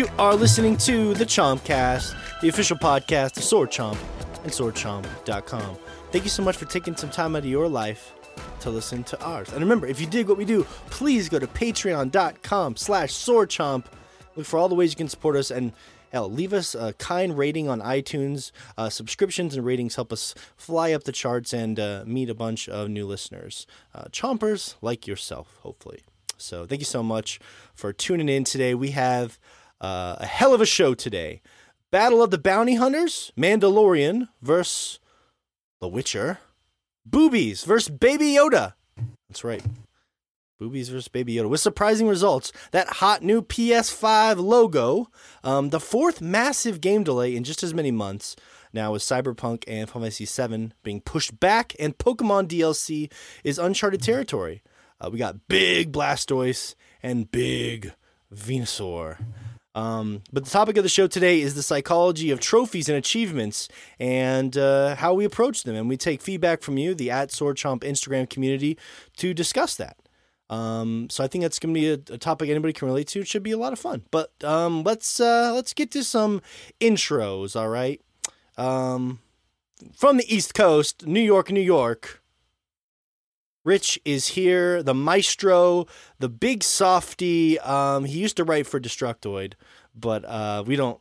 You are listening to the Chompcast, the official podcast of Sword Chomp and SwordChomp.com. Thank you so much for taking some time out of your life to listen to ours. And remember, if you dig what we do, please go to patreon.com slash swordchomp. Look for all the ways you can support us and hell, leave us a kind rating on iTunes. Uh, subscriptions and ratings help us fly up the charts and uh, meet a bunch of new listeners. Uh, chompers like yourself, hopefully. So thank you so much for tuning in today. We have uh, a hell of a show today. Battle of the Bounty Hunters, Mandalorian versus The Witcher, Boobies versus Baby Yoda. That's right. Boobies versus Baby Yoda with surprising results. That hot new PS5 logo, um, the fourth massive game delay in just as many months. Now, with Cyberpunk and Final Fantasy VII being pushed back, and Pokemon DLC is uncharted territory. Uh, we got big Blastoise and big Venusaur. Um, but the topic of the show today is the psychology of trophies and achievements and uh, how we approach them. And we take feedback from you, the at Sword Chomp Instagram community, to discuss that. Um, so I think that's going to be a, a, topic anybody can relate to. It should be a lot of fun. But um, let's uh, let's get to some intros. All right. Um, from the East Coast, New York, New York. Rich is here, the maestro, the big softy. Um, he used to write for Destructoid, but uh, we don't.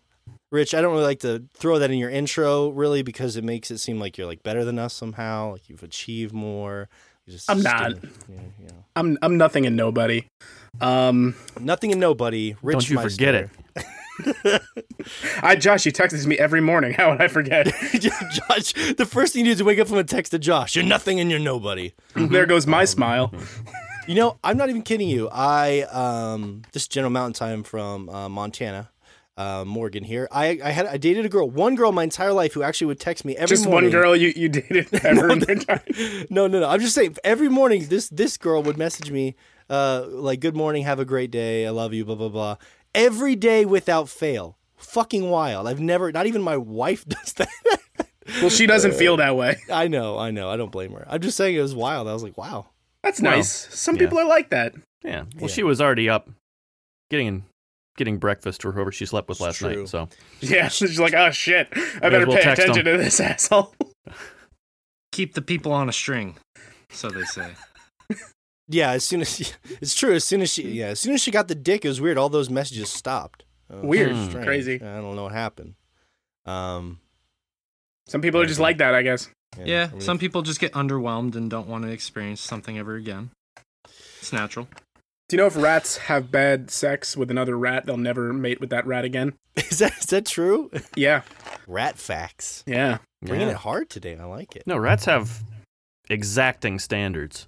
Rich, I don't really like to throw that in your intro, really, because it makes it seem like you're like better than us somehow, like you've achieved more. Just, I'm not. you know. I'm I'm nothing and nobody. Um, nothing and nobody. Rich don't you Meister. forget it. I Josh, he texts me every morning. How would I forget? Josh, the first thing you do is wake up from a text to Josh. You're nothing and you're nobody. Mm-hmm. There goes my smile. You know, I'm not even kidding you. I um this is General Mountain Time from uh, Montana. Uh, Morgan here. I, I had I dated a girl, one girl my entire life who actually would text me every morning. just morning. one girl you, you dated ever no, no, no, no. I'm just saying every morning this this girl would message me uh, like good morning, have a great day, I love you, blah blah blah every day without fail. Fucking wild. I've never, not even my wife does that. well, she doesn't feel that way. I know, I know. I don't blame her. I'm just saying it was wild. I was like, wow. That's well, nice. Some yeah. people are like that. Yeah. Well, yeah. she was already up getting getting breakfast or whoever she slept with last night. So yeah, she's like, oh shit, I better well pay attention to this asshole. Keep the people on a string, so they say yeah, as soon as she, it's true. As soon as she, yeah, as soon as she got the dick, it was weird. All those messages stopped. weird, strange. crazy. I don't know what happened. Um, some people are just like that, I guess. Yeah, yeah some people just get underwhelmed and don't want to experience something ever again. It's natural. Do you know if rats have bad sex with another rat, they'll never mate with that rat again? Is that is that true? Yeah. rat facts. Yeah. Bringing yeah. it hard today. I like it. No, rats have exacting standards.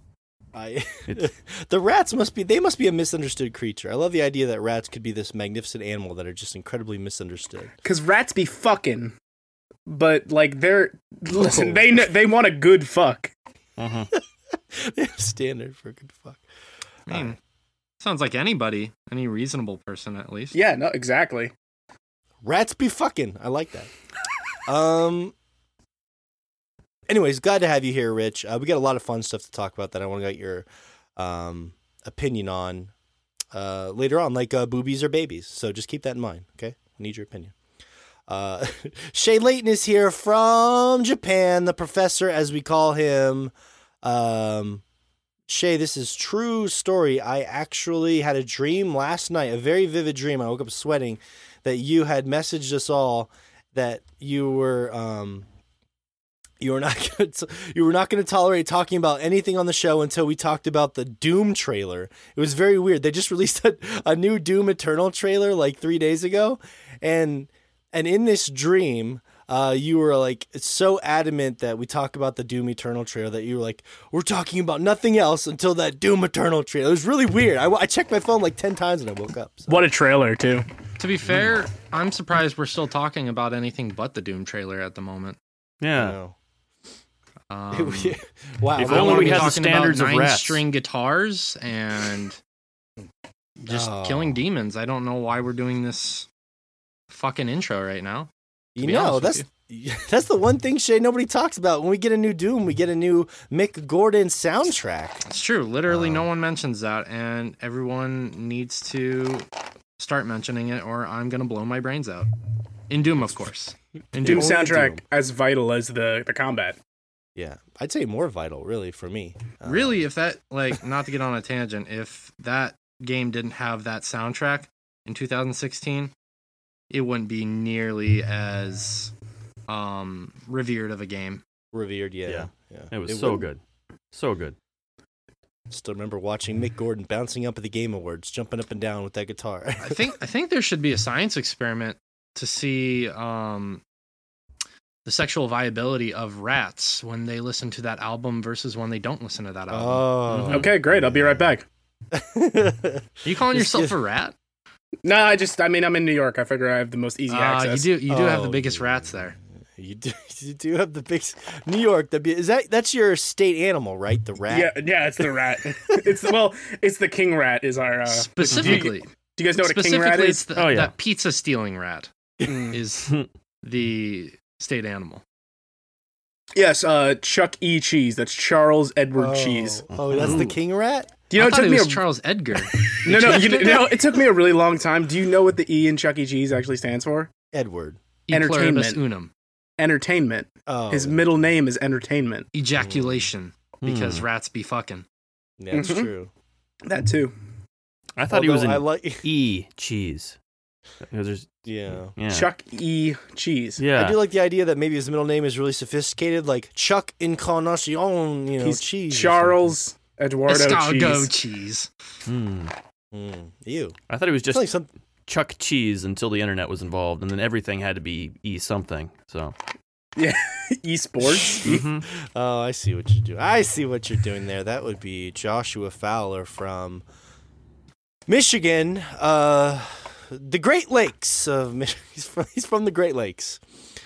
I, the rats must be they must be a misunderstood creature. I love the idea that rats could be this magnificent animal that are just incredibly misunderstood. Cuz rats be fucking but like they're listen, oh. they they want a good fuck. Uh-huh. they have standard for a good fuck. I mean, uh, sounds like anybody, any reasonable person at least. Yeah, no, exactly. Rats be fucking. I like that. um anyways, glad to have you here, Rich. Uh, we got a lot of fun stuff to talk about that I want to get your um, opinion on uh, later on, like uh, boobies or babies. So just keep that in mind, okay? I need your opinion. Uh, Shay Layton is here from Japan, the professor, as we call him. Um, Shay, this is true story. I actually had a dream last night, a very vivid dream. I woke up sweating that you had messaged us all that you were um, you were not gonna t- you were not going to tolerate talking about anything on the show until we talked about the Doom trailer. It was very weird. They just released a, a new Doom Eternal trailer like three days ago, and and in this dream, uh, you were like so adamant that we talk about the Doom Eternal trailer that you were like, we're talking about nothing else until that Doom Eternal trailer. It was really weird. I, I checked my phone like ten times when I woke up. So. What a trailer, too. To be fair, I'm surprised we're still talking about anything but the Doom trailer at the moment. Yeah. Um, wow! If only we had the standards of nine string guitars and just oh. killing demons. I don't know why we're doing this fucking intro right now. You know, that's you. that's the one thing Shay nobody talks about. When we get a new Doom, we get a new Mick Gordon soundtrack. It's true. Literally, um, no one mentions that, and everyone needs to start mentioning it, or I'm gonna blow my brains out. In Doom, of course. In Doom Only soundtrack Doom. as vital as the the combat. Yeah, I'd say more vital, really, for me. Uh, Really, if that like not to get on a tangent, if that game didn't have that soundtrack in 2016, it wouldn't be nearly as um revered of a game. revered. Yeah, Yeah. yeah. It was so would- good. So good. Still remember watching Mick Gordon bouncing up at the Game Awards, jumping up and down with that guitar. I think I think there should be a science experiment to see um the sexual viability of rats when they listen to that album versus when they don't listen to that album. oh, Mhm. Okay, great. I'll be right back. Are you calling yourself a rat? No, I just I mean I'm in New York. I figure I have the most easy Uh, access. you do you do have the Oh, biggest yeah. rats there. You do, you do have the big New York. The bi- is that that's your state animal, right? The rat. Yeah, yeah, it's the rat. it's well, it's the king rat. Is our uh, specifically, Do you guys know what a king specifically, rat it's is? the, Oh, yeah. that pizza stealing rat is the state animal. Yes, uh, Chuck E. Cheese. That's Charles Edward Oh, Cheese. Oh, that's the king rat. Do you know I it thought took it me a Charles Edgar. no, no, you, it? no. It took me a really long time. Do you know what the E in Chuck E. Cheese actually stands for? Edward. E Entertainment. unum. Entertainment. Oh, His middle name is Entertainment. Ejaculation. Because Hmm. rats be fucking. yeah, that's Mhm. true. That too. I thought he was Although in I like. E cheese. Because there's Yeah. yeah. Chuck E. Cheese. Yeah. I do like the idea that maybe his middle name is really sophisticated, like Chuck Incarnacion, you know, He's cheese. Charles Eduardo Escargot Cheese. cheese. Hmm. something. Mm, ew. I thought it was just like some. Chuck Cheese until the internet was involved, and then everything had to be E something. So Yeah, Esports. Mhm. Oh, I see what you're doing. I see what you're doing there. That would be Joshua Fowler from Michigan, uh, the Great Lakes of Mich- he's from, he's from the Great Lakes.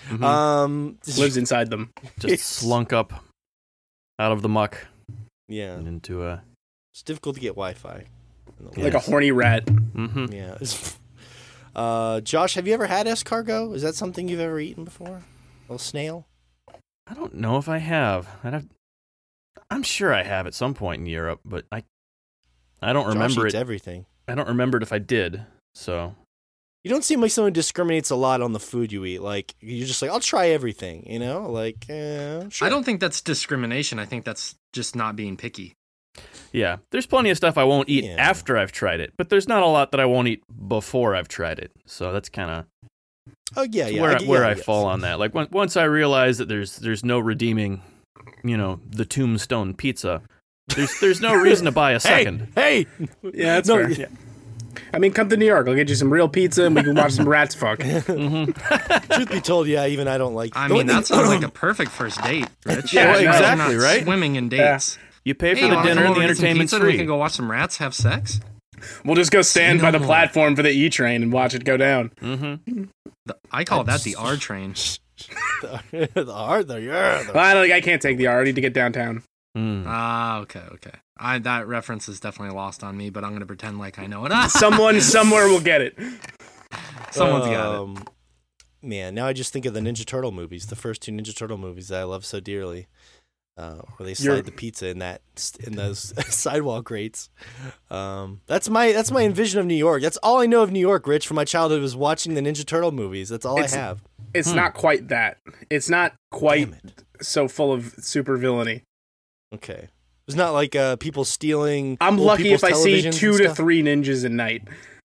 Mhm. Um, Lives inside them. just slunk up out of the muck yeah, and into a. it's difficult to get Wi-Fi. Like a horny rat. hmm Yeah. Uh, Josh, have you ever had escargot? Is that something you've ever eaten before? A little snail? I don't know if I have. I'd have. I'm sure I have at some point in Europe, but I. I don't Josh remember eats it. everything. I don't remember it if I did. So You don't seem like someone who discriminates a lot on the food you eat. Like you're just like, I'll try everything. You know, like eh, sure. I don't think that's discrimination. I think that's just not being picky. yeah, there's plenty of stuff I won't eat Yeah. after I've tried it, but there's not a lot that I won't eat before I've tried it. So that's kind of Oh yeah, yeah. where I, get- where yeah, I yes. fall on that. Like when, once I realize that there's there's no redeeming, you know, the tombstone pizza. There's there's no reason to buy a second. Hey, Yeah, that's No, fair. Yeah. I mean, come to New York. I'll get you some real pizza and we can watch some rats fuck. hmm truth be told, yeah, even I don't like. I the mean, only that thing- sounds like a perfect first date, Rich. Yeah, Imagine exactly, not right? Swimming in Yeah. dates. You pay for Hey, the dinner and the over, get some entertainment's pizza, and We can go watch some rats have sex. We'll just go stand by the more. platform for the E train and watch it go down. hmm The- I call that the R train. the, the hard, the yeah. the- Well, I, don't, I can't take the R. I need to get downtown. Mm. Ah, okay, okay. I that reference is definitely lost on me, but I'm gonna pretend like I know it. Someone somewhere will get it. someone's got it. Um, Man, now I just think of the Ninja Turtle movies, the first two Ninja Turtle movies that I love so dearly, uh, where they slide You're- the pizza in that in those sidewalk grates. Um, that's my that's my envision of New York. That's all I know of New York, Rich, from my childhood was watching the Ninja Turtle movies. That's all It's- I have. It's Hmm. not quite that. It's not quite it. so full of super villainy. Okay. It's not like uh, people stealing. I'm old lucky if I see two to three ninjas a night.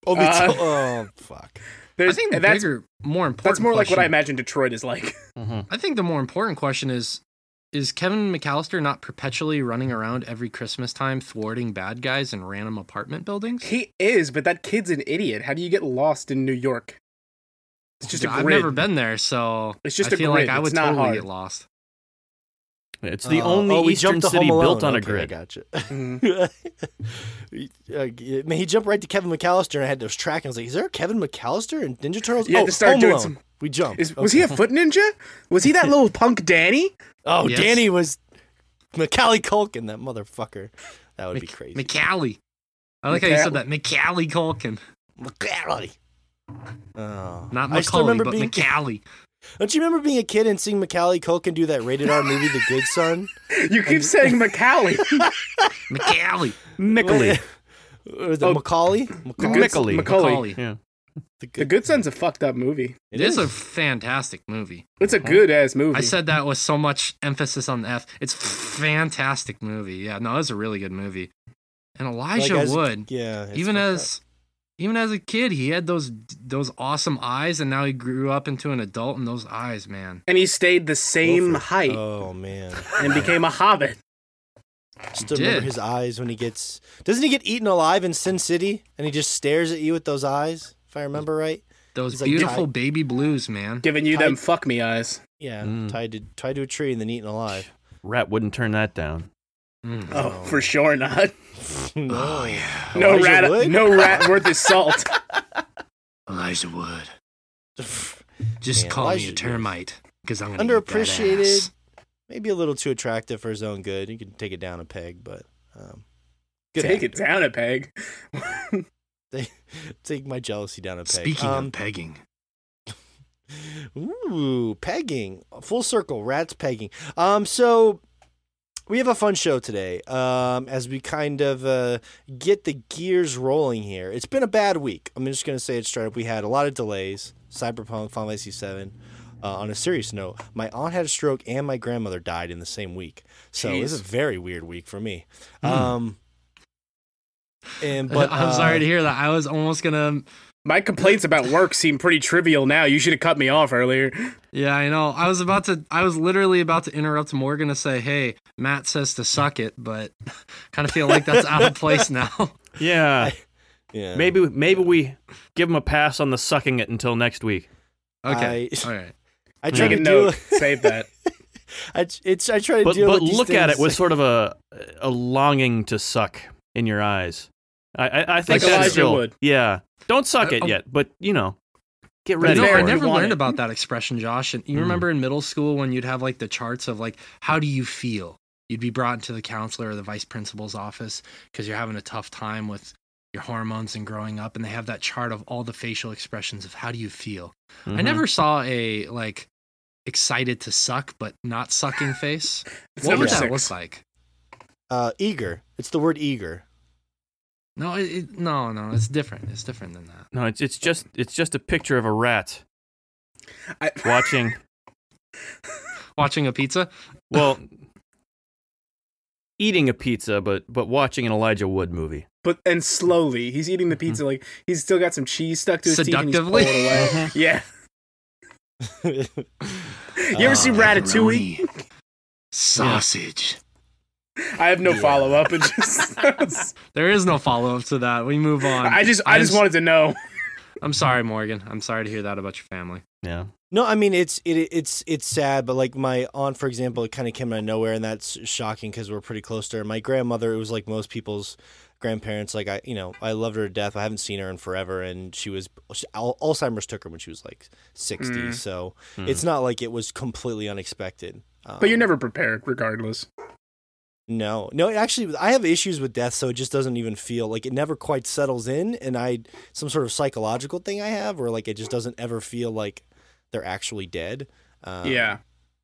Oh, Uh, too. oh, fuck. I think the that's bigger, more important. that's more like what I imagine Detroit is like. hmm I think the more important question is: Is Kevin McAllister not perpetually running around every Christmas time thwarting bad guys in random apartment buildings? He is, but that kid's an idiot. How do you get lost in New York? It's just a I've grid. never been there, so It's just I a feel grid. like I would not totally hard. get lost. It's the Uh, only oh, eastern city Home Alone. built on a grid. I grid. gotcha. Uh, man, he jumped right to Kevin McAllister, and I had those tracking. I was like, "Is there a Kevin McAllister in Ninja Turtles?" You had oh, to start Home doing Alone. some- We jumped. Is, was he a foot ninja? Was he that little punk Danny? Oh, Yes. Danny was Macaulay Culkin, that motherfucker. That would be crazy. McCallie. I like how you said that. McCallie Culkin. Macaulay. Oh, Not I still Macaulay, but being. McCallie. Don't you remember being a kid and seeing Macaulay Culkin do that rated R movie, The Good Son? You keep saying Macaulay. McCallie. Mickley. Or the Oh, Macaulay? Macaulay. Macaulay. Macaulay. Yeah. The The Good Son's a fucked up movie. It is a fantastic movie. It's a good ass movie. I said that with so much emphasis on the F. It's fantastic movie. Yeah, no, it's a really good movie. And Elijah Like, as Wood, Yeah. even fucked up. as even as a kid, he had those those awesome eyes, and now he grew up into an adult, and those eyes, man. and he stayed the same Wilford. height Oh man. and became a hobbit. Still remember did. his eyes when he gets. Doesn't he get eaten alive in Sin City? And he just stares at you with those eyes, if I remember right. Those He's beautiful tied- baby blues, man. Giving you Tight. them fuck me eyes. Yeah, Mm. tied to tied to a tree and then eaten alive. Rat wouldn't turn that down. Mm. Oh, No. for sure not. no. Oh yeah, No Elijah rat. Wood? No rat worth his salt. Elijah Wood. Just Man, call Elijah me a termite, because I'm gonna eat that Underappreciated. ass. Maybe a little too attractive for his own good. You can take it down a peg, but um, good Take it down a peg. Take my jealousy down a peg. Speaking um, of pegging, Ooh, pegging. Full circle, rats pegging. Um, so we have a fun show today. Um, as we kind of uh, get the gears rolling here. It's been a bad week. I'm just gonna say it straight up. We had a lot of delays. Cyberpunk, Final Fantasy Seven. Uh, on a serious note, my aunt had a stroke and my grandmother died in the same week. So it was a very weird week for me. Um, and but. I'm uh, sorry to hear that. I was almost gonna. My complaints about work seem pretty trivial now. You should have cut me off earlier. Yeah, I know. I was about to. I was literally about to interrupt Morgan to say, "Hey, Matt says to suck it," but kind of feel like that's out of place now. Yeah. Yeah. Maybe maybe we give him a pass on the sucking it until next week. Okay, I- all right. I try Make to do. note. Save that. I, it's I try to But deal but with these look at it with sort of a a longing to suck in your eyes. I I, I think Like that's Elijah still Wood. yeah. Don't suck it oh. yet, but you know, get But ready No, there, for I never want learned it. about that expression, Josh. And you Mm. remember in middle school when you'd have like the charts of like, how do you feel? You'd be brought into the counselor or the vice principal's office because you're having a tough time with your hormones and growing up, and they have that chart of all the facial expressions of how do you feel. I Mhm. never saw a like excited to suck but not sucking face. What number would that six. look like? uh, eager. It's the word eager. No, it, it, no, no. It's different. It's different than that. No, it's it's just it's just a picture of a rat I, watching. Watching a pizza. well, eating a pizza, but but watching an Elijah Wood movie. but and slowly, he's eating the pizza like he's still got some cheese stuck to his teeth. And he's Seductively? pulling it away. yeah. You ever see Uh, Ratatouille? Sausage. I have no Yeah. follow up. It just. There is no follow up to that. We move on. I just, I just I'm- wanted to know. I'm sorry, Morgan. I'm sorry to hear that about your family. Yeah. No, I mean it's it it's it's sad, but like my aunt, for example, it kind of came out of nowhere, and that's shocking because we're pretty close to her. My grandmother, it was like most people's grandparents. Like I, you know, I loved her to death. I haven't seen her in forever, and she was she, Al- Alzheimer's took her when she was like sixty. Mm. So Mm. it's not like it was completely unexpected. But you're Um, never prepared, regardless. No, no. Actually, I have issues with death, so it just doesn't even feel like it never quite settles in, and I some sort of psychological thing I have, where like it just doesn't ever feel like they're actually dead. Um, yeah.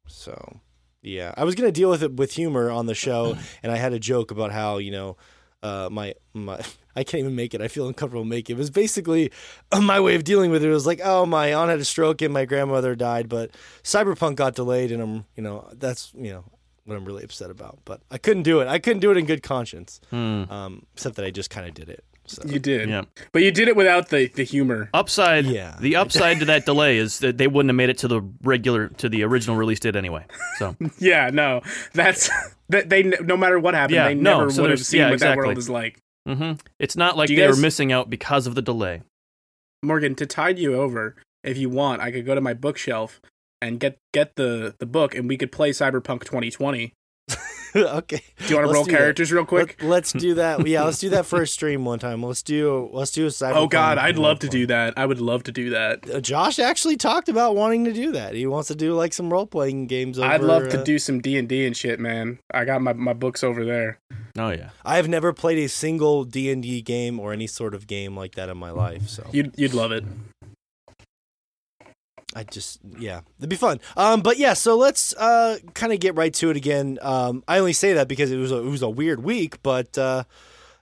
So, yeah, I was gonna deal with it with humor on the show, and I had a joke about how you know, uh, my my I can't even make it. I feel uncomfortable making it. It was basically my way of dealing with it. It was like, oh, my aunt had a stroke and my grandmother died, but Cyberpunk got delayed, and I'm you know that's you know what I'm really upset about. But I couldn't do it. I couldn't do it in good conscience, Hmm. um, except that I just kind of did it. So You did. Yeah. But you did it without the, the humor. Upside. Yeah. The upside to that delay is that they wouldn't have made it to the regular to the original release date anyway. So Yeah, no. That's that they no matter what happened, Yeah, they no, never so would have seen yeah, what that world exactly. is like. hmm it's not like they you were missing out because of the delay. Morgan, to tide you over, if you want, I could go to my bookshelf and get get the the book and we could play Cyberpunk 2020. okay. Do you want to roll do that. characters real quick? Let, us do that. Yeah, let's do that for a stream one time. Let's do let's do a cyber. Oh god, I'd love to do that. I would love to do that. Uh, Josh actually talked about wanting to do that. He wants to do like some role playing games. Over, I'd love to uh, do some D&D and shit, man. I got my, my books over there. Oh yeah. I have never played a single D and D game or any sort of game like that in my life. So You'd you'd love it. I just yeah, it'd be fun. Um, but yeah, so let's uh kind of get right to it again. Um, I only say that because it was a, it was a weird week, but uh,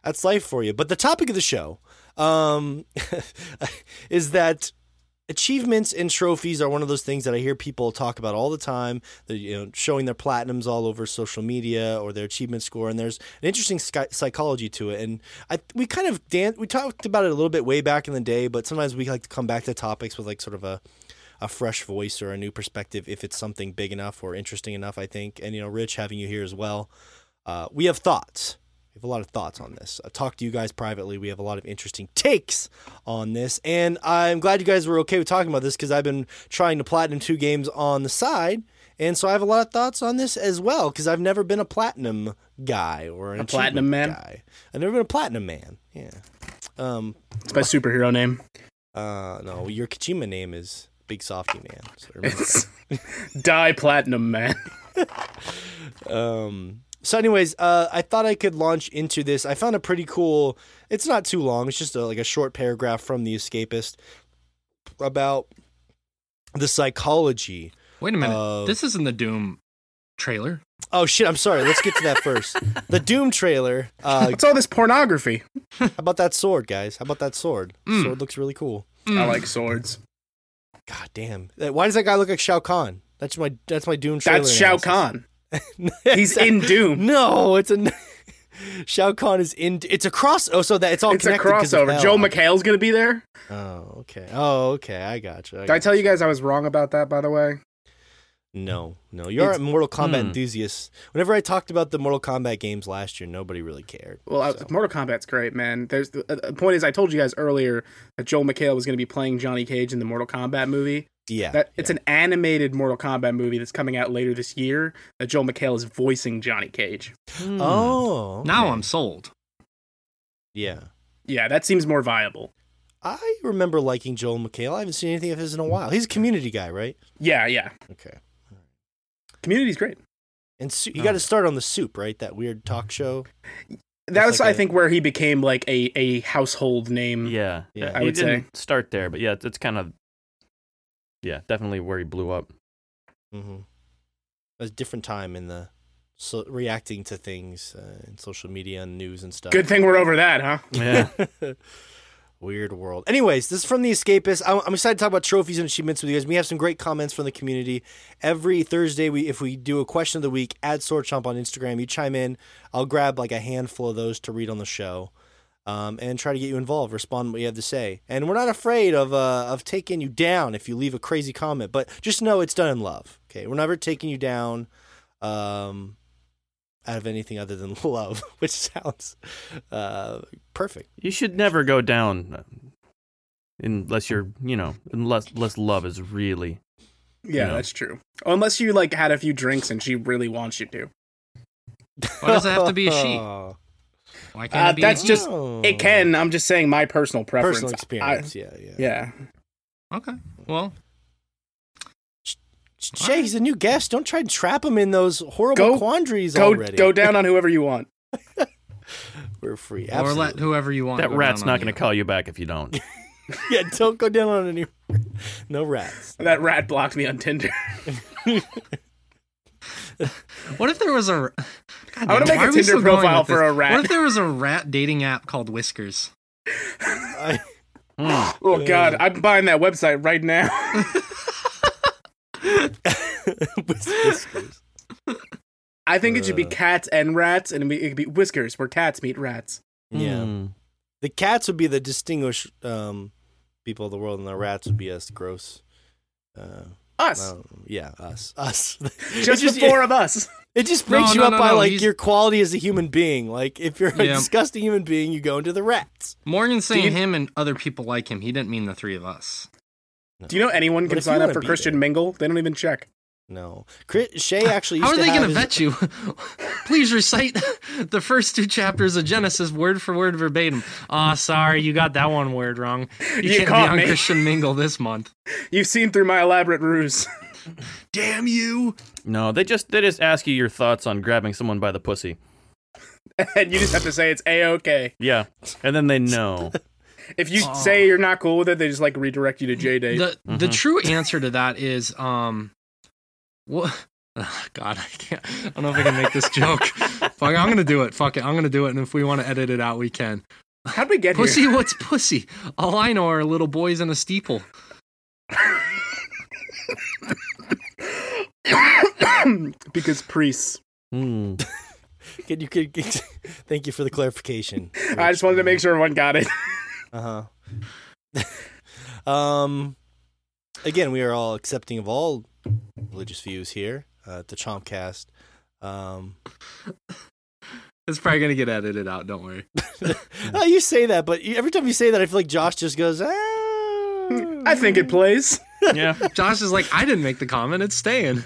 That's life for you. But the topic of the show um, is that achievements and trophies are one of those things that I hear people talk about all the time. They're you know showing their platinums all over social media or their achievement score, and there's an interesting psychology to it. And I we kind of dan- we talked about it a little bit way back in the day, but sometimes we like to come back to topics with like sort of a a fresh voice or a new perspective if it's something big enough or interesting enough. I think, and you know, Rich having you here as well. Uh, we have thoughts. We have a lot of thoughts on this. I talked to you guys privately. We have a lot of interesting takes on this, and I'm glad you guys were okay with talking about this because I've been trying to platinum two games on the side, and so I have a lot of thoughts on this as well because I've never been a platinum guy or an A platinum man? guy. I've never been a platinum man. Yeah. Um. It's my superhero name. Uh. No. Your Kojima name is Big Softy Man. So It's Die Platinum Man. Um, so, anyways, uh, I thought I could launch into this. I found a pretty cool. It's not too long. It's just a, like a short paragraph from the Escapist about the psychology. Wait a minute. Uh, this isn't the Doom trailer. Oh shit! I'm sorry. Let's get to that first. the Doom trailer. Uh, What's all this pornography? how about that sword, guys? How about that sword? Mm. Sword looks really cool. I like swords. God damn! Why does that guy look like Shao Kahn? That's my that's my Doom trailer. That's Shao. Kahn. He's in Doom. No, it's a Shao Kahn is in. It's a cross. Oh, so that it's all It's a connected 'cause of crossover. Joel McHale's gonna be there. Oh, okay. Oh, okay. I gotcha. Did I tell you guys I was wrong about that? By the way, No, no. You're It's- a Mortal Kombat Hmm. enthusiast. Whenever I talked about the Mortal Kombat games last year, nobody really cared. well, I, So. Mortal Kombat's great, man. There's the, uh, the point is I told you guys earlier that Joel McHale was gonna be playing Johnny Cage in the Mortal Kombat movie. yeah, That it's an animated Mortal Kombat movie that's coming out later this year. That Joel McHale is voicing Johnny Cage. Hmm. Oh, Now. I'm sold. Yeah, Yeah, that seems more viable. I remember liking Joel McHale. I haven't seen anything of his in a while. He's a community guy, right? Yeah, yeah. Okay. Community's great. And su- he Oh. got to start on the Soup, right? That weird talk show. That was, like I a- think, where he became like a, a household name. Yeah, Yeah. I he would say. didn't start there, but yeah, it's, it's kind of yeah, definitely where he blew up. Mm-hmm. It a different time in the so reacting to things uh, in social media and news and stuff. Good thing we're over that, huh? Yeah, Weird world. Anyways, this is from The Escapist. I'm, I'm excited to talk about trophies and achievements with you guys. We have some great comments from the community. Every Thursday, we if we do a question of the week, add Sword Chomp on Instagram. You chime in. I'll grab like a handful of those to read on the show, um, and try to get you involved. Respond what you have to say. And we're not afraid of uh, of taking you down if you leave a crazy comment. But just know it's done in love. Okay, we're never taking you down. Um, out of anything other than love, which sounds uh, perfect. you should never go down uh, unless you're you know unless unless love is really Yeah, Yeah. that's true. Unless you like had a few drinks and she really wants you to. Why does it have to be a she? Oh. Why can't Uh, it be that's a he? just- It can. I'm just saying my personal preference. personal I- experience. yeah, yeah. yeah. Okay. Well, Shay, he's a new guest. Don't try and trap him in those horrible Go- quandaries Go already. go down on whoever you want. We're free. or let whoever you want. that go rat's down not going to call you back if you don't. yeah, don't go down on any. No rats. That rat blocked me on Tinder. What if there was a? God I want to make a Tinder profile for this? a rat. What if there was a rat dating app called Whiskers? I, Hmm. oh God, I'm buying that website right now. with whiskers. I think it should be cats and rats, and it could be whiskers where cats meet rats. Yeah. Hmm. The cats would be the distinguished um, people of the world, and the rats would be us gross. Uh, Us, um, yeah, us, us. just, just, the four of us. It just No, breaks you no, up no, by no, like he's- your quality as a human being. Like if you're a Yeah. disgusting human being, you go into the rats. Morgan's saying you- him and other people like him. He didn't mean the three of us. Do you know anyone can sign up for Christian there- Mingle? They don't even check. No, Chris, Shay actually. Used How are to they going to his- vet you? Please recite the first two chapters of Genesis word for word verbatim. Ah, sorry, you got that one word wrong. You, You can't be on me. Christian Mingle this month. You've seen through my elaborate ruse. Damn you! No, they just they just ask you your thoughts on grabbing someone by the pussy. and you just have to say it's a okay. Yeah, and then they know. If you Oh. say you're not cool with it, they just like redirect you to JDate. The the Mhm. true answer to that is um, what Oh, God, I can't. I don't know if I can make this joke. Fuck, I'm gonna do it. Fuck it, I'm gonna do it. And if we want to edit it out, we can. How'd we get Pussy, here? what's pussy? All I know are little boys in a steeple. because priests. Hmm. Can you could thank you for the clarification. I just wanted to make sure everyone got it. Uh huh. um, again, we are all accepting of all religious views here uh, at the Chompcast. Um, It's probably gonna get edited out. Don't worry. oh, you say that, but every time you say that, I feel like Josh just goes. Ah. I think it plays. Yeah. Josh is like, I didn't make the comment. It's staying.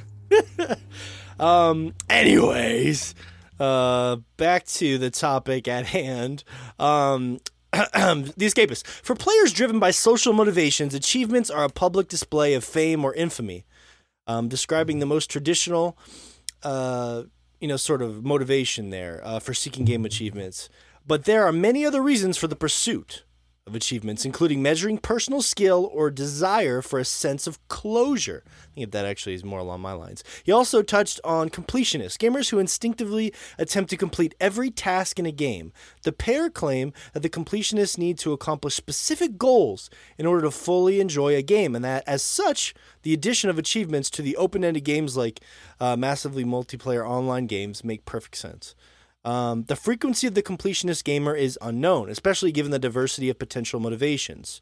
Um. Anyways, uh, back to the topic at hand. Um. the escapist. For players driven by social motivations, achievements are a public display of fame or infamy, um, describing the most traditional, uh, you know, sort of motivation there uh, for seeking game achievements. But there are many other reasons for the pursuit of achievements, including measuring personal skill or desire for a sense of closure. I think that actually is more along my lines. He also touched on completionists, gamers who instinctively attempt to complete every task in a game. The pair claim that the completionists need to accomplish specific goals in order to fully enjoy a game, and that as such, the addition of achievements to the open ended games like uh, massively multiplayer online games make perfect sense. Um, the frequency of the completionist gamer is unknown, especially given the diversity of potential motivations.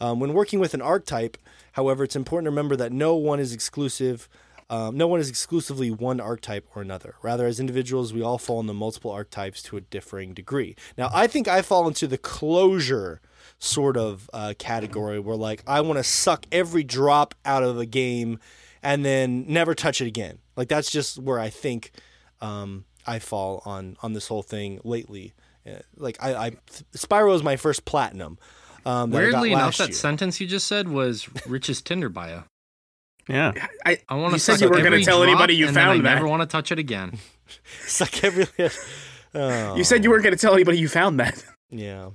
Um, when working with an archetype, however, it's important to remember that no one is exclusive. Um, no one is exclusively one archetype or another. Rather, as individuals, we all fall into multiple archetypes to a differing degree. Now, I think I fall into the closure sort of uh, category where, like, I want to suck every drop out of a game and then never touch it again. Like, that's just where I think um, I fall on on this whole thing lately. Uh, like I, I Spyro is my first platinum. Um, that I got Weirdly enough, last that year. sentence you just said was Rich's Tinder bio. Yeah. I, I want You to said you weren't gonna tell anybody you and then I found that. never want to touch it again. suck every. oh, you said you weren't going to tell anybody you found that. Yeah.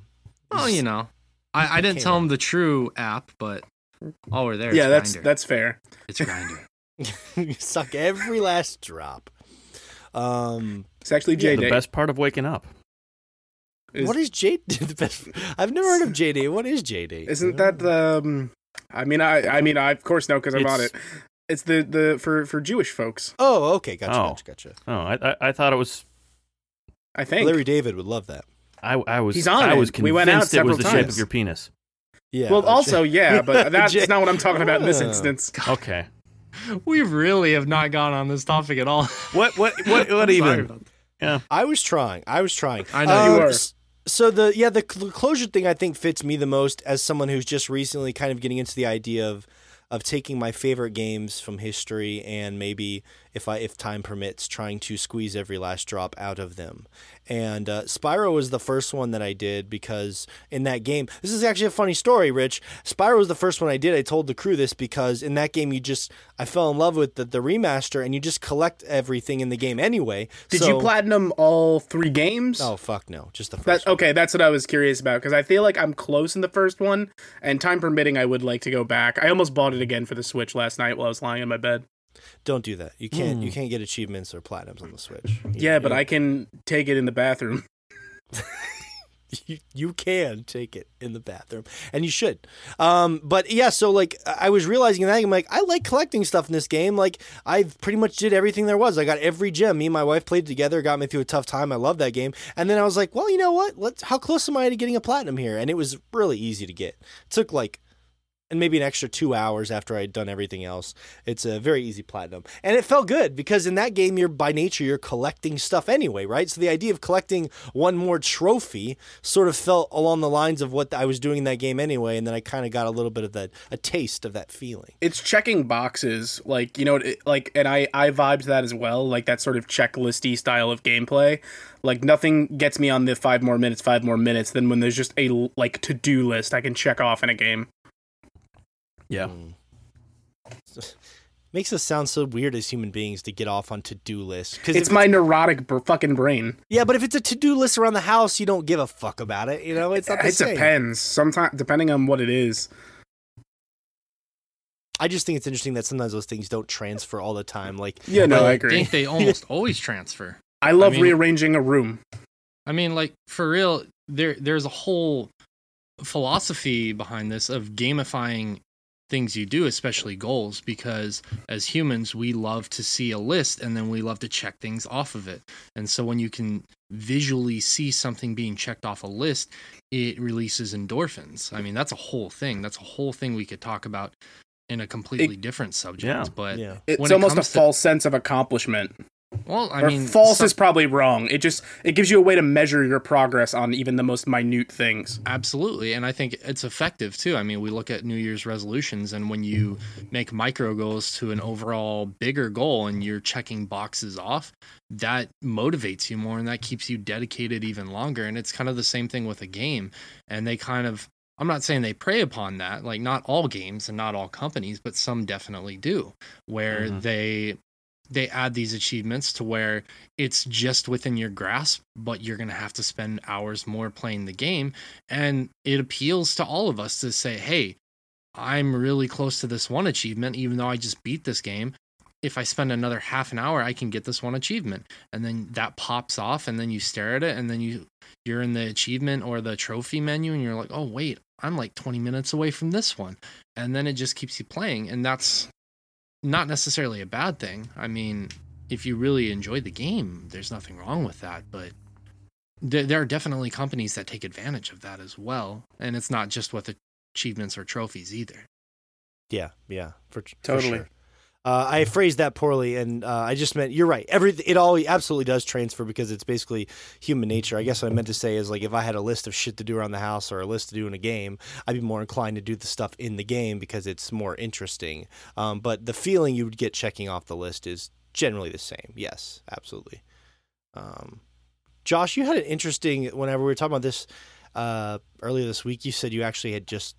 Well, you know, I, I didn't tell out. him the true app, but oh, we're there. yeah, it's that's Grindr. that's fair. it's Grindr. you suck every last drop. Um, It's actually Yeah, JD. The best part of waking up. Is- what is JD? The best. I've never heard of JD. What is JD? Isn't that the? Um, I mean, I I mean, I of course know because I'm on it. It's- It's the the for for Jewish folks. Oh, okay. Gotcha. Oh. Gotcha. Gotcha. Oh, I, I, I thought it was. I think. Larry David would love that. I, I was. He's on I it. was We went out it was several the shape of your penis. Yeah. well, also, yeah, but that's J- not what I'm talking about in this instance. Okay. we really have not gone on this topic at all. What? What? What? What Sorry even? about that. I was trying. I was trying. I know you um, were. So the yeah the cl- closure thing I think fits me the most as someone who's just recently kind of getting into the idea of of taking my favorite games from history and maybe if I if time permits trying to squeeze every last drop out of them. And uh, Spyro was the first one that I did because in that game, this is actually a funny story, Rich. Spyro was the first one I did. I told the crew this because in that game you just I fell in love with the, the remaster and you just collect everything in the game anyway. Did So- you platinum all three games? Oh fuck no, just the That, first. one. okay, that's what I was curious about because I feel like I'm close in the first one, and time permitting, I would like to go back. I almost bought it again for the Switch last night while I was lying in my bed. Don't do that. You can't. Hmm. You can't get achievements or platinums on the Switch. You- Yeah, but I can take it in the bathroom. you, you can take it in the bathroom, and you should. Um, but yeah, so like I was realizing that I'm like I like collecting stuff in this game. Like I pretty much did everything there was. I got every gem. Me and my wife played together. Got me through a tough time. I love that game. And then I was like, well, you know what? Let's. How close am I to getting a platinum here? And it was really easy to get. It took like. And maybe an extra two hours after I'd done everything else. It's a very easy platinum. And it felt good because in that game, you're by nature, you're collecting stuff anyway, right? So the idea of collecting one more trophy sort of felt along the lines of what I was doing in that game anyway. And then I kind of got a little bit of that, a taste of that feeling. It's checking boxes, like you know, it, like, and I I vibed that as well, like that sort of checklisty style of gameplay. Like nothing gets me on the five more minutes, five more minutes than when there's just a like to do list I can check off in a game. Yeah. Mm. Makes us sound so weird as human beings to get off on to do lists. Because It's my neurotic br- fucking brain. yeah, but if it's a to do list around the house, you don't give a fuck about it. You know, it's not the It same. depends. Sometimes, depending on what it is. I just think it's interesting that sometimes those things don't transfer all the time. Like Yeah, no, I I agree. think they almost always transfer. I love I mean- rearranging a room. I mean, like for real, there there's a whole philosophy behind this of gamifying things you do, especially goals, because as humans, we love to see a list and then we love to check things off of it. And so when you can visually see something being checked off a list, it releases endorphins. I mean, that's a whole thing. That's a whole thing we could talk about in a completely different subject. Yeah. But yeah, It's it almost a to- false sense of accomplishment. Well, I or mean, false some- is probably wrong. It just it gives you a way to measure your progress on even the most minute things. Absolutely. And I think it's effective too. I mean, we look at New Year's resolutions, and when you make micro goals to an overall bigger goal and you're checking boxes off, that motivates you more and that keeps you dedicated even longer. And it's kind of the same thing with a game. And they kind of, I'm not saying they prey upon that, like not all games and not all companies, but some definitely do, where Mhm. they they add these achievements to where it's just within your grasp, but you're going to have to spend hours more playing the game. And it appeals to all of us to say, hey, I'm really close to this one achievement, even though I just beat this game. If I spend another half an hour, I can get this one achievement. And then that pops off, and then you stare at it, and then you you're in the achievement or the trophy menu, and you're like, oh wait, I'm like 20 minutes away from this one. And then it just keeps you playing. And that's not necessarily a bad thing. I mean, if you really enjoy the game, there's nothing wrong with that. But there, there are definitely companies that take advantage of that as well, and it's not just with achievements or trophies either. yeah, yeah, for, for Totally. sure. Uh, I phrased that poorly, and uh, I just meant you're right. Every it all absolutely does transfer because it's basically human nature. I guess what I meant to say is like if I had a list of shit to do around the house or a list to do in a game, I'd be more inclined to do the stuff in the game because it's more interesting. Um, but the feeling you would get checking off the list is generally the same. Yes, absolutely. Um, Josh, you had an interesting whenever we were talking about this uh, earlier this week. You said you actually had just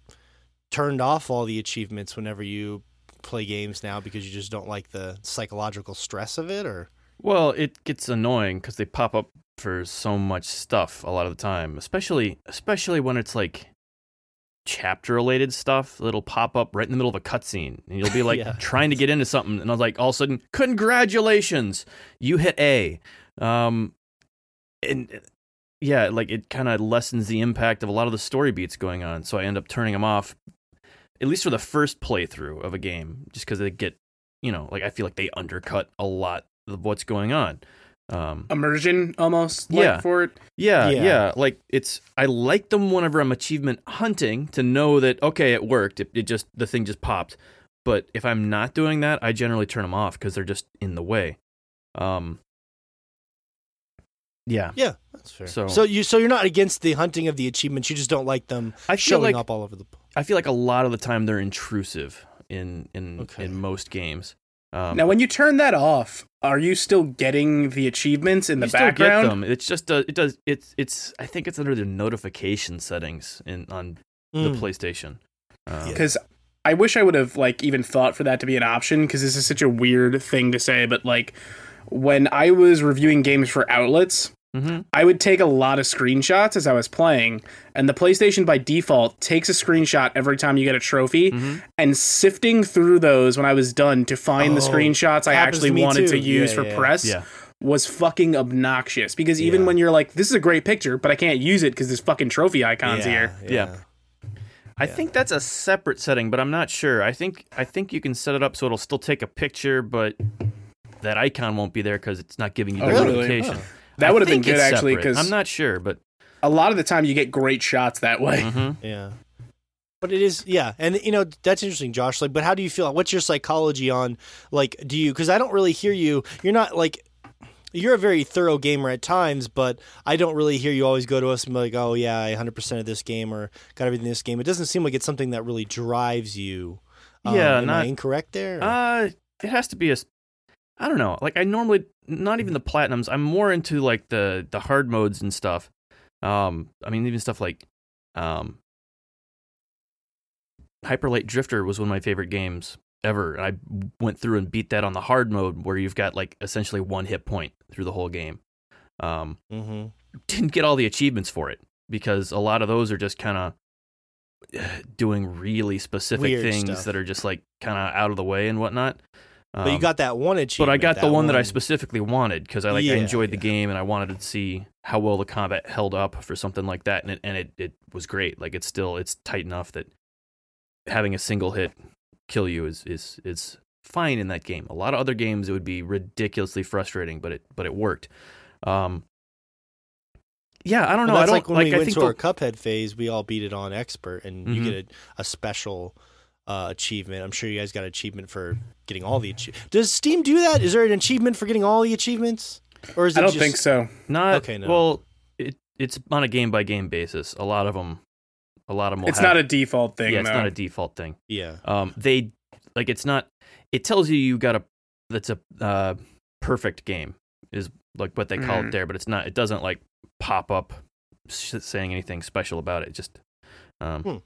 turned off all the achievements whenever you play games now because you just don't like the psychological stress of it, or? Well, it gets annoying because they pop up for so much stuff a lot of the time, especially especially when it's like chapter related stuff that'll pop up right in the middle of a cutscene, and you'll be like Yeah. trying to get into something, and I was like, all of a sudden, congratulations, you hit A, um, and yeah, like it kind of lessens the impact of a lot of the story beats going on, so I end up turning them off, at least for the first playthrough of a game, just because they get, you know, like I feel like they undercut a lot of what's going on. Um, Immersion almost like, Yeah. for it. yeah, Yeah. yeah, Like it's I like them whenever I'm achievement hunting to know that okay, it worked. It, it just the thing just popped. But if I'm not doing that, I generally turn them off because they're just in the way. Um, yeah, yeah, that's fair. So- so you so you're not against the hunting of the achievements. You just don't like them I feel showing like up all over the. I feel like a lot of the time they're intrusive in in Okay. in most games. Um, now, when you turn that off, are you still getting the achievements in the you still background? get them. It's just uh, it does it's it's I think it's under the notification settings in on the Mm. PlayStation. Um, Because I wish I would have like even thought for that to be an option because this is such a weird thing to say, but like when I was reviewing games for outlets, mhm. I would take a lot of screenshots as I was playing, and the PlayStation by default takes a screenshot every time you get a trophy. Mhm. And sifting through those when I was done to find the Oh, screenshots I actually to wanted too. to use Yeah, for yeah. press Yeah. was fucking obnoxious. Because even Yeah. when you're like, "This is a great picture," but I can't use it because there's fucking trophy icons here. Yeah. I think that's a separate setting, but I'm not sure. I think I think you can set it up so it'll still take a picture, but that icon won't be there because it's not giving you the Oh, really? notification. Oh. That would have been good actually because I'm not sure, but a lot of the time you get great shots that way. mhm. Yeah. But it is, yeah, and you know that's interesting, Josh. Like, but how do you feel? What's your psychology on, like, do you? Because I don't really hear you. You're not like, you're a very thorough gamer at times, but I don't really hear you always go to us and be like, oh yeah, I 100 percent of this game or got everything in this game. It doesn't seem like it's something that really drives you. Um, Yeah, am I not- incorrect there. uh, it has to be a. I don't know. Like I normally, not even the platinums. I'm more into like the the hard modes and stuff. Um, I mean, even stuff like, um, Hyper Light Drifter was one of my favorite games ever. I went through and beat that on the hard mode where you've got like essentially one hit point through the whole game. Um, mm-hmm. didn't get all the achievements for it because a lot of those are just kind of doing really specific Weird things stuff. that are just like kind of out of the way and whatnot. But you Um, got that one achievement. but I got the that one, that I specifically wanted because I like I enjoyed the yeah. game and I wanted to see how well the combat held up for something like that, and it and it, it was great. Like it's still it's tight enough that having a single hit kill you is is is fine in that game. A lot of other games it would be ridiculously frustrating, but it but it worked. Um, yeah, I don't know. Well, I that's don't like when like. we I went think to the- our Cuphead phase, we all beat it on expert, and you Mhm. get a, a special uh, achievement. I'm sure you guys got achievement for getting all the achievements. Does Steam do that? Is there an achievement for getting all the achievements, or is it I don't just... think so. not Okay, no. well. It it's on a game by game basis. A lot of them, a lot of them. It's not a default thing. yeah, it's though. not a default thing. Yeah. um they like it's not it tells you you got a that's a uh perfect game is like what they call Mhm. it there but it's not it doesn't like pop up saying anything special about it just um Hmm.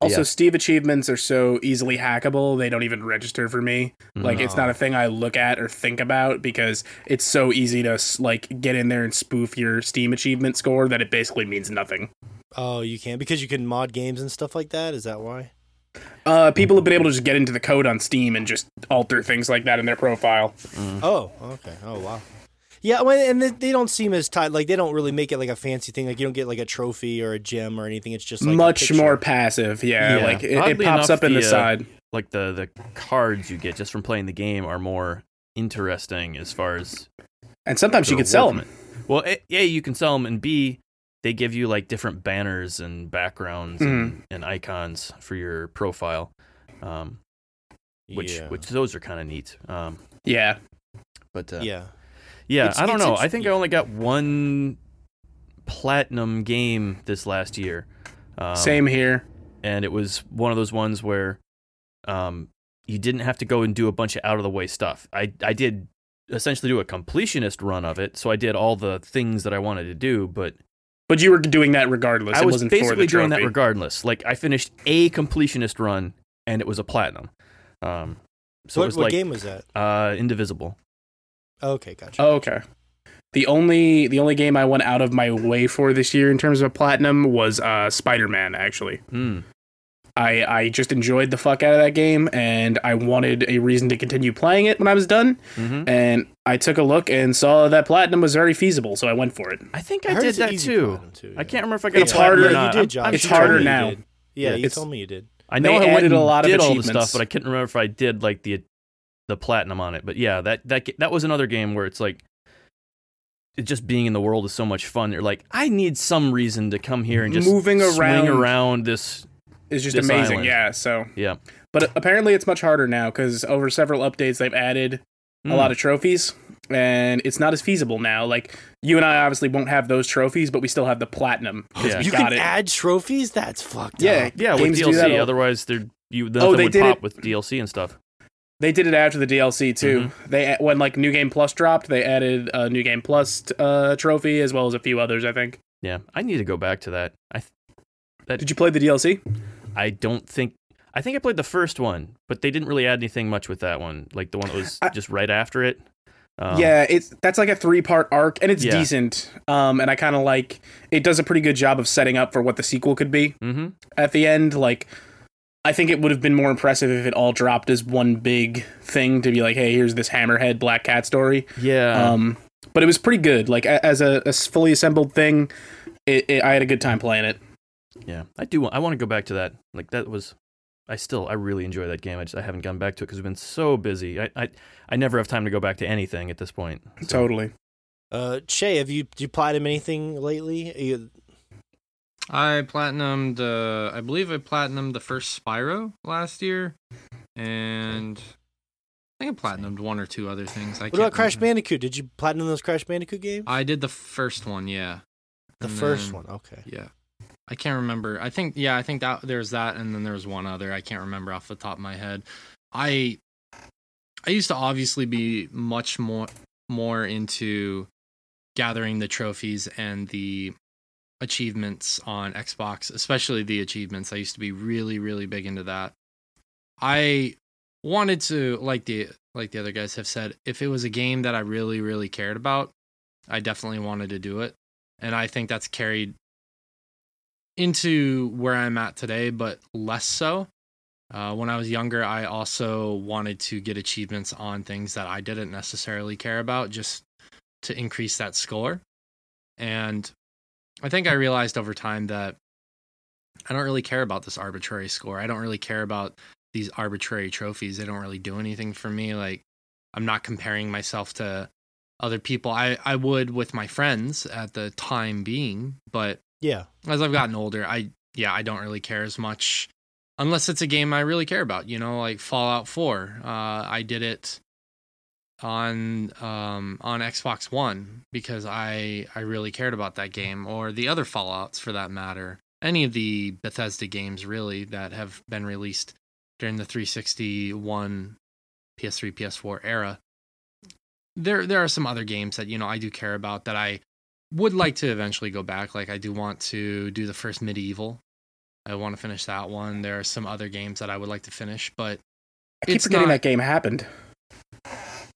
Also, Yeah. Steam achievements are so easily hackable; they don't even register for me. Like, it's not a thing I look at or think about because it's so easy to like get in there and spoof your Steam achievement score that it basically means nothing. Oh, you can because you can mod games and stuff like that. Is that why? Uh, people have been able to just get into the code on Steam and just alter things like that in their profile. mm. Oh, okay. Oh, wow. Yeah, well, and they, they don't seem as tight. Like they don't really make it like a fancy thing. Like you don't get like a trophy or a gem or anything. It's just like Much picture. more passive, yeah. Yeah. Like it, it pops enough, up in the, the, uh, side. like the the cards you get just from playing the game are more interesting as far as And sometimes you can sell them. reward it. well A, a you can sell them and b they give you like different banners and backgrounds Mm-hmm. and, and icons for your profile um which yeah. which those are kind of neat um Yeah. but uh, yeah. Yeah, It's- I don't know. I think I only got one platinum game this last year. Um, Same here. and it was one of those ones where um, you didn't have to go and do a bunch of out of the way stuff. I I did essentially do a completionist run of it, so I did all the things that I wanted to do, but But you were doing that regardless. I it was wasn't for basically the doing that regardless. Like I finished a completionist run, and it was a platinum. Um, so what it was what like game was that? uh, Indivisible. Okay, gotcha. Oh, okay. The only the only game I went out of my way for this year in terms of platinum was uh, Spider Man. Actually, Hmm. I I just enjoyed the fuck out of that game, and I wanted a reason to continue playing it when I was done. hmm And I took a look and saw that platinum was very feasible, so I went for it. I think I I, did that easy too. platinum, too, I can't remember if I got It's a harder- or not. you did, Josh. It's You sure told harder me you now. did. Yeah, Yeah, you told me you did. I know They I went added and a lot of did all the stuff, but I couldn't remember if I did like the the platinum on it. But yeah, that that that was another game where it's like it just being in the world is so much fun. You're like, I need some reason to come here and just Moving swing around. around this. is just This amazing, island. yeah. So, Yeah, but apparently it's much harder now because over several updates they've added a lot hmm. of trophies, and it's not as feasible now. Like you and I obviously won't have those trophies, but we still have the platinum Yeah. You got can it. add trophies. That's fucked Yeah, up. yeah, with games DLC. Otherwise, they're you Oh, they would did pop it- with DLC and stuff. They did it after the DLC too. Mm-hmm. They when like New Game Plus dropped, they added a New Game Plus uh, trophy as well as a few others. I think. Yeah, I need to go back to that. I th- Did you play the DLC? I don't think. I think I played the first one, but they didn't really add anything much with that one. Like the one that was I- just right after it. Um, yeah, it's that's like a three part arc, and it's Yeah. decent. Um, and I kind of like it does a pretty good job of setting up for what the sequel could be Mm-hmm. at the end. Like, I think it would have been more impressive if it all dropped as one big thing to be like, hey, here's this Hammerhead Black Cat story. Yeah. Um, but it was pretty good. Like as a, a fully assembled thing, it, it, I had a good time playing it. Yeah, I do. want- I want to go back to that. Like that was, I still I really enjoy that game. I just I haven't gone back to it because we've been so busy. I, I I never have time to go back to anything at this point. So, Totally. Uh, Shay, have you did you platinum anything lately? You- I platinumed, uh, I believe I platinumed the first Spyro last year, and I think I platinumed one or two other things. I What about Crash remember. Bandicoot? Did you platinum those Crash Bandicoot games? I did the first one, yeah. the and first then- one. Okay. Yeah. I can't remember. I think yeah, I think that there's that and then there was one other. I can't remember off the top of my head. I I used to obviously be much more more into gathering the trophies and the achievements on Xbox, especially the achievements. I used to be really really big into that. I wanted to like the like the other guys have said, if it was a game that I really really cared about, I definitely wanted to do it. And I think that's carried into where I'm at today, but less so. Uh, when I was younger, I also wanted to get achievements on things that I didn't necessarily care about just to increase that score. And I think I realized over time that I don't really care about this arbitrary score. I don't really care about these arbitrary trophies. They don't really do anything for me. Like, I'm not comparing myself to other people. I, I would with my friends at the time being, but Yeah. as I've gotten older, I yeah, I don't really care as much unless it's a game I really care about. You know, like Fallout Four. Uh, I did it on um, on Xbox One because I I really cared about that game, or the other Fallout's for that matter. Any of the Bethesda games really that have been released during the 361 PS3 PS4 era. There there are some other games that you know I do care about that I would like to eventually go back. Like I do want to do the first MediEvil. I want to finish that one. There are some other games that I would like to finish, but I keep It's forgetting not- that game happened.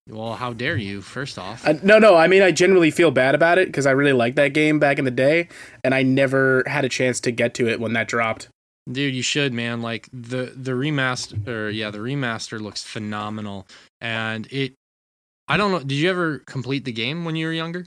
Well, how dare you? First off, Uh, no, no. I mean, I generally feel bad about it because I really liked that game back in the day, and I never had a chance to get to it when that dropped. dude, you should, man. Like the the remaster, or yeah, the remaster looks phenomenal, and it. I don't know. Did you ever complete the game when you were younger?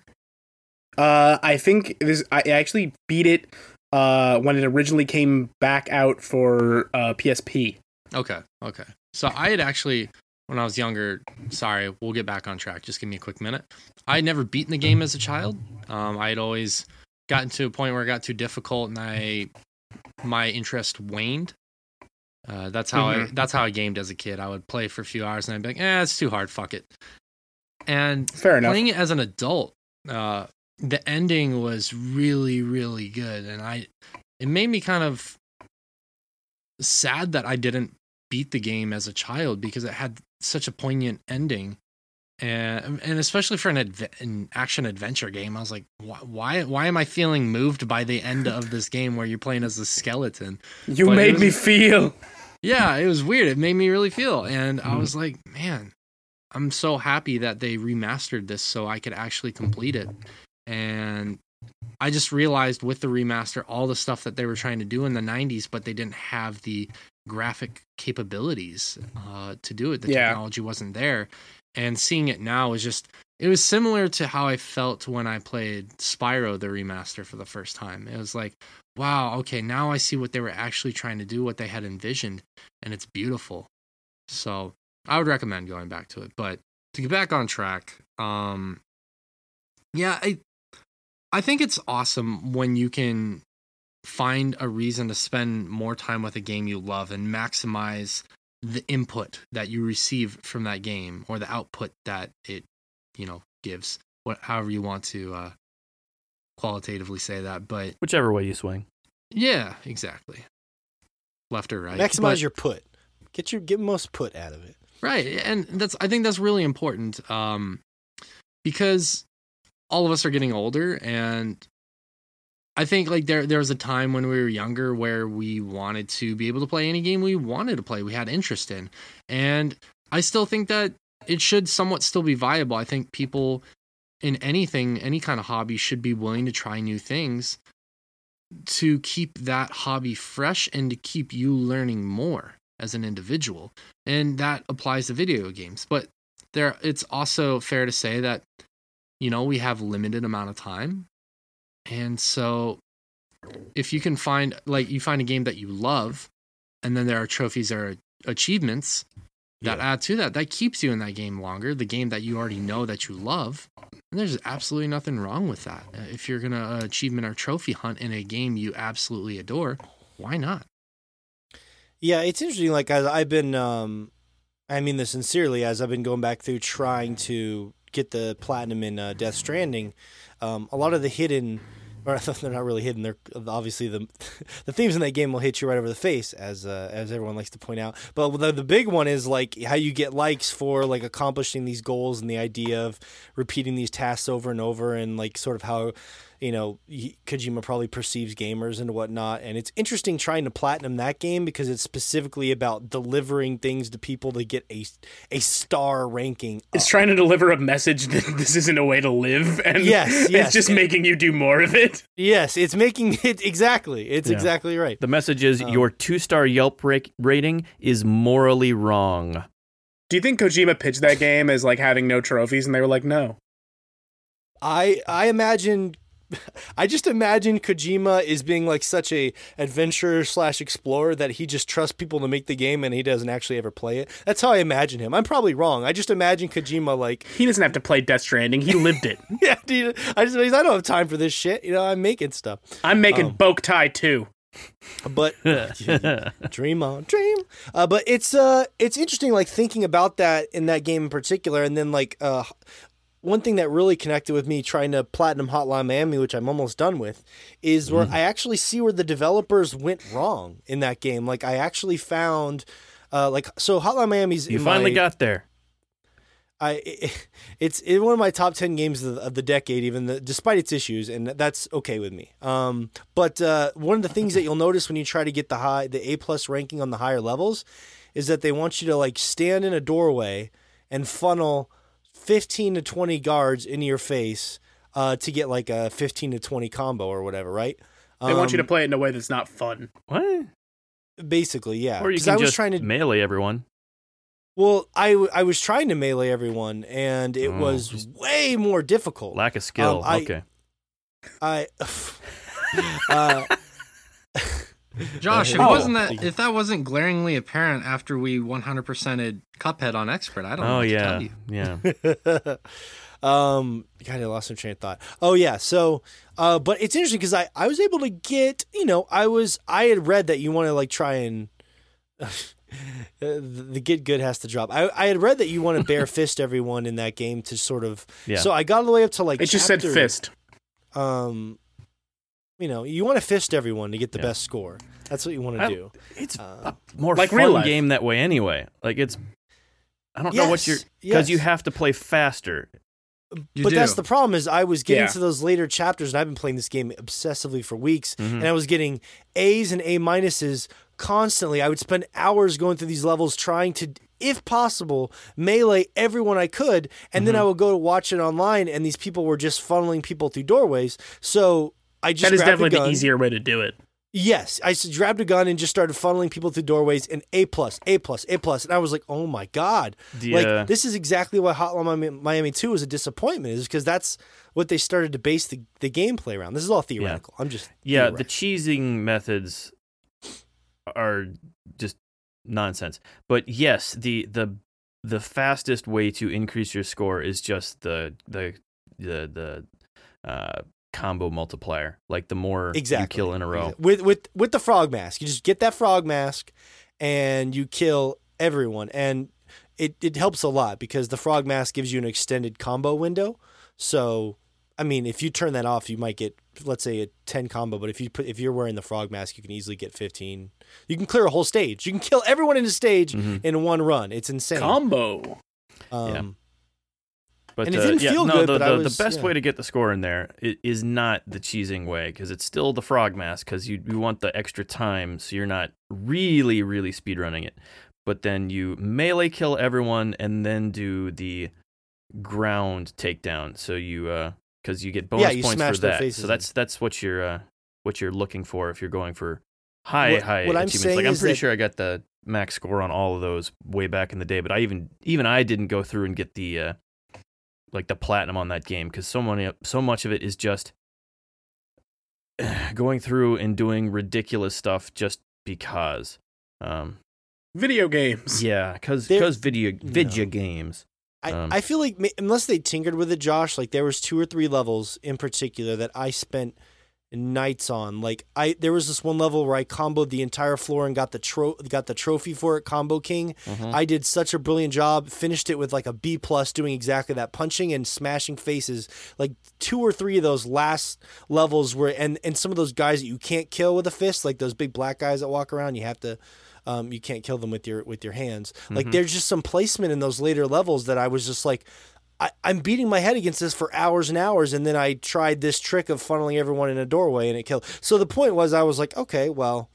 Uh, I think this. I actually beat it uh, when it originally came back out for uh, PSP. Okay, okay. So I had actually, when I was younger, sorry, we'll get back on track. Just give me a quick minute. I had never beaten the game as a child. Um, I had always gotten to a point where it got too difficult, and I my interest waned. Uh, that's how I that's how I gamed as a kid. I would play for a few hours, and I'd be like, "Eh, it's too hard. Fuck it." And Fair enough. playing it as an adult, uh, the ending was really, really good, and I it made me kind of sad that I didn't beat the game as a child because it had such a poignant ending, and and especially for an, adve- an action adventure game, I was like, why, why why am I feeling moved by the end of this game where you're playing as a skeleton? You but made was- me feel. yeah, it was weird. It made me really feel. And I Mhm. was like, man, I'm so happy that they remastered this so I could actually complete it. And I just realized with the remaster all the stuff that they were trying to do in the 90s, but they didn't have the graphic capabilities uh, to do it. The Yeah. technology wasn't there. And seeing it now is just, it was similar to how I felt when I played Spyro the remaster for the first time. It was like, wow, okay, now I see what they were actually trying to do, what they had envisioned, and it's beautiful. So I would recommend going back to it. But to get back on track, um, yeah, I I think it's awesome when you can find a reason to spend more time with a game you love and maximize the input that you receive from that game or the output that it, you know, gives. What however you want to uh qualitatively say that, but Whichever way you swing. yeah, exactly. Left or right. Maximize But- your put. Get your get most put out of it. right and that's i think that's really important um because all of us are getting older and i think like there there was a time when we were younger where we wanted to be able to play any game we wanted to play we had interest in. And i still think that it should somewhat still be viable. I think people in anything any kind of hobby should be willing to try new things to keep that hobby fresh and to keep you learning more as an individual. And that applies to video games. But there it's also fair to say that you know we have limited amount of time and so if you can find like you find a game that you love and then there are trophies or achievements that add to that that keeps you in that game longer the game that you already know that you love and there's absolutely nothing wrong with that Uh, if you're gonna uh, achievement or trophy hunt in a game you absolutely adore why not Yeah, it's interesting. Like as I've been, um, I mean this sincerely, as I've been going back through trying to get the platinum in uh, Death Stranding. Um, a lot of the hidden, or they're not really hidden. They're obviously the the themes in that game will hit you right over the face, as uh, as everyone likes to point out. But the the big one is like how you get likes for like accomplishing these goals and the idea of repeating these tasks over and over, and like sort of how you know he- Kojima probably perceives gamers and whatnot. And it's interesting trying to platinum that game because it's specifically about delivering things to people to get a a star ranking. It's trying to deliver a message that this isn't a way to live, and Yes, yes. it's just making you do more of it. Yes, it's making it exactly. It's Yeah. exactly right. The message is Um, your two star Yelp rating is morally wrong. Do you think Kojima pitched that game as like having no trophies, and they were like, no? I I imagine I just imagine Kojima is being like such a adventurer slash explorer that he just trusts people to make the game and he doesn't actually ever play it. That's how I imagine him. I'm probably wrong. I just imagine Kojima like, He doesn't have to play Death Stranding. He lived it. yeah, dude. I just I don't have time for this shit. You know, I'm making stuff. I'm making Um, Boktai too. But dream on, dream. Uh, but it's uh, it's interesting, like thinking about that in that game in particular, and then like uh, one thing that really connected with me trying to platinum Hotline Miami, which I'm almost done with, is where I actually see where the developers went wrong in that game. Like I actually found. Uh, like so, Hotline Miami's You finally my- got there. I it's in one of my top ten games of the, of the decade, even the, despite its issues, and that's okay with me. Um, but uh, one of the things that you'll notice when you try to get the high, the A plus ranking on the higher levels, is that they want you to like stand in a doorway and funnel fifteen to twenty guards into your face uh, to get like a fifteen to twenty combo or whatever, right? They want you to Um, play it in a way that's not fun. What? basically, yeah. Or you 'Cause can I was just trying to melee everyone. Well, I, w- I was trying to melee everyone, and it Oh, was way more difficult. Lack of skill. Um, I- okay. I, uh, Josh, if, Oh. wasn't that, if that wasn't glaringly apparent after we 100%ed Cuphead on Expert, I don't know Oh what to yeah, tell you. yeah. um, God, I lost my train of thought. Oh yeah, so, uh, but it's interesting because I, I was able to get, you know, I was, I had read that you want to like try and. The, the get good has to drop. I, I had read that you want to bare fist everyone in that game to sort of. Yeah. So I got all the way up to like. It just said chapter- fist. Um, you know, you want to fist everyone to get the Yeah. best score. That's what you want to I- do. It's Uh, a more like fun real game that way anyway. Like it's. I don't know what you're Yes, because you have to play faster. You but do. that's the problem is I was getting Yeah. to those later chapters and I've been playing this game obsessively for weeks Mhm. and I was getting A's and A minuses constantly. I would spend hours going through these levels trying to if possible melee everyone I could and then I would go to watch it online and these people were just funneling people through doorways. So I just That is definitely the easier way to do it. Yes, I grabbed a gun and just started funneling people through doorways and A plus, A plus, A plus, and I was like, oh my god, uh, like this is exactly why Hotline Miami, Miami Two was a disappointment, is because that's what they started to base the, the gameplay around. This is all theoretical. I'm just Yeah, the cheesing methods are just nonsense. But yes, the the the fastest way to increase your score is just the the the the uh, combo multiplier. Like the more exactly you kill in a row. with with with the frog mask. You just get that frog mask, and you kill everyone, and it it helps a lot because the frog mask gives you an extended combo window. So, I mean, if you turn that off, you might get let's say a ten combo. But if you put if you're wearing the frog mask, you can easily get fifteen. You can clear a whole stage. You can kill everyone in a stage Mhm. in one run. It's insane. Combo. um, But And it uh, didn't yeah, feel no, good, the, but the, was- the best yeah. way to get the score in there is not the cheesing way because it's still the frog mask because you, you want the extra time so you're not really really speed running it. But then you melee kill everyone and then do the ground takedown. So you uh because you get bonus Yeah, you points smash for that. faces So that's that's what you're uh what you're looking for if you're going for high What- high what I'm achievements. saying Like I'm pretty sure I got the max score on all of those way back in the day, but I even even I didn't go through and get the uh like the platinum on that game because so many so much of it is just going through and doing ridiculous stuff just because. Um, Video games. yeah, because because video video No. games. I, Um, I feel like unless they tinkered with it, Josh, like there was two or three levels in particular that I spent nights on. Like I, there was this one level where I comboed the entire floor and got the tro- got the trophy for it, Combo King. I did such a brilliant job. Finished it with like a B plus, doing exactly that, punching and smashing faces. Like two or three of those last levels where, and and some of those guys that you can't kill with a fist, like those big black guys that walk around, you have to. Um, you can't kill them with your with your hands. Like there's just some placement in those later levels that I was just like, I, I'm beating my head against this for hours and hours, and then I tried this trick of funneling everyone in a doorway, and it killed. So the point was, I was like, okay, well,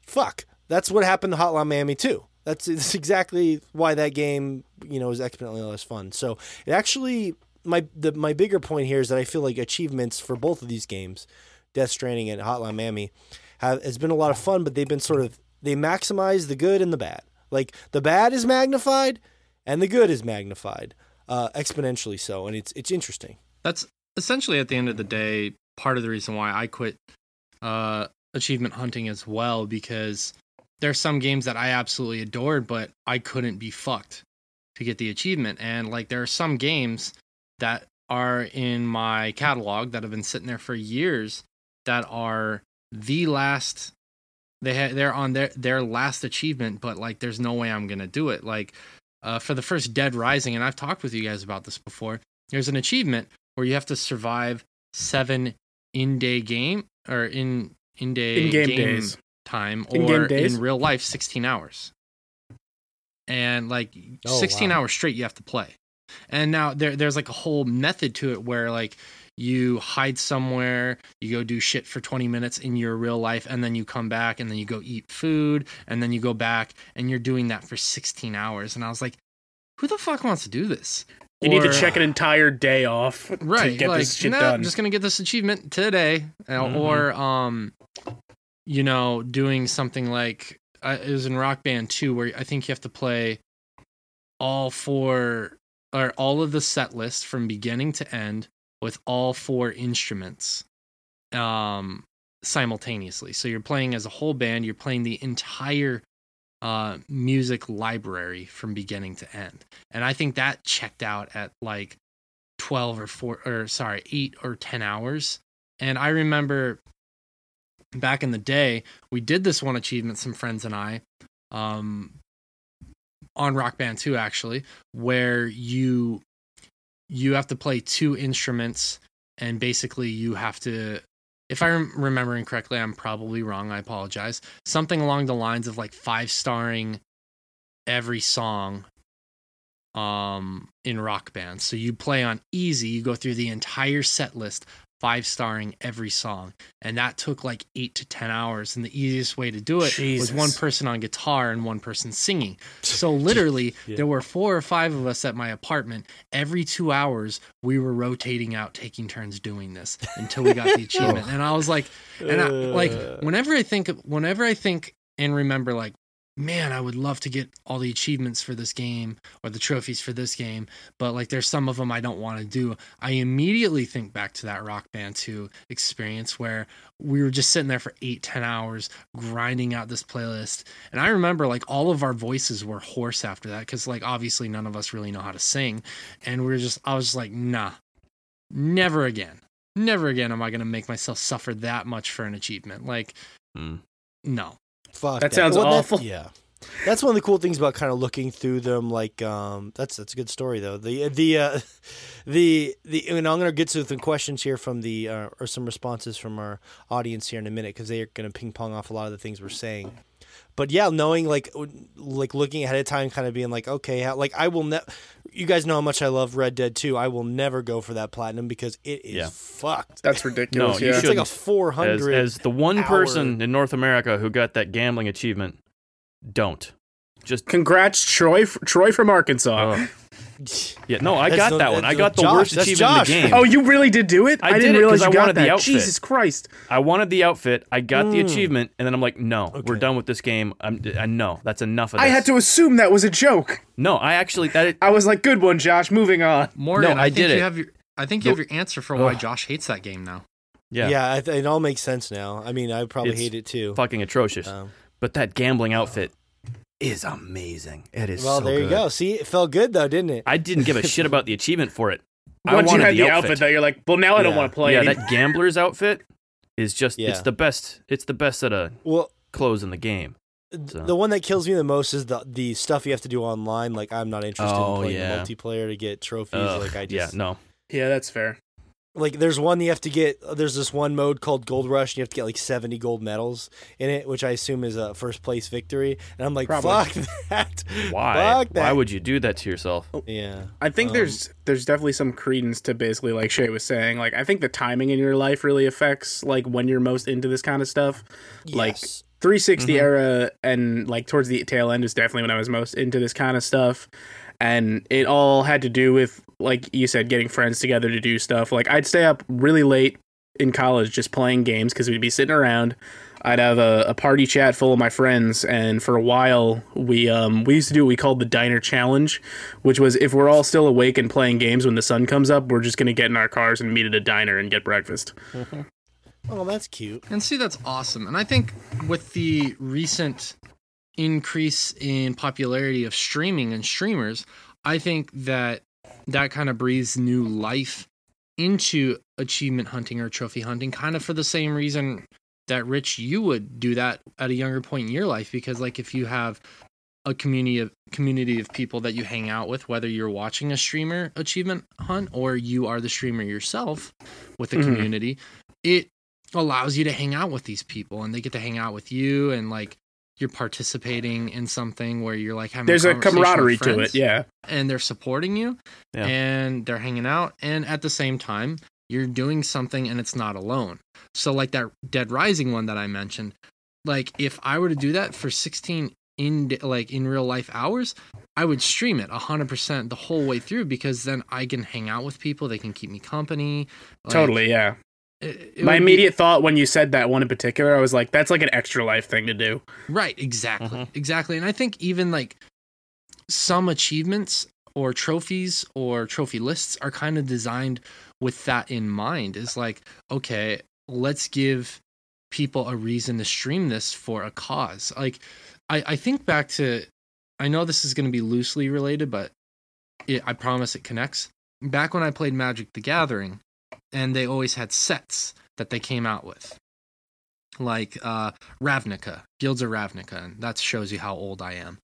fuck. That's what happened to Hotline Miami too. That's, that's exactly why that game, you know, is exponentially less fun. So it actually my the my bigger point here is that I feel like achievements for both of these games, Death Stranding and Hotline Miami, have has been a lot of fun, but they've been sort of they maximize the good and the bad. Like the bad is magnified, and the good is magnified uh, exponentially so, and it's it's interesting. That's essentially at the end of the day part of the reason why I quit uh, achievement hunting as well because there's some games that I absolutely adored, but I couldn't be fucked to get the achievement. And like there are some games that are in my catalog that have been sitting there for years that are the last they ha- they're on their their last achievement, but like there's no way I'm gonna do it. Like uh, for the first Dead Rising, and I've talked with you guys about this before. There's an achievement where you have to survive seven in-day game or in in-day In-game game days. time or days? in real life 16 hours. And like Oh, 16 wow. hours straight you have to play. And now there there's like a whole method to it where like you hide somewhere, you go do shit for 20 minutes in your real life, and then you come back and then you go eat food, and then you go back and you're doing that for 16 hours. And I was like, who the fuck wants to do this? You need to check an entire day off right to get like this shit nah, done. I'm just gonna get this achievement today Uh, Mhm. or um you know doing something like uh, it was in rock band 2 where i think you have to play all four or all of the set list from beginning to end with all four instruments um simultaneously. So you're playing as a whole band you're playing the entire uh music library from beginning to end. And i think that checked out at like 12 or 4 or sorry 8 or 10 hours. And i remember back in the day we did this one achievement some friends and i um on rock band 2 actually where you you have to play two instruments and basically you have to if i'm remembering correctly i'm probably wrong i apologize. Something along the lines of like five starring every song um in rock band so you play on easy you go through the entire set list five starring every song. And that took like eight to ten hours. And the easiest way to do it Jesus. was one person on guitar and one person singing. So literally Yeah. there were four or five of us at my apartment. Every two hours we were rotating out taking turns doing this until we got the achievement. And i was like and I, like Uh, whenever i think whenever i think and remember like man i would love to get all the achievements for this game or the trophies for this game but like there's some of them i don't want to do. I immediately think back to that rock band 2 experience where we were just sitting there for eight ten hours grinding out this playlist and i remember like all of our voices were hoarse after that because like obviously none of us really know how to sing and we were just i was just like nah never again. Never again am i going to make myself suffer that much for an achievement. Like Hmm. no Fuck That sounds Well, awful. yeah, that's one of the cool things about kind of looking through them. Like, um, that's that's a good story though. The the uh, the the. And I'm gonna get to some questions here from the uh, or some responses from our audience here in a minute because they are gonna ping pong off a lot of the things we're saying. But yeah, knowing like like looking ahead of time, kind of being like, okay, how, like I will never. You guys know how much I love Red Dead 2. I will never go for that platinum because it is Yeah. fucked. That's ridiculous. No, you yeah. It's like a 400. As, as the one hour- person in North America who got that gambling achievement, don't. Just Congrats, Troy. Troy from Arkansas. Ugh. yeah, no, I That's got the- that one. I got the Josh. worst achievement Josh. in the game. Oh, you really did do it? I did didn't it 'cause realize I got wanted the that. outfit. Jesus Christ! I wanted the outfit. I got the Mm. achievement, and then I'm like, no, we're done with this game. I'm, I know that's enough of this. I had to assume that was a joke. No, I actually that. I was like, "Good one, Josh. Moving on." Morgan, No, I I, think did you it. have your I think you have your answer for why Ugh. Josh hates that game now. Yeah, Yeah, it all makes sense now. I mean, I probably It's hate it too. fucking atrocious. Um, But that gambling outfit is amazing. It is. well, so there you good. go. See, it felt good though, didn't it? I didn't give a shit about the achievement for it. I Once you wanted had the, the, outfit. outfit, though, you're like, "Well, now I don't want to play." yeah, any- that gambler's outfit is just Yeah. it's the best. It's the best set of Well, clothes in the game. So- the one that kills me the most is the the stuff you have to do online. Like, I'm not interested Oh, in playing yeah. multiplayer to get trophies. Ugh, like, I yeah, just no. yeah, that's fair. Like there's one you have to get there's this one mode called gold rush and you have to get like 70 gold medals in it which i assume is a first place victory and i'm like Probably. fuck that Why? fuck that Why would you do that to yourself? yeah I think Um, there's there's definitely some credence to basically like Shay was saying. Like, I think the timing in your life really affects like when you're most into this kind of stuff. Like, yes. 360 Mhm. era and like towards the tail end is definitely when I was most into this kind of stuff. And it all had to do with like you said getting friends together to do stuff like i'd stay up really late in college just playing games because we'd be sitting around i'd have a, a party chat full of my friends and for a while we um we used to do what we called the diner challenge which was if we're all still awake and playing games when the sun comes up we're just going to get in our cars and meet at a diner and get breakfast Oh, that's cute. And see, that's awesome. And I think with the recent increase in popularity of streaming and streamers, I think that that kind of breathes new life into achievement hunting or trophy hunting, kind of for the same reason that Rich, you would do that at a younger point in your life, because like if you have a community of community of people that you hang out with, whether you're watching a streamer achievement hunt or you are the streamer yourself with the Mhm. community, it allows you to hang out with these people and they get to hang out with you and like you're participating in something where you're like having there's a conversation with camaraderie to it yeah. and they're supporting you Yeah. and they're hanging out. And at the same time you're doing something and it's not alone. So like that dead rising one that i mentioned like if i were to do that for 16 in like in real life hours i would stream it 100% the whole way through because then i can hang out with people. They can keep me company. Like, totally yeah it- it my would be- immediate thought when you said that one in particular i was like that's like an extra life thing to do Right, exactly. Mhm. Exactly. And I think even like some achievements or trophies or trophy lists are kind of designed with that in mind. Is like, okay, let's give people a reason to stream this for a cause. Like I, I think back to I know this is gonna be loosely related, but it, I promise it connects. Back when I played Magic the Gathering, and they always had sets that they came out with like uh, Ravnica, Guilds of Ravnica, and that shows you how old I am.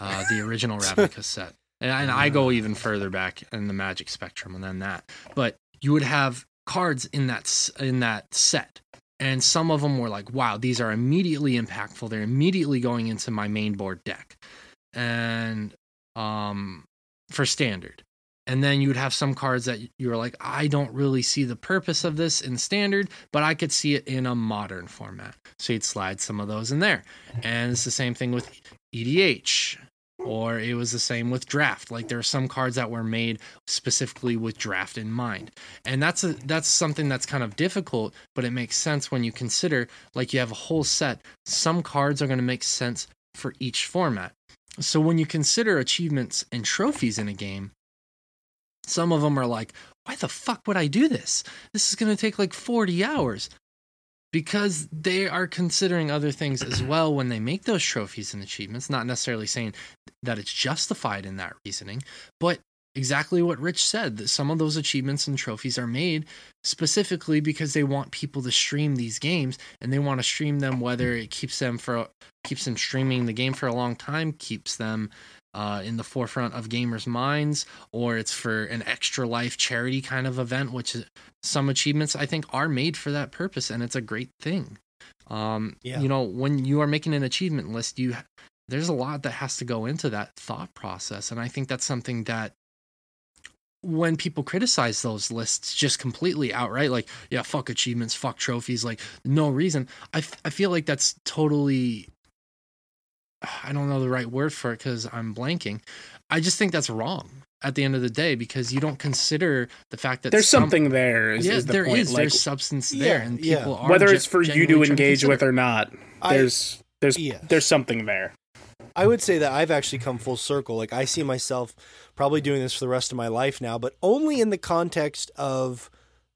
Uh, the original Ravnica set, and, and I go even further back in the Magic spectrum than that. But you would have cards in that in that set, and some of them were like, "Wow, these are immediately impactful. They're immediately going into my main board deck," and um, for standard. And then you would have some cards that you were like, I don't really see the purpose of this in standard, but I could see it in a modern format. So you'd slide some of those in there. And it's the same thing with EDH, or it was the same with draft. Like there are some cards that were made specifically with draft in mind. And that's a that's something that's kind of difficult, but it makes sense when you consider like you have a whole set. Some cards are going to make sense for each format. So when you consider achievements and trophies in a game, some of them are like, why the fuck would I do this? This is going to take like 40 hours. Because they are considering other things as well when they make those trophies and achievements, not necessarily saying that it's justified in that reasoning, but exactly what Rich said that some of those achievements and trophies are made specifically because they want people to stream these games and they want to stream them whether it keeps them for keeps them streaming the game for a long time, keeps them uh, in the forefront of gamers' minds, or it's for an extra life charity kind of event, which is, some achievements I think are made for that purpose, and it's a great thing. Um, Yeah. You know, when you are making an achievement list, you there's a lot that has to go into that thought process, and I think that's something that when people criticize those lists just completely outright like yeah fuck achievements fuck trophies like no reason i, f- I feel like that's totally i don't know the right word for it because i'm blanking i just think that's wrong at the end of the day because you don't consider the fact that there's some- something there is, yeah is the there point is. like there's substance Yeah, there and yeah. people are whether it's for you to genuinely trying engage with or not I- there's there's Yeah. there's something there I would say that I've actually come full circle. Like I see myself probably doing this for the rest of my life now, but only in the context of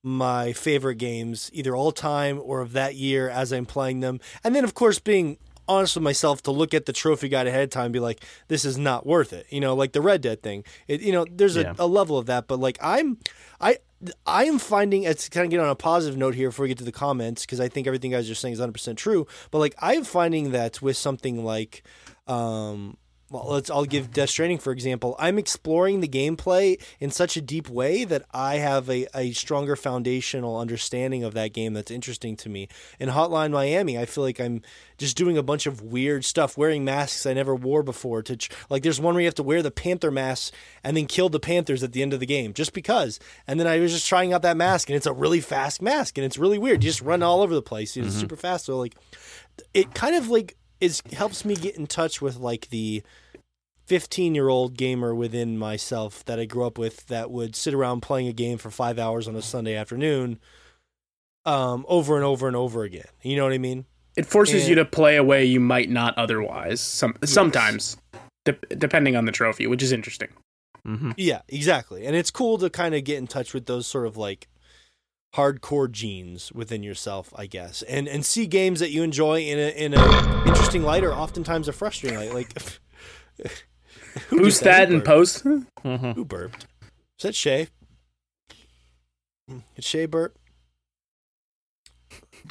my favorite games, either all time or of that year as I'm playing them. And then of course being honest with myself to look at the trophy guide ahead of time and be like, this is not worth it. You know, like the Red Dead thing. It, you know, there's a, Yeah. a level of that, but like I'm I I am finding it's kind of get on a positive note here before we get to the comments because I think everything you guys are saying is 100% true. But like I'm finding that with something like um well let's I'll give Death Stranding for example. I'm exploring the gameplay in such a deep way that I have a, a stronger foundational understanding of that game that's interesting to me. In Hotline Miami, I feel like I'm just doing a bunch of weird stuff, wearing masks I never wore before. To tr- like, there's one where you have to wear the panther mask and then kill the panthers at the end of the game, just because. And then I was just trying out that mask, and it's a really fast mask, and it's really weird. You just run all over the place. It's mm-hmm. super fast. So like, it kind of like is helps me get in touch with like the 15 year old gamer within myself that I grew up with that would sit around playing a game for five hours on a Sunday afternoon um, over and over and over again. You know what I mean? It forces And- you to play a way you might not otherwise. Some sometimes, de- depending on the trophy, which is interesting. hmm Yeah, exactly. And it's cool to kind of get in touch with those sort of like hardcore genes within yourself, I guess, and and see games that you enjoy in a in a interesting light or oftentimes a frustrating light. Like who Boost did that Who and burped? post. hmm Who burped? Is that Shay? It's Shay burp.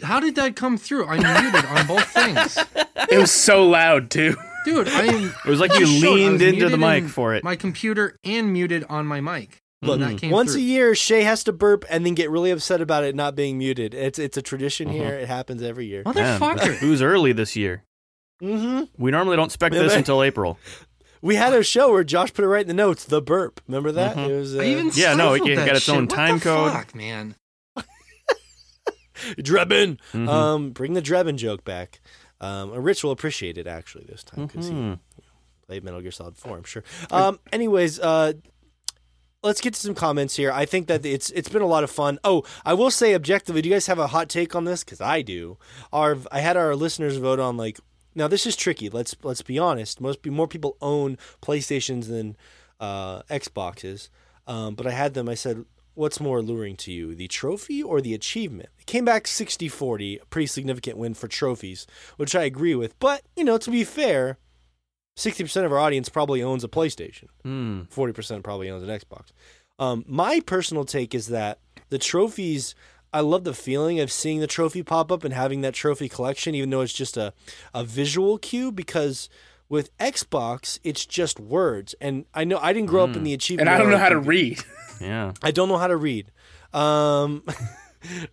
How did that come through? I'm muted on both things, It was so loud too. dude. I am. It was like you Just showed I leaned into the mic in for it. My computer and muted on my mic. Look, And that came once through. a year, Shay has to burp and then get really upset about it not being muted. It's it's a tradition here. It happens every year. Motherfucker. who's early this year? Mm-hmm. We normally don't expect this until April. We had a show where Josh put it right in the notes. The burp. Remember that? Mhm. It was uh, I even Yeah, no, it stifled got that its own shit. What time the code. Fuck, man. Drebin. Mhm. Um, bring the Drebin joke back. Um, and Rich will appreciate it actually this time because he Mhm. played Metal Gear Solid Four. I'm sure. Um, anyways, uh, let's get to some comments here. I think that it's it's been a lot of fun. Oh, I will say objectively, do you guys have a hot take on this? Because I do. Our I had our listeners vote on like. Now this is tricky. Let's let's be honest. Most be more people own PlayStations than uh, Xboxes. Um, but I had them. I said, "What's more alluring to you, the trophy or the achievement?" It came back 60-40, a pretty significant win for trophies, which I agree with. But you know, to be fair, sixty percent of our audience probably owns a PlayStation. Hmm. Forty percent probably owns an Xbox. Um, my personal take is that the trophies. I love the feeling of seeing the trophy pop up and having that trophy collection, even though it's just a, a visual cue. Because with Xbox, it's just words, and I know I didn't grow up in the achievement. And I don't know how to read. Yeah. I don't know how to read. Um,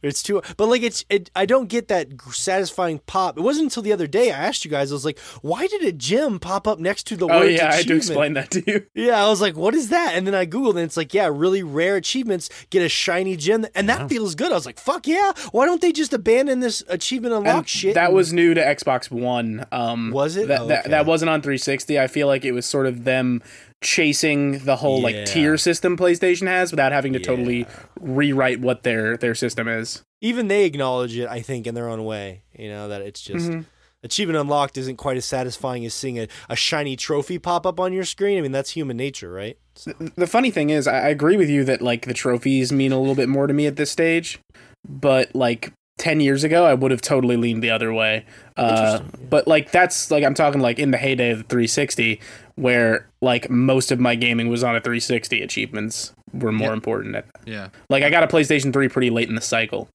it's too, but like it's, it, I don't get that satisfying pop. It wasn't until the other day I asked you guys. I was like, why did a gem pop up next to the Oh word yeah, I had to explain that to you. Yeah, I was like, what is that? And then I googled, and it's like, yeah, really rare achievements get a shiny gem, and that feels good. I was like, fuck yeah! Why don't they just abandon this achievement unlock And shit? That and- was new to Xbox One. Um, Was it? That, Oh, that, that wasn't on 360. I feel like it was sort of them chasing the whole Yeah. like tier system PlayStation has without having to totally rewrite what their their system is. even they acknowledge it. I think in their own way, you know, that it's just. Mhm. Achievement unlocked isn't quite as satisfying as seeing a, a shiny trophy pop up on your screen. I mean, that's human nature, right? So, The funny thing is, I I agree with you that like the trophies mean a little bit more to me at this stage, but like. 10 years ago I would have totally leaned the other way. Uh, but like that's like I'm talking like in the heyday of the 360 where like most of my gaming was on a 360 achievements were more Yeah. important at Yeah. Like I got a PlayStation 3 pretty late in the cycle.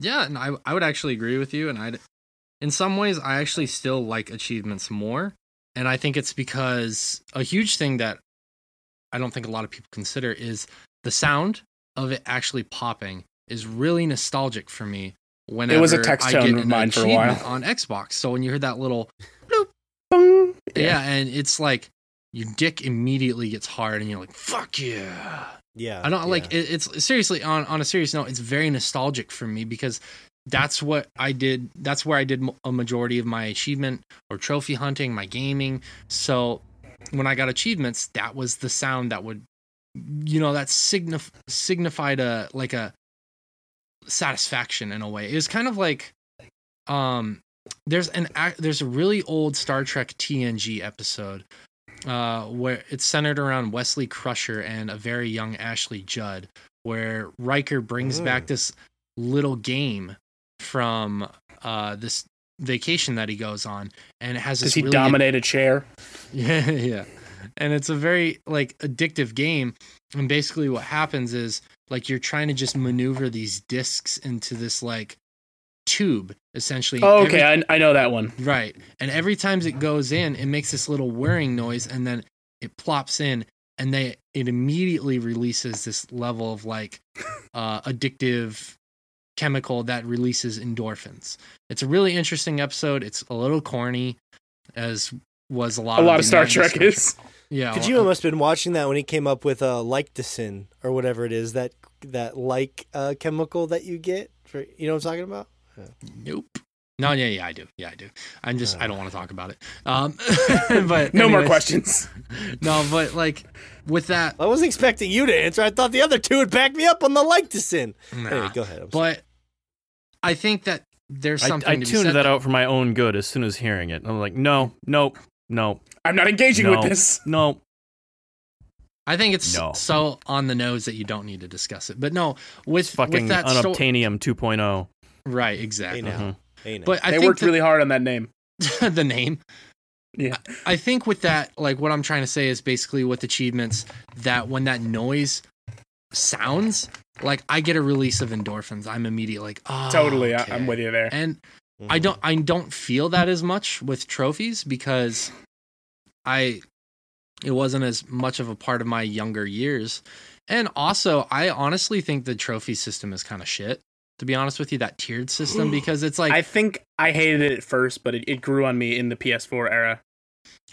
Yeah, and I I would actually agree with you and I in some ways I actually still like achievements more and I think it's because a huge thing that I don't think a lot of people consider is the sound of it actually popping is really nostalgic for me whenever was a text I tone get of mine for a while. achievement on Xbox. So when you hear that little Bong. yeah. and it's like your dick immediately gets hard and you're like fuck yeah. yeah. I don't yeah. like it, it's seriously on on a serious note. It's very nostalgic for me because that's what I did. That's where I did a majority of my achievement or trophy hunting, my gaming. So when I got achievements, that was the sound that would, you know, that signif- signified a like a satisfaction in a way. It was kind of like, um, there's an there's a really old Star Trek TNG episode uh, where it's centered around Wesley Crusher and a very young Ashley Judd, where Riker brings Mm. back this little game from uh, this vacation that he goes on, and it has this Does he really dominate a chair? yeah, yeah. And it's a very like addictive game. And basically what happens is like you're trying to just maneuver these discs into this like tube essentially. Oh, Every- okay, I, I know that one. Right. And every time it goes in, it makes this little whirring noise and then it plops in and they it immediately releases this level of like uh addictive chemical that releases endorphins. It's a really interesting episode. It's a little corny as was a lot A of lot the of Star Trek Star is. Yeah. Kojima must have been watching that when he came up with uh, Lyctacin or whatever it is that that like uh, chemical that you get for you know what I'm talking about. Nope. No, yeah, yeah, I do. Yeah, I do. I'm just I don't want to talk about it. Um, but No more questions. No, but like with that, I wasn't expecting you to answer. I thought the other two would back me up on the like to sin. nah. Anyway, go ahead. I'm sorry. but I think that there's something I to be tuned said that out for my own good as soon as hearing it. I'm like, no, nope, no, I'm not engaging no, with this. no. I think it's No. so on the nose that you don't need to discuss it. But no, with Fucking with that sto- unobtainium 2.0. right, exactly. now, Mhm. hey. But I they think worked that- really hard on that name. the name. Yeah. I think with that, like what I'm trying to say is basically with achievements that when that noise sounds, like I get a release of endorphins. I'm immediately like, oh, Totally. I, okay. I'm with you there. And Mhm. I don't I don't feel that as much with trophies because I it wasn't as much of a part of my younger years. And also, I honestly think the trophy system is kind of shit. To be honest with you, that tiered system because it's like I think I hated it at first, but it, it grew on me in the PS4 era.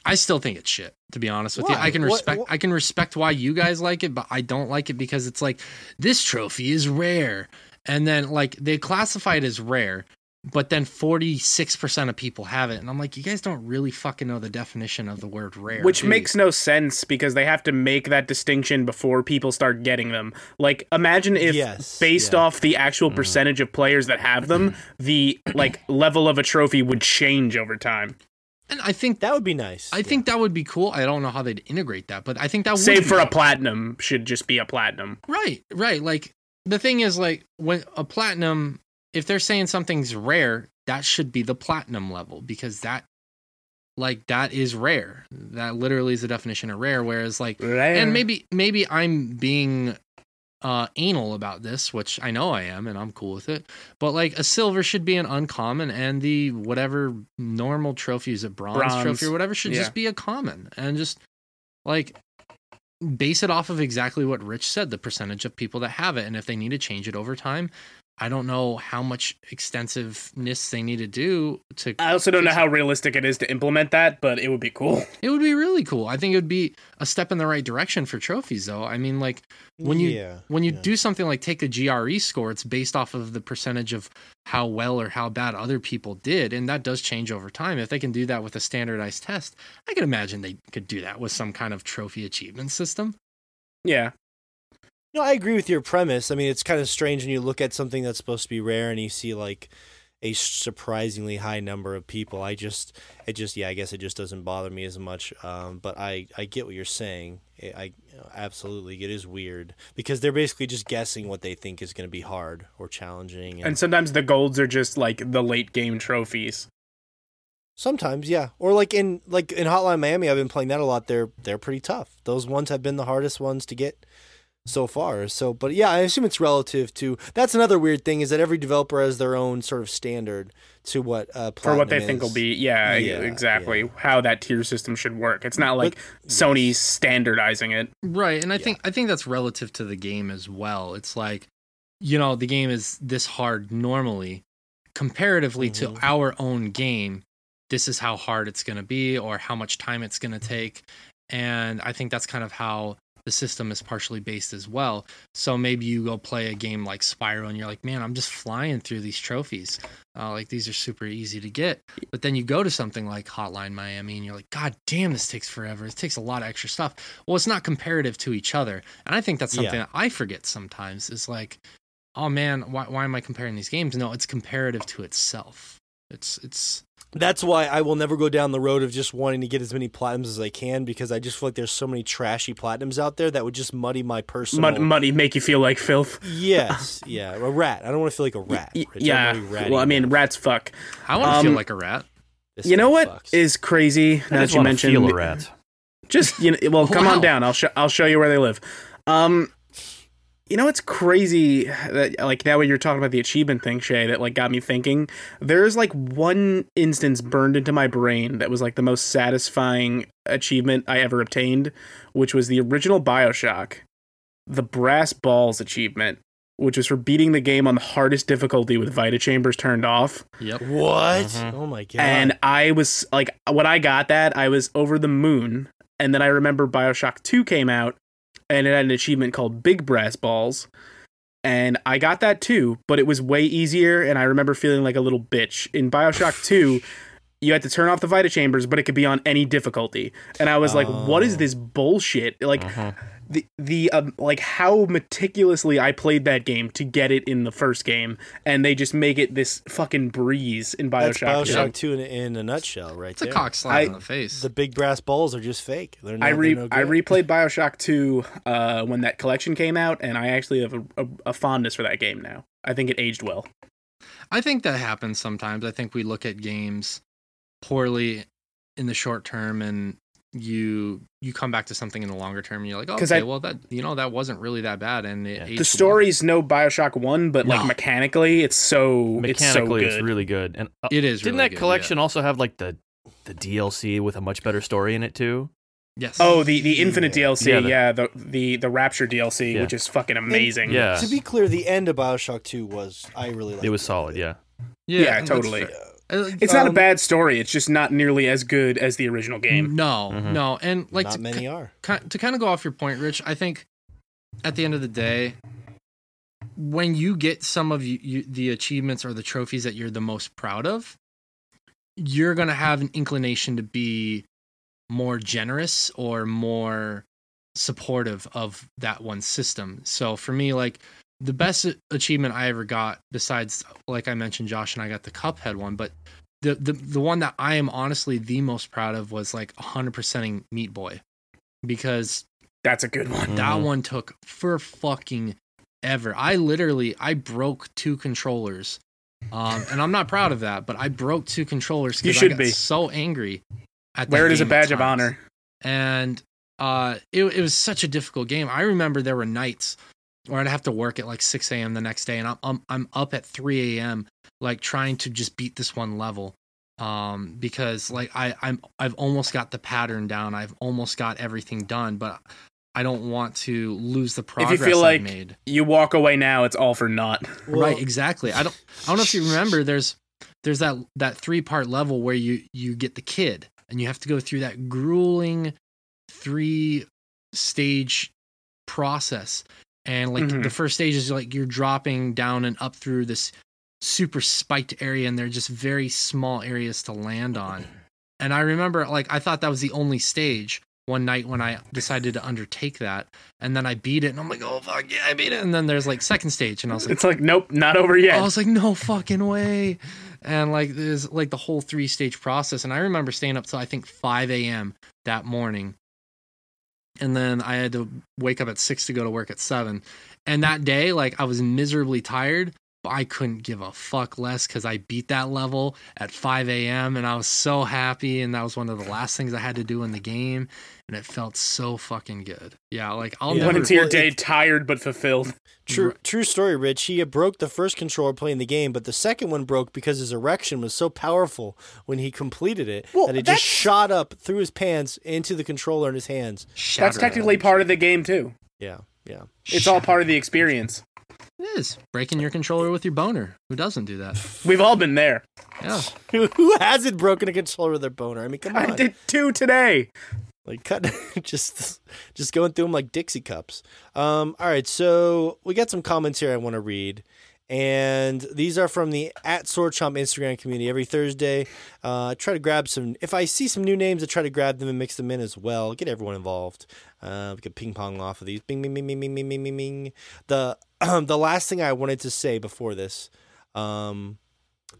I still think it's shit. To be honest with you, I can What- respect. what- I can respect why you guys like it, but I don't like it because it's like this trophy is rare, and then like they classify it as rare, but then forty six percent of people have it, and I'm like, you guys don't really fucking know the definition of the word rare, Which do you? makes no sense because they have to make that distinction before people start getting them. Like, imagine if, Yes, based yeah. off the actual Mhm. percentage of players that have them, the like level of a trophy would change over time. and I think that would be nice. I think that would be cool. I don't know how they'd integrate that, but I think that would Save be for a cool. platinum should just be a platinum. Right, right. Like the thing is, like when a platinum, if they're saying something's rare, that should be the platinum level because that, like, that is rare. That literally is the definition of rare. Whereas, like, and maybe maybe I'm being uh anal about this, which I know I am, and I'm cool with it. But like, a silver should be an uncommon, and the whatever normal trophies, a bronze, Bronze. trophy or whatever, should Yeah. just be a common, and just like base it off of exactly what Rich said, the percentage of people that have it. And if they need to change it over time, I don't know how much extensiveness they need to do to I also don't know how realistic it is to implement that, but it would be cool. it would be really cool. I think it would be a step in the right direction for trophies though. I mean like when you yeah, when you yeah. do something like take a GRE score, it's based off of the percentage of how well or how bad other people did, and that does change over time. If they can do that with a standardized test, I can imagine they could do that with some kind of trophy achievement system. Yeah. No, I agree with your premise. I mean, it's kind of strange when you look at something that's supposed to be rare and you see like a surprisingly high number of people. I just, it just, yeah, I guess it just doesn't bother me as much. Um, but I, I get what you're saying. I, I absolutely, it is weird because they're basically just guessing what they think is going to be hard or challenging. And, And sometimes the golds are just like the late game trophies. sometimes, yeah, or like in like in Hotline Miami, I've been playing that a lot. They're they're pretty tough. Those ones have been the hardest ones to get so far. So, but yeah, I assume it's relative to. That's another weird thing is that every developer has their own sort of standard to what uh, for what they Platinum think will be yeah, Yeah, exactly yeah. how that tier system should work it's not like sony's standardizing it Right, and I Yeah. think I think that's relative to the game as well. It's like, you know, the game is this hard normally, comparatively Mhm. to our own game. This is how hard it's going to be, or how much time it's going to take, and I think that's kind of how the system is partially based as well. So maybe you go play a game like Spyro, and you're like, man, I'm just flying through these trophies. Uh, like these are super easy to get. But then you go to something like Hotline Miami, and you're like, God damn, this takes forever. It takes a lot of extra stuff. Well, it's not comparative to each other, and I think that's something Yeah. that I forget sometimes. Is like, oh man, why why am I comparing these games? No, it's comparative to itself. It's it's That's why I will never go down the road of just wanting to get as many platinums as I can because I just feel like there's so many trashy platinums out there that would just muddy my personal. Mud, muddy make you feel like filth Yes, yeah, a rat. I don't want to feel like a rat. Y- Rich. I yeah don't wanna be ratty well i mean enough. rats fuck I want to feel Um, like a rat. This you know guy what fucks. is crazy I now that you mentioned feel a rat. just you know well come on down i'll show i'll show you where they live um you know it's crazy that like now when you're talking about the achievement thing shay that like got me thinking there's like one instance burned into my brain that was like the most satisfying achievement i ever obtained which was the original bioshock the brass balls achievement which was for beating the game on the hardest difficulty with vita chambers turned off Yep. what? Mhm. Oh my god! and I was like, when I got that, I was over the moon. And then I remember Bioshock 2 came out and it had an achievement called Big Brass Balls. and I got that too, but it was way easier, and I remember feeling like a little bitch. In Bioshock 2, you had to turn off the Vita Chambers, but it could be on any difficulty. And I was like, what is Oh. this bullshit? Like, Uh-huh. The, the um, like how meticulously I played that game to get it in the first game, and they just make it this fucking breeze in That's Bioshock. Bioshock two. in, in a nutshell, right It's a there. cock slap in the face. The big brass balls are just fake. They're not, I re they're no I replayed Bioshock 2 uh, when that collection came out, and I actually have a, a, a fondness for that game now. I think it aged well. I think that happens sometimes. I think we look at games poorly in the short term and you you come back to something in the longer term and you're like, oh, 'Cause okay, I- well that you know that wasn't really that bad and it Yeah. aged The story's no Bioshock 1, but like mechanically, it's so it's so Mechanically, it's, really good. And uh. It is. didn't really that good, collection also have like the the DLC with a much better story in it too? Yes. Oh, the the Infinite Yeah. DLC, Yeah, yeah, the- the, the the Rapture DLC, Yeah. which is fucking amazing. Yeah. To be clear, the end of Bioshock 2 was, I really liked It was solid, yeah. yeah, that's totally. Fair. Uh, It's not a Um, bad story. It's just not nearly as good as the original game. No, Mhm. no, and like Not to, many are. ki- to kind of go off your point, Rich. I think at the end of the day, when you get some of you, you, the achievements or the trophies that you're the most proud of, you're gonna have an inclination to be more generous or more supportive of that one system. So for me, like the best achievement I ever got, besides like I mentioned, Josh and I got the Cuphead one, but the the the one that I am honestly the most proud of was like 100%ing Meat Boy, because That's a good one. that Mhm. one took for fucking ever. I literally I broke two controllers. Um, and I'm not proud of that, but I broke two controllers You because I should got be. so angry. At that Wear it as a badge of honor. and uh, it, it was such a difficult game. I remember there were nights where I'd have to work at like 6 a.m. the next day, and I'm I'm, I'm up at 3 a.m. like trying to just beat this one level, um, because like I I'm I've almost got the pattern down. I've almost got everything done, but I don't want to lose the progress if you feel I've like- made. You walk away now, it's all for naught. right, exactly. I don't I don't know if you remember. There's there's that that three part level where you you get the kid and you have to go through that grueling three stage process and like Mhm. the first stage is like you're dropping down and up through this super spiked area and they're just very small areas to land on and i remember like i thought that was the only stage one night when i decided to undertake that and then i beat it and i'm like oh fuck yeah i beat it and then there's like second stage and i was like It's like, nope, not over yet. I was like, no fucking way. And like there's like the whole three stage process. And I remember staying up till I think 5 a.m. that morning. And then I had to wake up at six to go to work at seven. And that day, like I was miserably tired, I couldn't give a fuck less because I beat that level at 5 a.m. and I was so happy. And that was one of the last things I had to do in the game. And it felt so fucking good. Yeah, like I'll Yeah. Went into your day it- tired but fulfilled. True, true story, Rich. He broke the first controller playing the game, but the second one broke because his erection was so powerful when he completed it Well, that it that's- just shot up through his pants into the controller in his hands. That's technically part of the game too. Yeah, yeah. It's all part of the experience. It is breaking your controller with your boner. Who doesn't do that? We've all been there. Yeah. who, hasn't broken a controller with their boner? I mean, come on. I did two today. Like cut, just just going through them like Dixie cups. Um, all right, so we got some comments here I want to read, and these are from the at Swordchomp Instagram community. Every Thursday, uh, I try to grab some. If I see some new names, I try to grab them and mix them in as well. Get everyone involved. Uh, we could ping pong off of these. Bing, bing, bing, bing, bing, bing, bing, bing. The the last thing I wanted to say before this, um,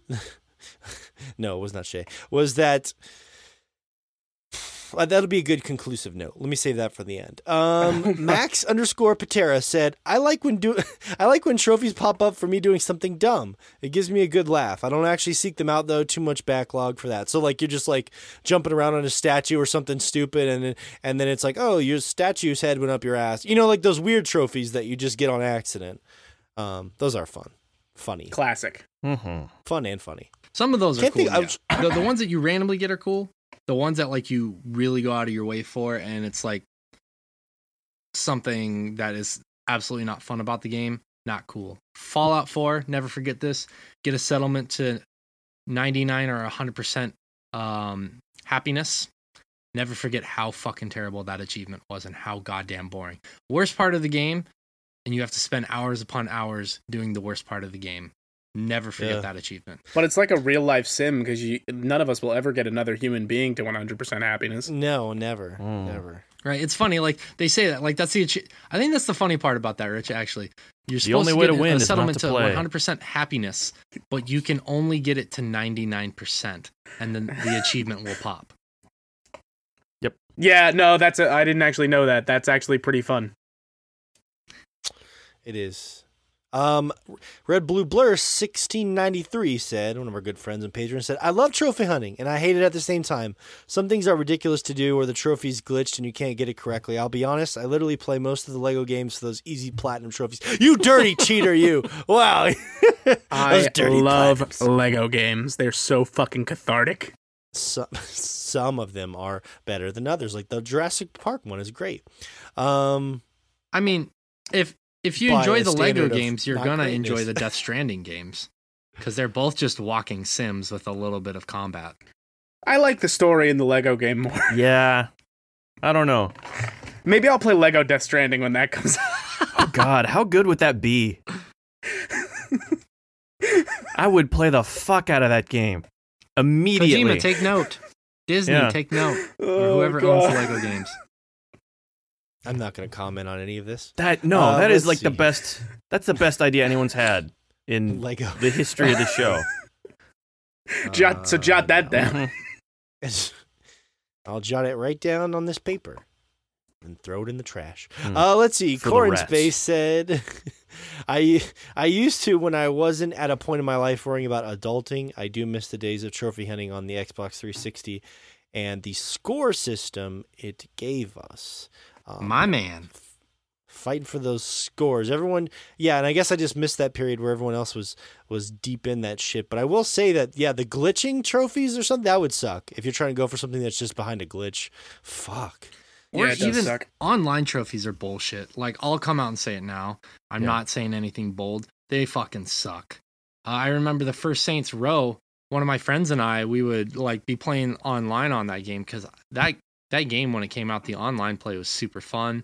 no, it was not Shay. Was that that'll be a good conclusive note. Let me save that for the end. Um, Max underscore Patera said, "I like when do I like when trophies pop up for me doing something dumb. It gives me a good laugh. I don't actually seek them out though. Too much backlog for that. So like you're just like jumping around on a statue or something stupid, and then- and then it's like, oh, your statue's head went up your ass. You know, like those weird trophies that you just get on accident. Um, those are fun, funny, Classic. Mm-hmm. fun and funny. Some of those are Can't cool. think- I was- yeah. the, the ones that you randomly get are cool. The ones that like you really go out of your way for, and it's like something that is absolutely not fun about the game. Not cool. Fallout 4, never forget this. Get a settlement to 99 or 100% um, happiness. Never forget how fucking terrible that achievement was and how goddamn boring. Worst part of the game, and you have to spend hours upon hours doing the worst part of the game. Never forget Yeah. that achievement. But it's like a real life sim because you none of us will ever get another human being to 100% happiness. No, never, Mm. never. Right? It's funny, like they say that, like that's the. achi- I think that's the funny part about that, Rich. Actually, you're supposed only to way get to win a is settlement to to 100% happiness, but you can only get it to 99%, and then the achievement will pop. Yep. Yeah, no, that's a, I didn't actually know that. That's actually pretty fun. It is. Um, Red Blue Blur 1693 said, one of our good friends and patrons said, I love trophy hunting and I hate it at the same time. Some things are ridiculous to do or the trophy's glitched and you can't get it correctly. I'll be honest, I literally play most of the Lego games for those easy platinum trophies. You dirty cheater, you. Wow. I love platinums. Lego games. They're so fucking cathartic. some some of them are better than others. Like the Jurassic Park one is great. Um, I mean, if if you enjoy the Lego games, you're gonna greatness. enjoy the Death Stranding games because they're both just walking sims with a little bit of combat. I like the story in the Lego game more. Yeah. I don't know. Maybe I'll play Lego Death Stranding when that comes out. Oh God, how good would that be? I would play the fuck out of that game immediately. Kojima, take note. Disney, Yeah. take note. Or Oh, whoever owns the Lego games. I'm not going to comment on any of this. that no, Uh, that is let's like the best. That's the best idea anyone's had in Lego. the history of the show. Jot, so jot that down. Mhm. I'll jot it right down on this paper and throw it in the trash. Hmm. Uh, let's see. For the Corin. Space said, "I I used to when I wasn't at a point in my life worrying about adulting. I do miss the days of trophy hunting on the Xbox 360 and the score system it gave us. Um, My man. fighting for those scores. Everyone, yeah, and I guess I just missed that period where everyone else was was deep in that shit. But I will say that yeah, the glitching trophies or something that would suck if you're trying to go for something that's just behind a glitch. Fuck. Or Yeah, it does even suck. online trophies are bullshit. Like I'll come out and say it now. I'm Yeah. not saying anything bold. They fucking suck. Uh, I remember the first Saints Row. One of my friends and I, we would like be playing online on that game because that that game when it came out, the online play was super fun.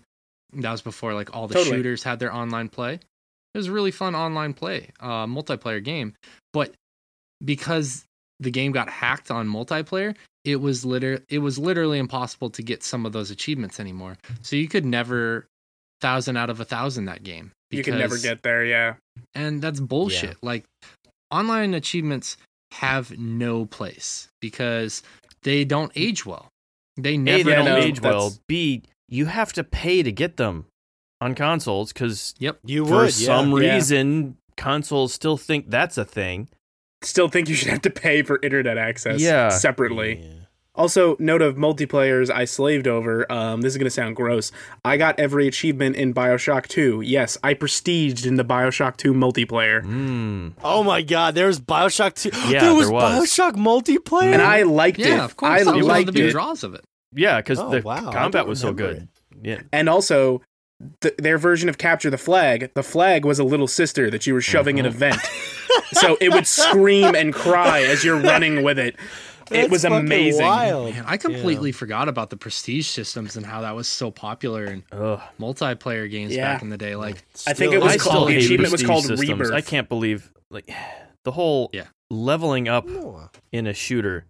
That was before like all the Totally. shooters had their online play. It was a really fun online play, uh, multiplayer game. But because the game got hacked on multiplayer, it was liter- it was literally impossible to get some of those achievements anymore. So you could never thousand out of a thousand that game. You can never get there, yeah. and that's bullshit. Like online achievements have no place because they don't age well. They A, never they don't no, age well. B, you have to pay to get them on consoles because yep, You for would some Yeah. reason consoles still think that's a thing. Still think you should have to pay for internet access Yeah. separately. Yeah. Also, note of multiplayers I slaved over. Um, this is gonna sound gross. I got every achievement in Bioshock 2. Yes, I prestiged in the Bioshock 2 multiplayer, Mm. Oh my God! There's Bioshock 2. Yeah, there was, there was. Bioshock multiplayer. and I liked it. Yeah, of course. I that was one of the big it. draws of it. Yeah, because Oh, the wow, combat was so remember good. Yeah. And also, th- their version of capture the flag. The flag was a little sister that you were shoving in a mm-hmm. vent, so it would scream and cry as you're running with it. That's it was amazing. Wild. Man, I completely forgot about the prestige systems and how that was so popular in Ugh. multiplayer games Yeah. back in the day. Like I think it was I called- the achievement was called systems. Rebirth. I can't believe like the whole Yeah. leveling up No. in a shooter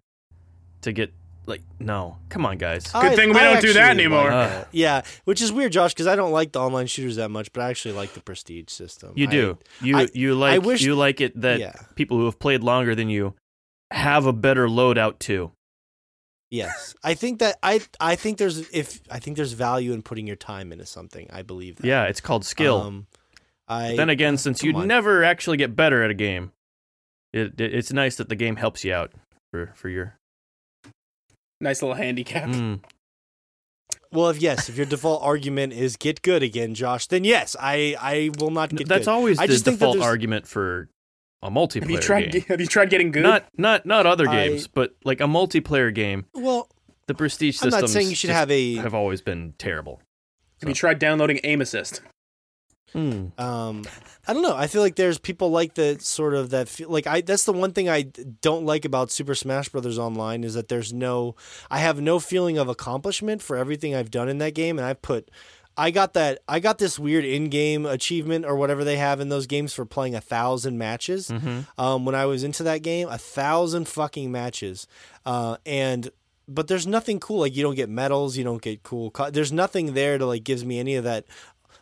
to get like no. Come on, guys. Good thing we don't do that anymore. like Uh. that. yeah, which is weird, Josh, because I don't like the online shooters that much, but I actually like the prestige system. You I- do. You I- you like I wish- you like it that yeah. people who have played longer than you have a better loadout too. Yes, I think that I I think there's if I think there's value in putting your time into something. I believe that. Yeah, it's called skill. Um, I then again, since come you on. never actually get better at a game, it, it it's nice that the game helps you out for for your. Nice little handicap. Mm. well, if yes, if your default argument is get good again, Josh, then yes, I I will not get good. That's good. always I the just think default there's- argument for a multiplayer Have you tried? game. Have you tried getting good? Not not not other I- games, but like a multiplayer game. Well, The prestige I'm not saying you should have a have always been terrible. have you tried downloading Aim Assist? Mm. um I don't know. I feel like there's people like the sort of that feel like I that's the one thing I don't like about Super Smash Brothers online is that there's no I have no feeling of accomplishment for everything I've done in that game and I've put I got that. I got this weird in-game achievement or whatever they have in those games for playing a thousand matches. Mhm. Um, when I was into that game, a thousand fucking matches, uh, and but there's nothing cool. Like you don't get medals, you don't get cool. Co- there's nothing there to like gives me any of that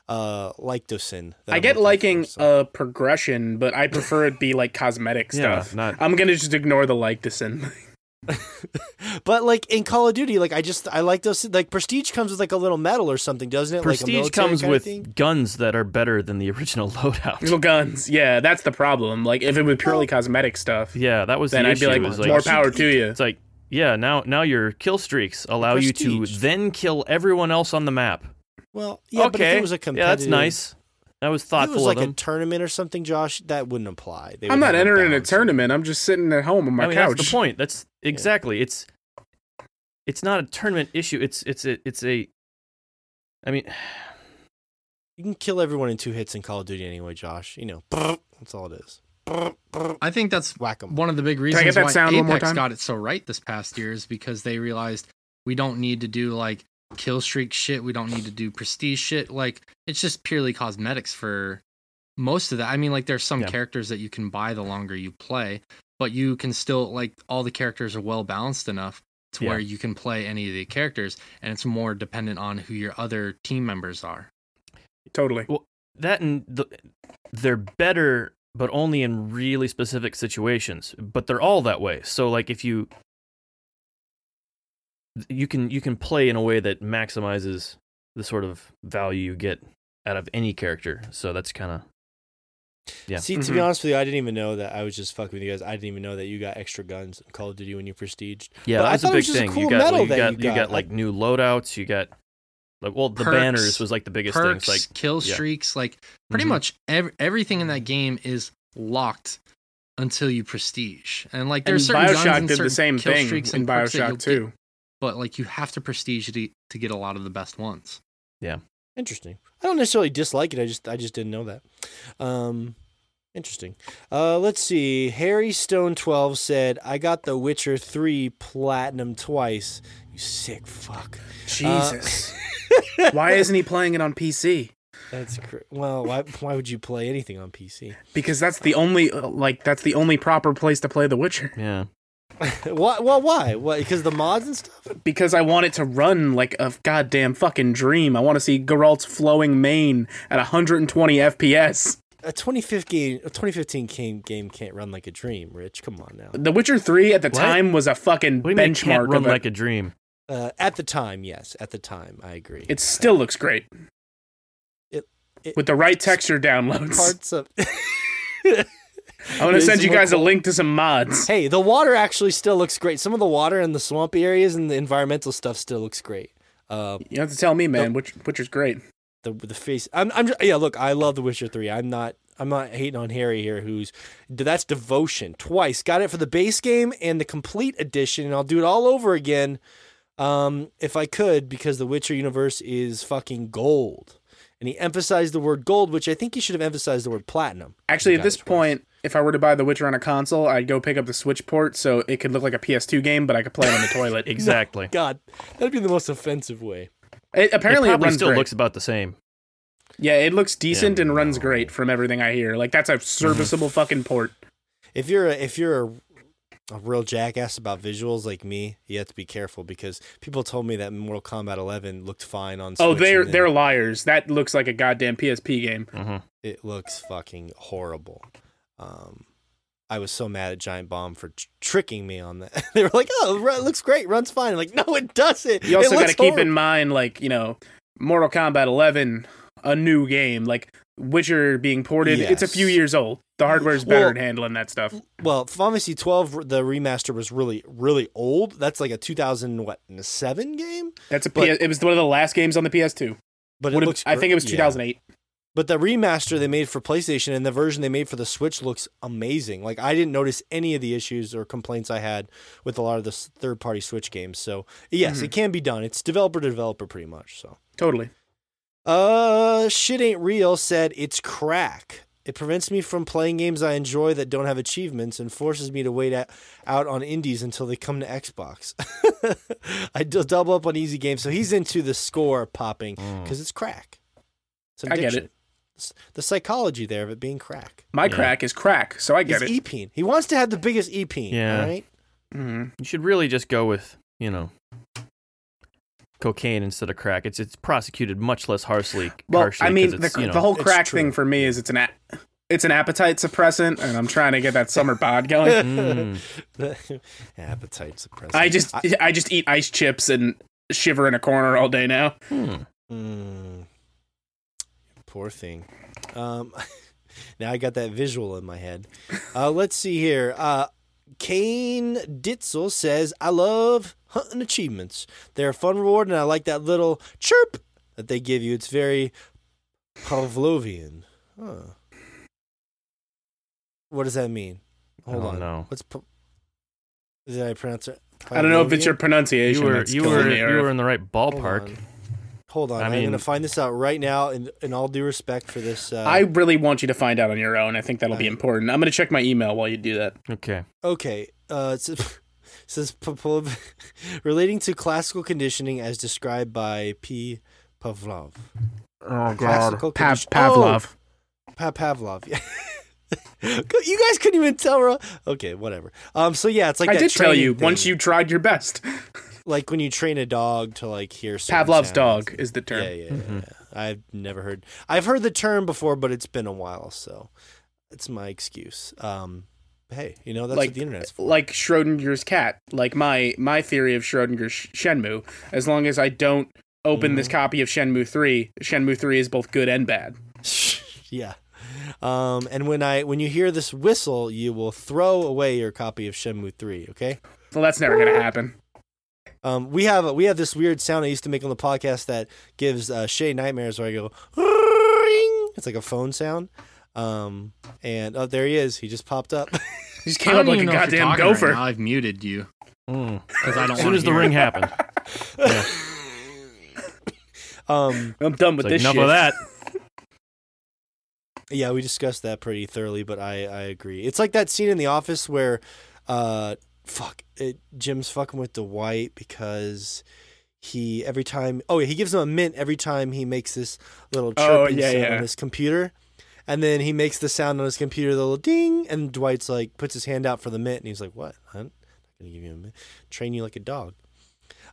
uh Lyctosin. that I I'm get liking for, so. uh progression, but I prefer it be like cosmetic Yeah, stuff. not- I'm gonna just ignore the like this in. But like in Call of Duty, like I just I like those. Like Prestige comes with like a little medal or something, doesn't it? like a Prestige military comes with thing? guns that are better than the original loadout. Little guns. Yeah, that's the problem. Like if it was purely cosmetic stuff, Yeah, that was then the I'd be issue. like, more power to you. It's like, yeah, now now your kill streaks allow you to then kill everyone else on the map. Well, yeah, okay, but if it was a competitive, yeah, competitive, that's nice. That was If it was like of a tournament or something, Josh, that wouldn't apply. They I'm not entering a tournament. I'm just sitting at home on my I mean, couch. that's the point. That's exactly. It's it's not a tournament issue. It's it's a it's a. I mean, You can kill everyone in two hits in Call of Duty anyway, Josh. You know, that's all it is. I think that's Whack 'em. one of the big reasons get that why sound Apex one more time? got it so right this past year is because they realized we don't need to do like kill streak shit. We don't need to do prestige shit. Like it's just purely cosmetics for most of that. I mean, like there's some Yeah. characters that you can buy the longer you play, but you can still like all the characters are well balanced enough to Yeah. where you can play any of the characters, and it's more dependent on who your other team members are. totally. Well, that and the, they're better, but only in really specific situations. But they're all that way. So like if you you can you can play in a way that maximizes the sort of value you get out of any character. So that's kind of Yeah. See, to Mhm. be honest with you, I didn't even know that. I was just fucking with you guys. I didn't even know that you got extra guns in Call of Duty when you prestiged. yeah. But that was a thought it big was just a thing. cool you got medal you that got you you got got. like new loadouts. You got like well the Perks, banners was like the biggest Perks, thing. It's like kill yeah. streaks, like pretty Mhm. much ev- everything in that game is locked until you prestige. And like And there's certain guns Bioshock and did the certain same kill thing streaks in and perks that Bioshock get, too. But like you have to prestige to, to get a lot of the best ones. Yeah. Interesting. I don't necessarily dislike it. I just I just didn't know that. Um, interesting. Uh, let's see. Harry Stone twelve said, "I got The Witcher three platinum twice. You sick fuck." Jesus. Why isn't he playing it on PC? That's cr- well. Why why would you play anything on PC? Because that's the only uh, like that's the only proper place to play The Witcher. yeah. why? Well, why? What? Because the mods and stuff. Because I want it to run like a goddamn fucking dream. I want to see Geralt's flowing mane at 120 FPS. A 2015 game, a 2015 game game can't run like a dream. Rich, come on now. The Witcher 3 at the What? time was a fucking What do you mean can't benchmark run of it. like a dream? Uh, at the time, yes. At the time, I agree. It still looks great. It- it- With the right texture downloads. parts of. I'm gonna send you more guys a link to some mods. Hey, the water actually still looks great. Some of the water in the swampy areas and the environmental stuff still looks great. Uh, You have to tell me, man. which which is great. the the face. I'm I'm just, yeah. Look, I love The Witcher three. I'm not I'm not hating on Harry here. Who's that's devotion twice. Got it for the base game and the complete edition, and I'll do it all over again, um, if I could, because the Witcher universe is fucking gold. And he emphasized the word gold, which I think he should have emphasized the word platinum. Actually, at this twice. point, if I were to buy The Witcher on a console, I'd go pick up the Switch port so it could look like a PS2 game, but I could play it on the toilet. Exactly. God, that'd be the most offensive way. It, apparently, it it, probably runs still great. looks about the same. yeah, it looks decent Yeah. and runs great from everything I hear. Like that's a serviceable fucking port. if you're a, if you're a, a real jackass about visuals like me, you have to be careful because people told me that Mortal Kombat 11 looked fine on. Oh, they're they're liars. That looks like a goddamn PSP game. hmm It looks fucking horrible. Um, I was so mad at Giant Bomb for tr- tricking me on that. they were like, "Oh, it looks great, runs fine." I'm like, no, it doesn't. You also got to keep in mind, like you know, Mortal Kombat 11, a new game, like Witcher being ported. It's a few years old. The hardware's better Well- at handling that stuff. Well, Fantasy 12, the remaster was really, really old. That's like a 2000 what seven game, That's a But- PS, it was one of the last games on the PS2. but it looks. I think it was yeah. 2008. But the remaster they made for PlayStation and the version they made for the Switch looks amazing. Like I didn't notice any of the issues or complaints I had with a lot of the third party Switch games. So yes, Mhm. it can be done. It's developer to developer pretty much. So Totally. uh shit ain't real said it's crack. It prevents me from playing games I enjoy that don't have achievements and forces me to wait at, out on indies until they come to Xbox. I d- double up on easy games, so he's into the score popping because it's crack. It's I get it. S- The psychology there of it being crack. My Yeah. crack is crack, so I get It's it. E-peen. He wants to have the biggest E-peen. Yeah. All right. Mhm. You should really just go with, you know, cocaine instead of crack. It's it's prosecuted much less harshly. Well, harshly I mean, the, you know, the whole crack true. thing for me is it's an a- it's an appetite suppressant, and I'm trying to get that summer bod going. Mm. Appetite suppressant. I just I, just eat ice chips and shiver in a corner all day now. Hmm. Mm, poor thing. Um, now I got that visual in my head. Uh, let's see here. Uh, Kane Ditzel says, I love hunting achievements. They're a fun reward, and I like that little chirp that they give you. It's very Pavlovian. Huh. What does that mean? Hold on. no. What's pa- did I pronounce it? I don't know if it's your pronunciation. You were you were you were in the right Hold ballpark. On. Hold on. I I am mean- going to find this out right now, in, in all due respect for this. Uh, I really want you to find out on your own. I think that'll be important. I'm going to check my email while you do that. Okay. Okay. Uh, it says, it says Popov, relating to classical conditioning as described by P. Pavlov. Oh Classical Pav- condition- Pavlov. Pa- Pavlov. Yeah. you guys couldn't even tell. Ro- Okay, whatever. Um. So yeah, it's like I that did tell you thing. once you tried your best. like when you train a dog to like hear certain Pavlov's sounds. dog is the term. Yeah, yeah, yeah, Mhm. yeah. I've never heard. I've heard the term before, but it's been a while, so it's my excuse. Um. Hey, you know that's like what the internet's for. like Schrodinger's cat. Like my my theory of Schrodinger's Shenmue. As long as I don't open this Mhm. copy of Shenmue three, Shenmue three is both good and bad. yeah. Um, and when I when you hear this whistle, you will throw away your copy of Shenmue 3, okay? Well, that's never gonna happen. Um, we have we have this weird sound I used to make on the podcast that gives uh, Shay nightmares where I go ring. It's like a phone sound. Um, and oh, there he is. He just popped up. He just came up like a even know if you're goddamn talking right gopher. I've muted you Mm. because I don't As soon as the ring happened, yeah. um, I'm done It's with like, this enough shit. of that. Yeah, we discussed that pretty thoroughly, but I, I agree. It's like that scene in The Office where, uh, fuck, it, Jim's fucking with Dwight because he every time oh yeah he gives him a mint every time he makes this little Oh, yeah, sound yeah. on his computer, and then he makes the sound on his computer the little ding, and Dwight's like puts his hand out for the mint, and he's like, "What? I'm not gonna give you a mint. Train you like a dog."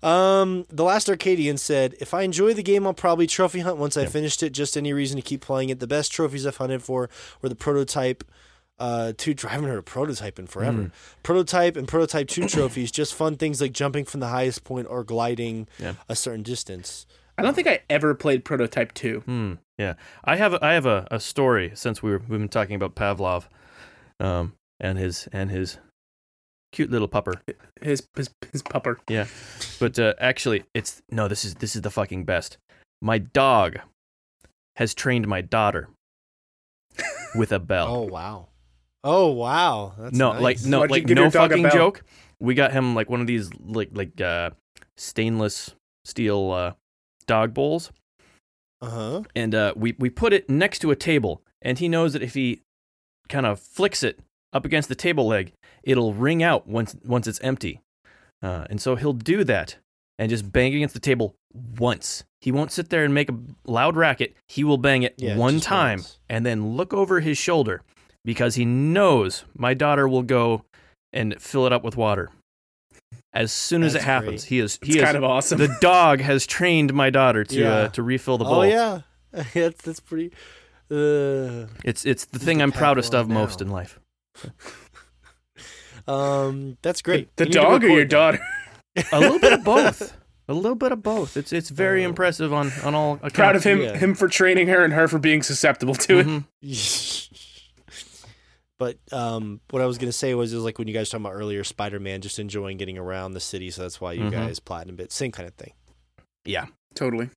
Um, the last Arcadian said, "If I enjoy the game, I'll probably trophy hunt once I Yeah. finished it. Just any reason to keep playing it. The best trophies I've hunted for were the prototype." Uh, two. driving her to prototype in forever. Mm. Prototype and prototype two trophies. Just fun things like jumping from the highest point or gliding Yeah. a certain distance. I don't think I ever played Prototype two. Hmm. Yeah, I have I have a, a story since we were we've been talking about Pavlov, um, and his and his cute little pupper. His his his pupper. Yeah, but uh, actually, it's no. This is this is the fucking best. My dog has trained my daughter with a bell. Oh wow. Oh wow. That's no, nice. like no, Why'd like no your dog a fucking joke. We got him like one of these like like uh, stainless steel uh, dog bowls, Uh huh. and uh, we we put it next to a table, and he knows that if he kind of flicks it up against the table leg, it'll ring out once once it's empty, uh, and so he'll do that and just bang against the table once. He won't sit there and make a loud racket. He will bang it Yeah, one time once. and then look over his shoulder because he knows my daughter will go and fill it up with water. As soon as That's it happens, great. he is he It's is kind of awesome. the dog has trained my daughter to Yeah. uh, to refill the bowl. Oh yeah. that's that's pretty. Uh, It's it's the thing I'm proudest Pavlov of most in life. um, that's great. The You need to dog or your that. daughter? A little bit of both. A little bit of both. It's it's very Uh, impressive on on all accounts. Proud of him Yeah. him for training her and her for being susceptible to it. But um, what I was gonna say was, it was like when you guys were talking about earlier, Spider Man just enjoying getting around the city, so that's why you Mhm. guys platinum bit, same kind of thing. Yeah. Totally.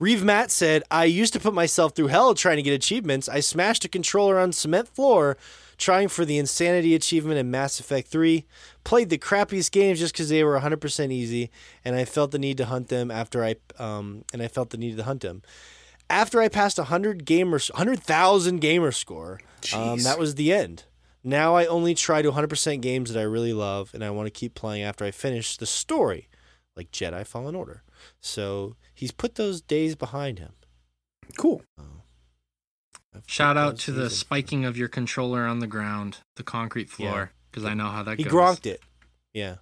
Reeve Matt said, I used to put myself through hell trying to get achievements. I smashed a controller on cement floor trying for the insanity achievement in Mass Effect 3. Played the crappiest games just because they were 100% easy, and I felt the need to hunt them after I um and I felt the need to hunt them. After I passed a hundred gamer, hundred thousand gamer score, um, that was the end. Now I only try to 100% games that I really love, and I want to keep playing after I finish the story, like Jedi Fallen Order. So he's put those days behind him. Cool. I've Shout out to the spiking of your controller on the ground, the concrete floor, because I know how that He goes. gronked it. Yeah,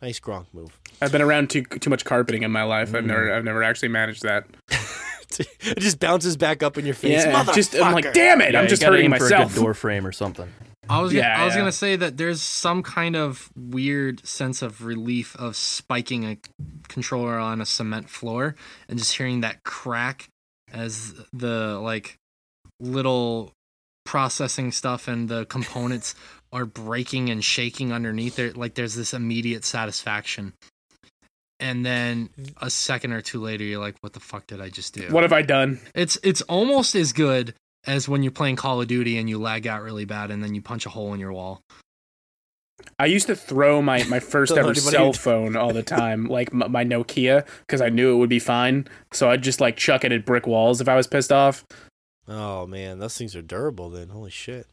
nice gronk move. I've been around too too much carpeting in my life. I've never I've never actually managed that. it just bounces back up in your face. Yeah, just I'm like, damn it! Yeah, I'm just hurting aim for a myself. good door frame or something. I was gonna, Yeah, I was yeah. gonna say that there's some kind of weird sense of relief of spiking a controller on a cement floor and just hearing that crack as the like little processing stuff and the components are breaking and shaking underneath it like there's this immediate satisfaction and then a second or two later you're like what the fuck did i just do What have I done? it's it's almost as good as when you're playing Call of Duty and you lag out really bad and then you punch a hole in your wall. I used to throw my, my first ever cell phone all the time, like my, my Nokia, because I knew it would be fine. So I'd just like chuck it at brick walls if I was pissed off. Oh man, those things are durable. Then holy shit.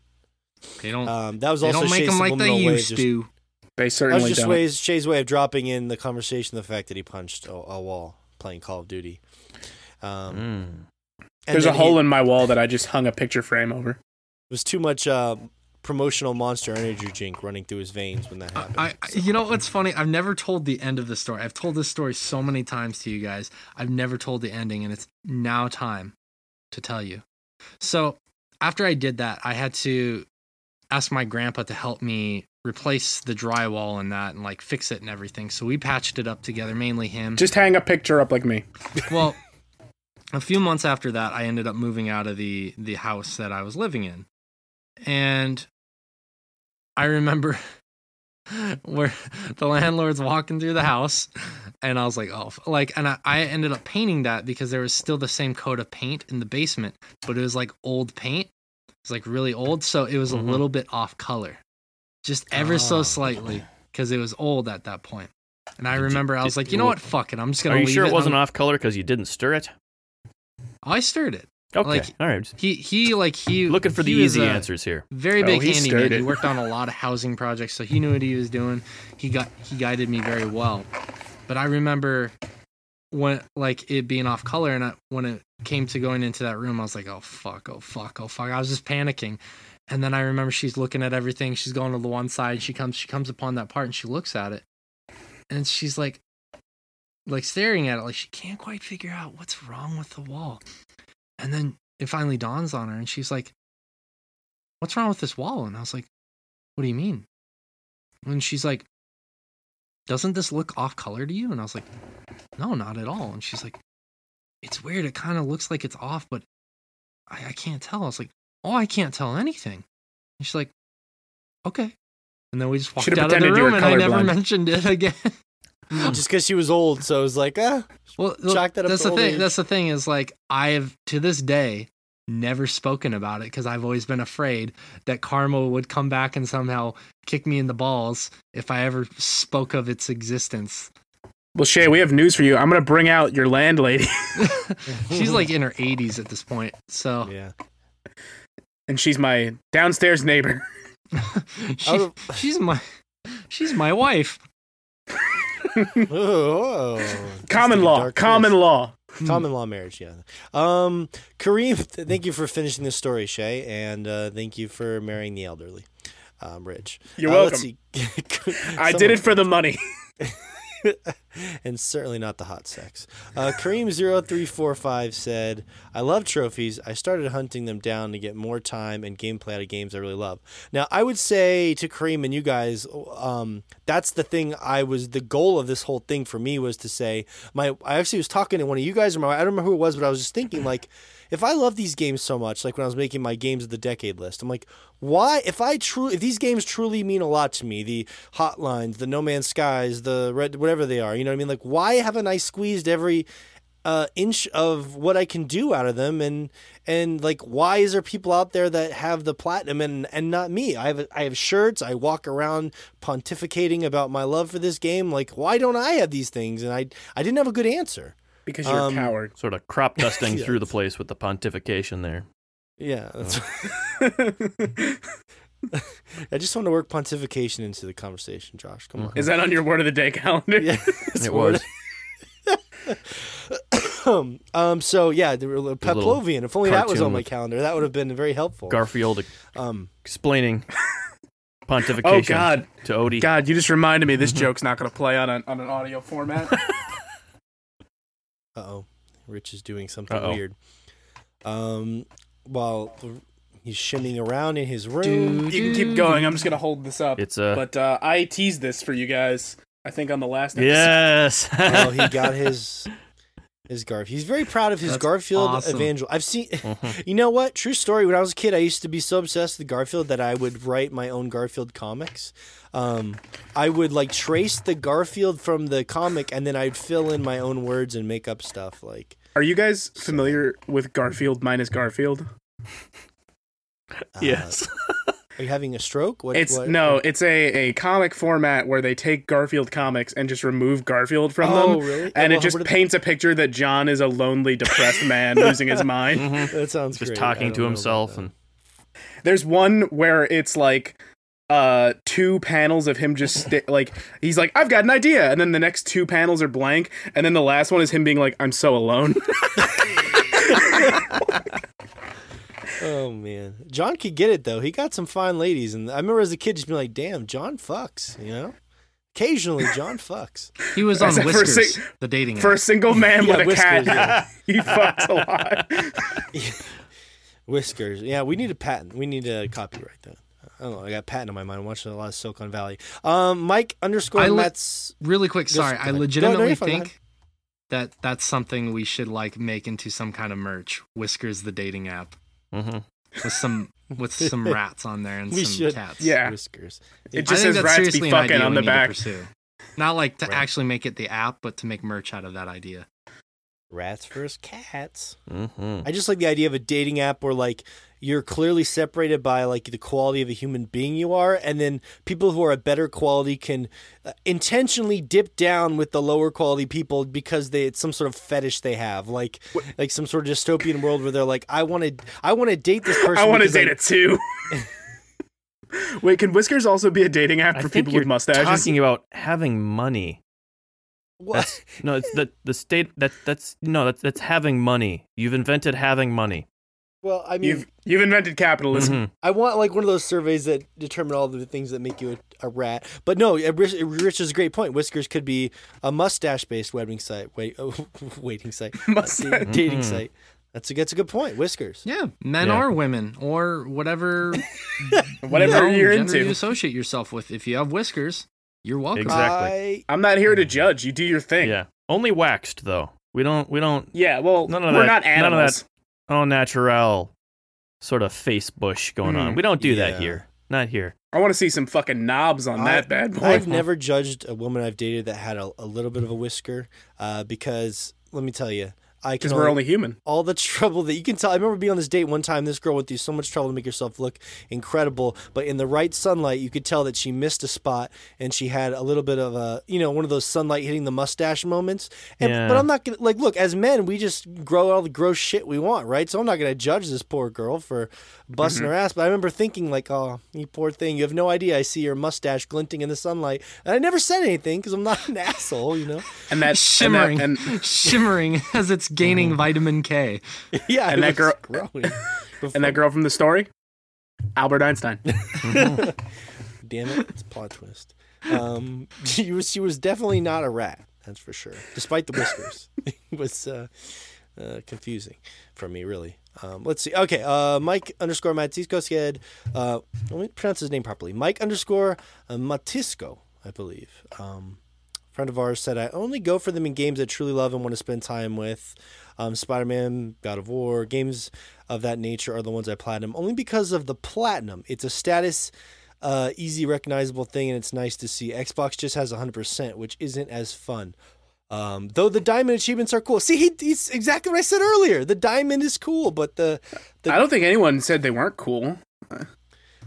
They don't Um, that was they also don't make them like they subliminal way used just- to. They That was just don't. Shay's, Shay's way of dropping in the conversation the fact that he punched a, a wall playing Call of Duty. Um, Mm. There's a then he- hole in my wall that I just hung a picture frame over. It was too much uh, promotional Monster Energy drink running through his veins when that happened. I, I you know what's funny? I've never told the end of the story. I've told this story so many times to you guys. I've never told the ending, and it's now time to tell you. So after I did that, I had to ask my grandpa to help me replace the drywall and that and like fix it and everything. So we patched it up together, mainly him. Just hang a picture up like me. well, a few months after that, I ended up moving out of the the house that I was living in, and I remember where the landlord's walking through the house, and I was like, oh, like, and I, I ended up painting that because there was still the same coat of paint in the basement, but it was like old paint. It was like really old, so it was Mhm. a little bit off color, just ever Oh. so slightly, because it was old at that point. And I Did you- remember I did- was like, you know what, fuck it, I'm just gonna. Are you leave sure it and wasn't I'm- off color because you didn't stir it? Oh, I stirred it. Okay, Like, all right. He he like he Looking for the he was easy answers here. Very Oh, big he handyman. stirred He worked on a lot of housing projects, so he knew what he was doing. He got he guided me very well. But I remember when like it being off color, and I, when it came to going into that room, I was like, oh fuck, oh fuck, oh fuck. I was just panicking. And then I remember she's looking at everything. She's going to the one side. She comes she comes upon that part and she looks at it, and she's like, like staring at it, like she can't quite figure out what's wrong with the wall. And then it finally dawns on her, and she's like, "What's wrong with this wall?" And I was like, "What do you mean?" And she's like, "Doesn't this look off color to you?" And I was like, "No, not at all." And she's like, "It's weird. It kind of looks like it's off, but I, I can't tell." I was like, "Oh, I can't tell anything." And she's like, "Okay." And then we just walked Should've out of the pretended you were room, and I never colorblind. mentioned it again. just because she was old, so it was like, ah, Well, Chalk that that's to the thing. age. That's the thing is like I've to this day never spoken about it because I've always been afraid that karma would come back and somehow kick me in the balls if I ever spoke of its existence. Well, Shay, we have news for you. I'm gonna bring out your landlady, She's like in her 80s at this point, so yeah. And she's my downstairs neighbor. she, she's my she's my wife. Oh, Common law. Common law. Common law marriage, yeah. Um, Kareem, th- thank you for finishing this story, Shay, and uh, thank you for marrying the elderly, um, Rich. You're Uh, let's welcome. see. I did it for the money. and certainly not the hot sex. Uh, Kareem0345 said, I love trophies. I started hunting them down to get more time and gameplay out of games I really love. Now, I would say to Kareem and you guys, um, that's the thing I was, the goal of this whole thing for me was to say, my, I actually was talking to one of you guys, or my, I don't remember who it was, but I was just thinking, like, if I love these games so much, like when I was making my games of the decade list, I'm like, why? If I truly, if these games truly mean a lot to me, the Hotlines, the No Man's Skies, the Red, whatever they are, you know what I mean? Like, why haven't I squeezed every uh, inch of what I can do out of them? And and like, why is there people out there that have the platinum and and not me? I have I have shirts. I walk around pontificating about my love for this game. Like, why don't I have these things? And I I didn't have a good answer. Because you're Um, a coward. Sort of crop dusting Yeah. through the place with the pontification there. Yeah, that's, I just want to work pontification into the conversation, Josh. Come on. Is that on your word of the day calendar? Yeah, It was. um. um, So yeah, the real- Pavlovian. If only that was on my calendar, that would have been very helpful. Garfield um. explaining Oh pontification God, to Odie. God! You just reminded me this Mm-hmm. joke's not going to play on, a, on an audio format. Uh oh, Rich is doing something Uh-oh. weird. Um. While he's shinning around in his room. you can keep going. I'm just going to hold this up. It's a But uh, I teased this for you guys. I think on the last episode. yes. oh, he got his his Garfield. He's very proud of his That's Garfield awesome. evangel. I've seen. Mhm. You know what? True story. When I was a kid, I used to be so obsessed with Garfield that I would write my own Garfield comics. Um, I would like trace the Garfield from the comic, and then I'd fill in my own words and make up stuff. Like, Are you guys familiar with Garfield minus Garfield? uh, yes. Are you having a stroke? What? It's what- no, it's a, a comic format where they take Garfield comics and just remove Garfield from Oh, them. really? And Well, it just what did- paints a picture that John is a lonely, depressed man losing his mind. Mhm. That sounds Just great. Talking to himself and There's one where it's like uh two panels of him just sti- like he's like I've got an idea and then the next two panels are blank and then the last one is him being like I'm so alone. Oh man, John could get it though. He got some fine ladies, and I remember as a kid just being like, "Damn, John fucks," you know. Occasionally, John fucks. He was on Except for Whiskers, sing- the dating For a single man Yeah, with a Whiskers, cat, yeah. he fucks a lot. Whiskers. Yeah, we need a patent. We need a copyright that. I don't know. I got patent in my mind. I'm watching a lot of Silicon Valley. Um, Mike underscore I li- Mets. Really quick, sorry, I ahead. No, no, legitimately you're fine, go think that that's something we should like make into some kind of merch. Whiskers, the dating app, Mhm. with some with some rats on there and We some should. cats. Yeah. Whiskers. It I just think says that's rats be seriously an fucking idea on the to back. pursue. Not like to Right. actually make it the app, but to make merch out of that idea. Rats versus cats. Mhm. I just like the idea of a dating app where like you're clearly separated by like the quality of a human being you are, and then people who are a better quality can uh, intentionally dip down with the lower quality people because they it's some sort of fetish they have, like like some sort of dystopian world where they're like, I want to I want to date this person. I want to because date it too. Wait, can Whiskers also be a dating app I for think people you're with mustaches? talking about having money. What? That's no, it's the the state that that's no, that's that's having money. You've invented having money. Well, I mean, You've you've invented capitalism. Mhm. I want like one of those surveys that determine all the things that make you a, a rat. But no, uh, Rich, Rich is a great point. Whiskers could be a mustache-based wedding site. Wait, oh, waiting site, Mustache. Da- dating Mhm. site. That's a that's a good point. Whiskers. Yeah, men Yeah. or women or whatever Whatever you know, you're into. you associate yourself with. If you have whiskers, you're welcome. Exactly. I, I'm not here to judge. You do your thing. Yeah. Only waxed though. We don't we don't Yeah, well, None of we're that- not none of animals. That- oh natural sort of face bush going on. Mm, We don't do yeah. that here. Not here. I want to see some fucking knobs on I- that bad boy. I've never judged a woman I've dated that had a, a little bit of a whisker, uh, because let me tell you, I can Because we're only human. all the trouble that you can tell. I remember being on this date one time. This girl went through so much trouble to make herself look incredible, but in the right sunlight, you could tell that she missed a spot and she had a little bit of a, you know, one of those sunlight hitting the mustache moments. And Yeah. but I'm not gonna like look as men, we just grow all the gross shit we want, right? So I'm not gonna judge this poor girl for busting Mm-hmm. her ass. But I remember thinking like, oh, you poor thing, you have no idea. I see your mustache glinting in the sunlight, and I never said anything because I'm not an asshole, you know. And that shimmering, and, that, and, shimmering as it's gaining vitamin K. yeah, And that girl- and that girl from the story, Albert Einstein. Damn it, it's a plot twist. Um, she was she was definitely not a rat, that's for sure. Despite the whiskers, it was uh, uh, confusing for me, really. Um, let's see. Okay, uh, Mike underscore Matisco said, uh, let me pronounce his name properly. Mike underscore uh, Matisco, I believe. Um, friend of ours said, I only go for them in games I truly love and want to spend time with. Um, Spider Man, God of War, games of that nature are the ones I platinum only because of the platinum. It's a status, uh, easy, recognizable thing, and it's nice to see. Xbox just has 100%, which isn't as fun. Um, though the diamond achievements are cool. See, he, he's exactly what I said earlier. The diamond is cool, but the, the I don't think anyone said they weren't cool.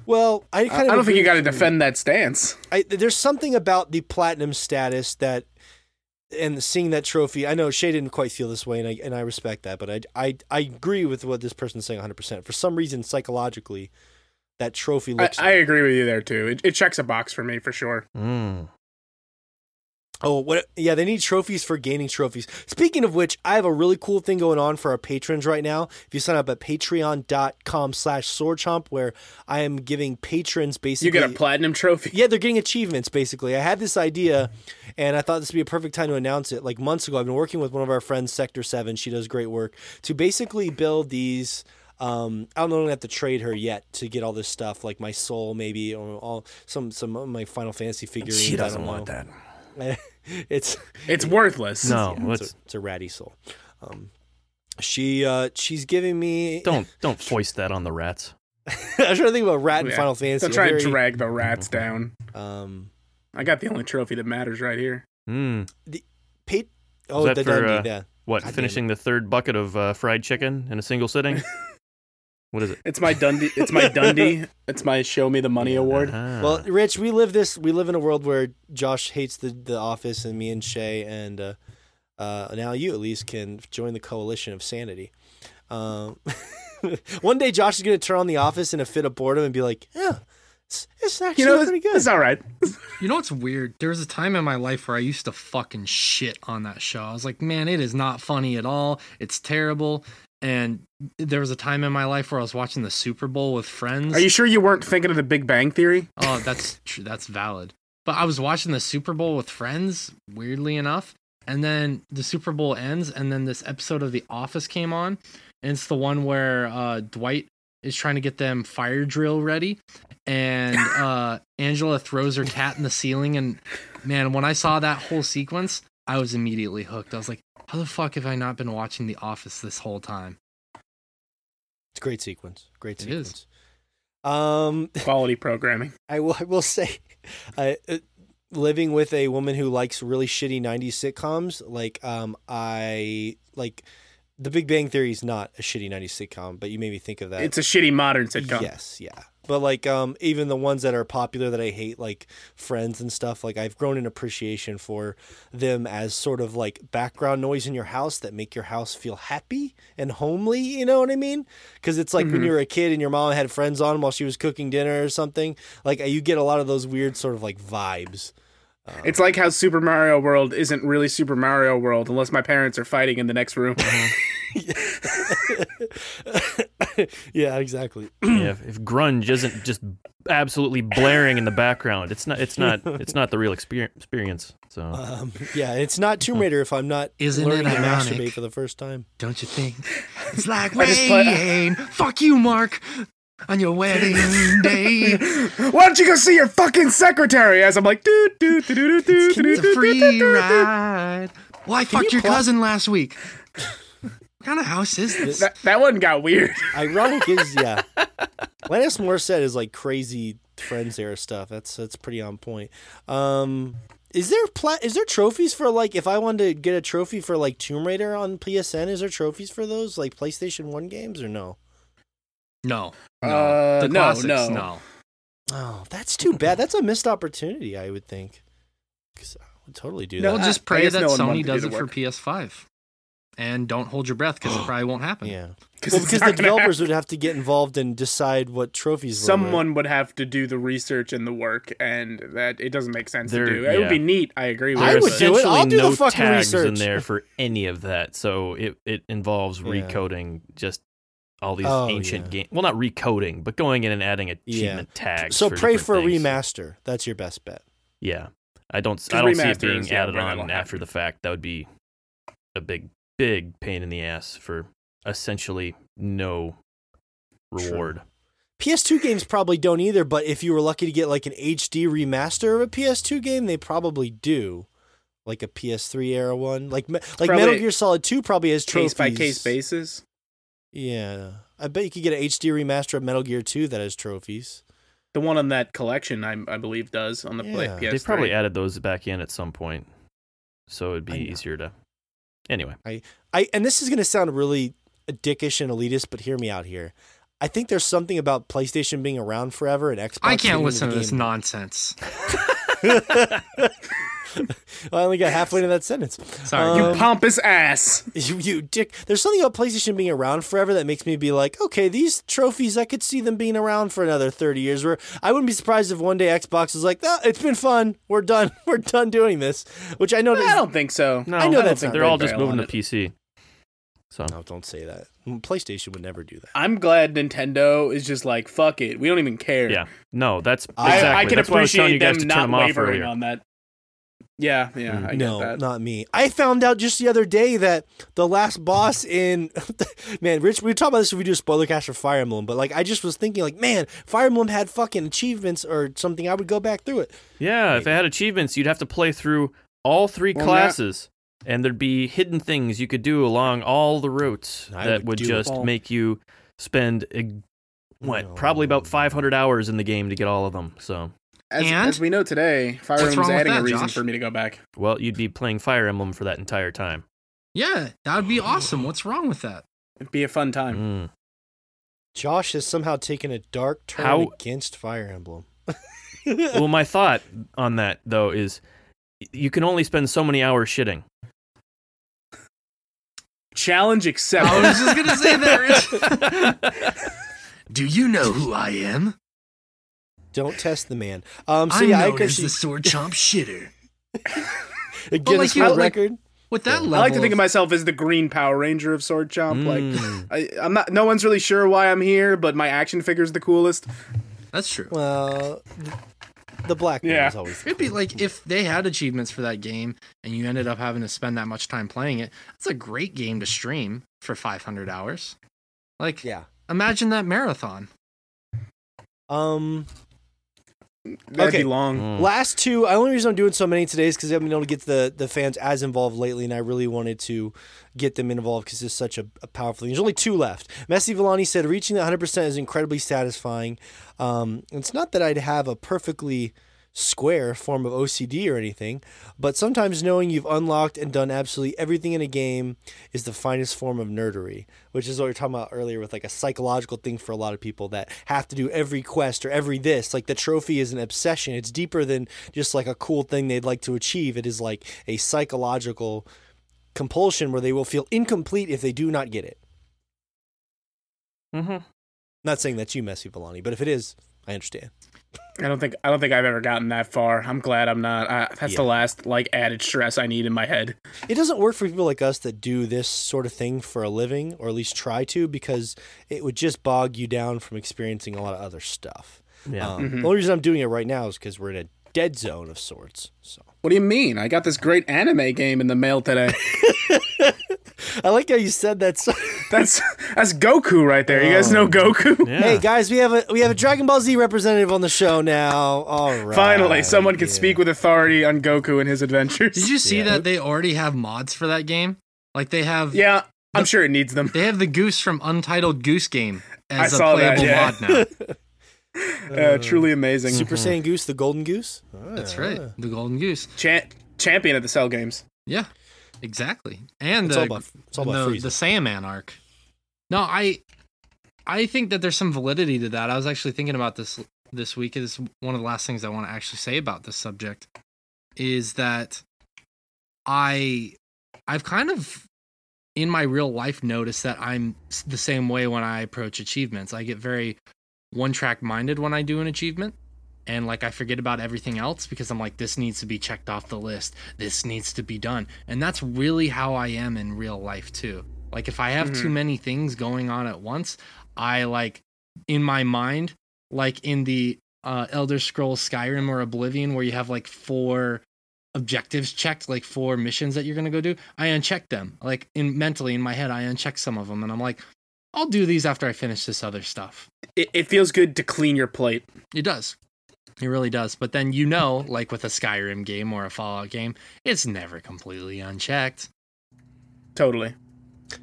Well, I I, kind of I don't think agree you got to defend that stance. I, there's something about the platinum status that and seeing that trophy, I know Shay didn't quite feel this way, and I and I respect that, but I I, I agree with what this person's saying 100. percent For some reason, psychologically, that trophy I, looks. I agree with you there too. It, it checks a box for me for sure. Mm. Oh, what? Yeah, they need trophies for gaining trophies. Speaking of which, I have a really cool thing going on for our patrons right now. If you sign up at patreon.com slash swordchomp, where I am giving patrons basically... You get a platinum trophy. Yeah, they're getting achievements, basically. I had this idea, and I thought this would be a perfect time to announce it. Like months ago, I've been working with one of our friends, Sector 7. She does great work, to basically build these... Um, I don't know. I don't have to trade her yet to get all this stuff, like my soul, maybe, or all some some of my Final Fantasy figurines. She doesn't don't want know. that. it's It's worthless. No, yeah, it's, a, it's a ratty soul. Um, she uh, she's giving me. don't don't foist that on the rats. I was trying to think about rat and Yeah. Final Fantasy. Don't try a and drag the rats down. Um, I got the only trophy that matters right here. Mm. Pate. Oh, the for, Dundee. uh, yeah. What? God finishing the third bucket of uh, fried chicken in a single sitting? what is it? It's my Dundee. It's my Dundee. It's my Show Me the Money award. Ah. Well, Rich, we live this. We live in a world where Josh hates the the office, and me and Shay, and uh, uh, now you at least can join the coalition of sanity. Um, one day, Josh is going to turn on the office in a fit of boredom and be like, "Yeah, it's, it's actually You know, pretty good." it's all right. You know what's weird? There was a time in my life where I used to fucking shit on that show. I was like, man, it is not funny at all. It's terrible. And there was a time in my life where I was watching the Super Bowl with friends. Are you sure you weren't thinking of the Big Bang Theory? Oh, that's true. That's valid. But I was watching the Super Bowl with friends, weirdly enough. And then the Super Bowl ends, and then this episode of The Office came on. And it's the one where uh, Dwight is trying to get them fire drill ready. And uh, Angela throws her cat in the ceiling. And man, when I saw that whole sequence, I was immediately hooked. I was like, how the fuck have I not been watching The Office this whole time? It's a great sequence. Great It sequence. is. Um, Quality programming. I will. I will say, I, uh, living with a woman who likes really shitty '90s sitcoms, like um, I like. The Big Bang Theory is not a shitty '90s sitcom, but you made me think of that. It's a shitty modern sitcom. Yes, yeah. But like um even the ones that are popular that I hate like Friends and stuff, like I've grown an appreciation for them as sort of like background noise in your house that make your house feel happy and homely, you know what I mean? Cuz it's like when Mhm. you were a kid and your mom had friends on while she was cooking dinner or something, like you get a lot of those weird sort of like vibes. Um, It's like how Super Mario World isn't really Super Mario World unless my parents are fighting in the next room. yeah, exactly. yeah, if, if grunge isn't just absolutely blaring in the background, it's not. It's not. It's not the real experience. Experience. So Um, yeah, it's not Tomb Raider if I'm not Isn't learning it to masturbate for the first time. Don't you think? It's like I just play- rain. Fuck you, Mark. On your wedding day. Why don't you go see your fucking secretary? As I'm like, doo doo doo doo doo It's doo a doo free doo doo. ride. Well, I fucked you your pla- cousin last week. What kind of house is this? That that one got weird. Ironic is yeah. Alanis Morissette is like crazy Friends era stuff. That's that's pretty on point. Um, is there pla- is there trophies for like if I wanted to get a trophy for like Tomb Raider on PSN? Is there trophies for those like PlayStation One games or no? No. No. Uh, the no, classics, no. no. Oh, that's too bad. That's a missed opportunity. I would think. 'Cause I would totally do No, that. Well, just I pray that no Sony wanted to do does the it for. PS5. And don't hold your breath because it probably won't happen. yeah. Because Well, because the developers would have to get involved and decide what trophies. were where. someone would have to do the research and the work, and that it doesn't make sense There- to do. It would be neat. I agree with I would do it. I'll essentially do the no fucking tags in there for any of that. So it it involves Yeah. recoding just all these Oh, ancient yeah. games. Well, not recoding, but going in and adding Yeah. achievement tags. So for pray different for a things. remaster. That's your best bet. Yeah, I don't. 'Cause I don't see it being added when on after happen. the fact. That would be a big, big pain in the ass for essentially no reward. PS2 games probably don't either, but if you were lucky to get like an HD remaster of a PS2 game, they probably do. Like a PS3 era one, like like probably Metal Gear Solid 2 probably has trophies. case by case basis. Yeah, I bet you could get an HD remaster of Metal Gear 2 that has trophies. The one on that collection, I, I believe, does on the play Yeah. PS3. They probably added those back in at some point, so it'd be easier to. Anyway, I I, and this is gonna sound really dickish and elitist, but hear me out here. I think there's something about PlayStation being around forever and Xbox. I can't listen to this nonsense. I only got halfway to that sentence. Sorry, You Um, pompous ass. You, you dick. There's something about PlayStation being around forever that makes me be like, okay, these trophies, I could see them being around for another 30 years. Where I wouldn't be surprised if one day Xbox is like, ah, it's been fun. We're done. We're done doing this. Which I know. I don't think so. No, I know don't that's think not they're all just moving to it. PC. So No, don't say that. PlayStation would never do that. I'm glad Nintendo is just like fuck it. We don't even care. yeah, no, that's I- exactly. I, I can that's why I appreciate you guys them to turn not them off wavering earlier. on that. Yeah, yeah, Mm. I get no, that. not me. I found out just the other day that the last boss in man, Rich, we talk about this if we do a spoiler cast for Fire Emblem, but like I just was thinking like, man, Fire Emblem had fucking achievements or something. I would go back through it. Yeah, if it had achievements, you'd have to play through all three Well, now- classes, and there'd be hidden things you could do along all the routes I that would would just Well- make you spend a, what probably about 500 hours in the game to get all of them. So, As, And? as we know today, Fire What's Emblem's wrong with adding a reason Josh? for me to go back. well, you'd be playing Fire Emblem for that entire time. yeah, that would be awesome. What's wrong with that? It'd be a fun time. Mm. Josh has somehow taken a dark turn How- against Fire Emblem. well, my thought on that though is, you can only spend so many hours shitting. Challenge accepted. I was just gonna say that. Rich. Do you know who I am? Don't test the man. Um, so I'm yeah, known could as see the sword chomp shitter. a Guinness like, you World like- record. With that I level, like to think of of myself as the Green Power Ranger of Sword Chomp. Like, Mm. I, I'm not. No one's really sure why I'm here, but my action figure's the coolest. that's true. well, th- the black man Yeah. is always. It'd be like if they had achievements for that game and you ended up having to spend that much time playing it. It's a great game to stream for 500 hours. Like, Yeah. imagine that marathon. Um. That'd Okay. be long. Mm. Last two. The only reason I'm doing so many today is because I haven't been able to get the the fans as involved lately, and I really wanted to get them involved because it's such a, a powerful thing. There's only two left. Messi Villani said reaching the 100 percent is incredibly satisfying. Um, it's not that I'd have a perfectly square form of OCD or anything, but sometimes knowing you've unlocked and done absolutely everything in a game is the finest form of nerdery, which is what we were talking about earlier with like a psychological thing for a lot of people that have to do every quest or every this. Like the trophy is an obsession. It's deeper than just like a cool thing they'd like to achieve. It is like a psychological compulsion where they will feel incomplete if they do not get it. Mm-hmm. Not saying that's you, Messi Villani, but if it is, I understand. I don't think. I don't think I've ever gotten that far. I'm glad I'm not. I, that's the last like added stress I need in my head. It doesn't work for people like us that do this sort of thing for a living, or at least try to, because it would just bog you down from experiencing a lot of other stuff. Yeah. Um, Mhm. The only reason I'm doing it right now is because we're in a dead zone of sorts. So What do you mean? I got this great anime game in the mail today. I like how you said that. So- That's that's Goku right there. You guys know Goku? Yeah. Hey guys, we have a we have a Dragon Ball Z representative on the show now. All right. Finally, someone can yeah. speak with authority on Goku and his adventures. Did you see Yeah. that they already have mods for that game? Like they have Yeah, I'm sure it needs them. they have the goose from Untitled Goose Game as I a saw that, playable yeah. mod now. Uh, truly amazing. Super Saiyan Goose, the Golden Goose. That's Ah. right. The golden goose. Cha- champion of the Cell Games. Yeah. Exactly. And It's the all about it's all about the, the Saiyaman arc. No, I I think that there's some validity to that. I was actually thinking about this this week. Is one of the last things I want to actually say about this subject is that I I've kind of in my real life noticed that I'm the same way when I approach achievements. I get very one track minded when I do an achievement. And like I forget about everything else because I'm like, this needs to be checked off the list. This needs to be done. And that's really how I am in real life too. Like if I have too Mhm. many things going on at once, I like in my mind, like in the uh, Elder Scrolls Skyrim or Oblivion, where you have like four objectives checked, like four missions that you're gonna go do. I uncheck them. Like in mentally in my head, I uncheck some of them, and I'm like, I'll do these after I finish this other stuff. It, it feels good to clean your plate. It does. It really does. But then you know, like with a Skyrim game or a Fallout game, it's never completely unchecked. Totally.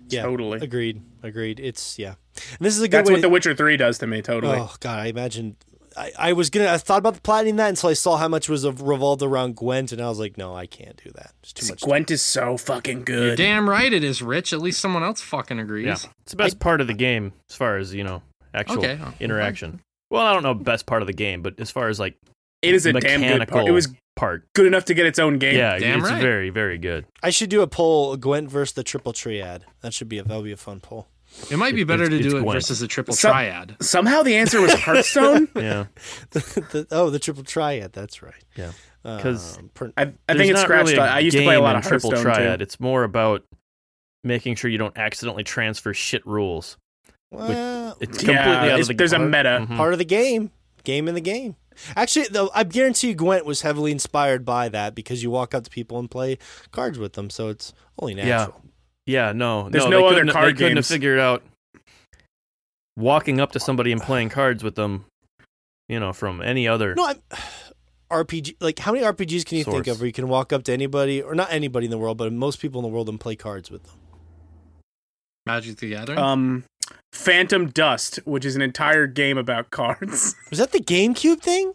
Yeah. Totally. Agreed. Agreed. It's yeah. And this is a good That's way. what to- The Witcher 3 does to me, totally. Oh god, I imagine. I, I was gonna. I thought about the platining that until I saw how much was of- revolved around Gwent, and I was like, no, I can't do that. It's too much. Gwent is so fucking good. You're damn right it is, Rich. At least someone else fucking agrees. Yeah. It's the best part of the game as far as, you know, actual Okay. interaction. Well, I don't know best part of the game, but as far as like It is a damn good part. It was part. Good enough to get its own game. Yeah, Damn it's right. very very good. I should do a poll: Gwent versus the triple triad. That should be a that'll be a fun poll. It might be better It's- to it's do it Gwent. versus the triple Some- triad. Somehow the answer was Hearthstone. Yeah, The- oh, the triple triad. That's right. Yeah. 'Cause Um, per- I, I think it's not scratched. really a I used to play a lot in of triple Hearthstone triad. too. It's more about making sure you don't accidentally transfer shit rules. Well, It's Yeah, completely out it's- of the there's a part- meta. Mhm. part of the game. Game in the game. Actually, though, I guarantee you Gwent was heavily inspired by that because you walk up to people and play cards with them, so it's only natural. Yeah, yeah no, There's no, no they other couldn't- card They couldn't have figured out walking up to somebody and playing cards with them. You know, from any other. No, I'm, RPG. Like, how many RPGs can you think of where you can walk up to anybody, or not anybody in the world, but most people in the world and play cards with them? Magic the Gathering. Um, Phantom Dust, which is an entire game about cards. Was that the GameCube thing?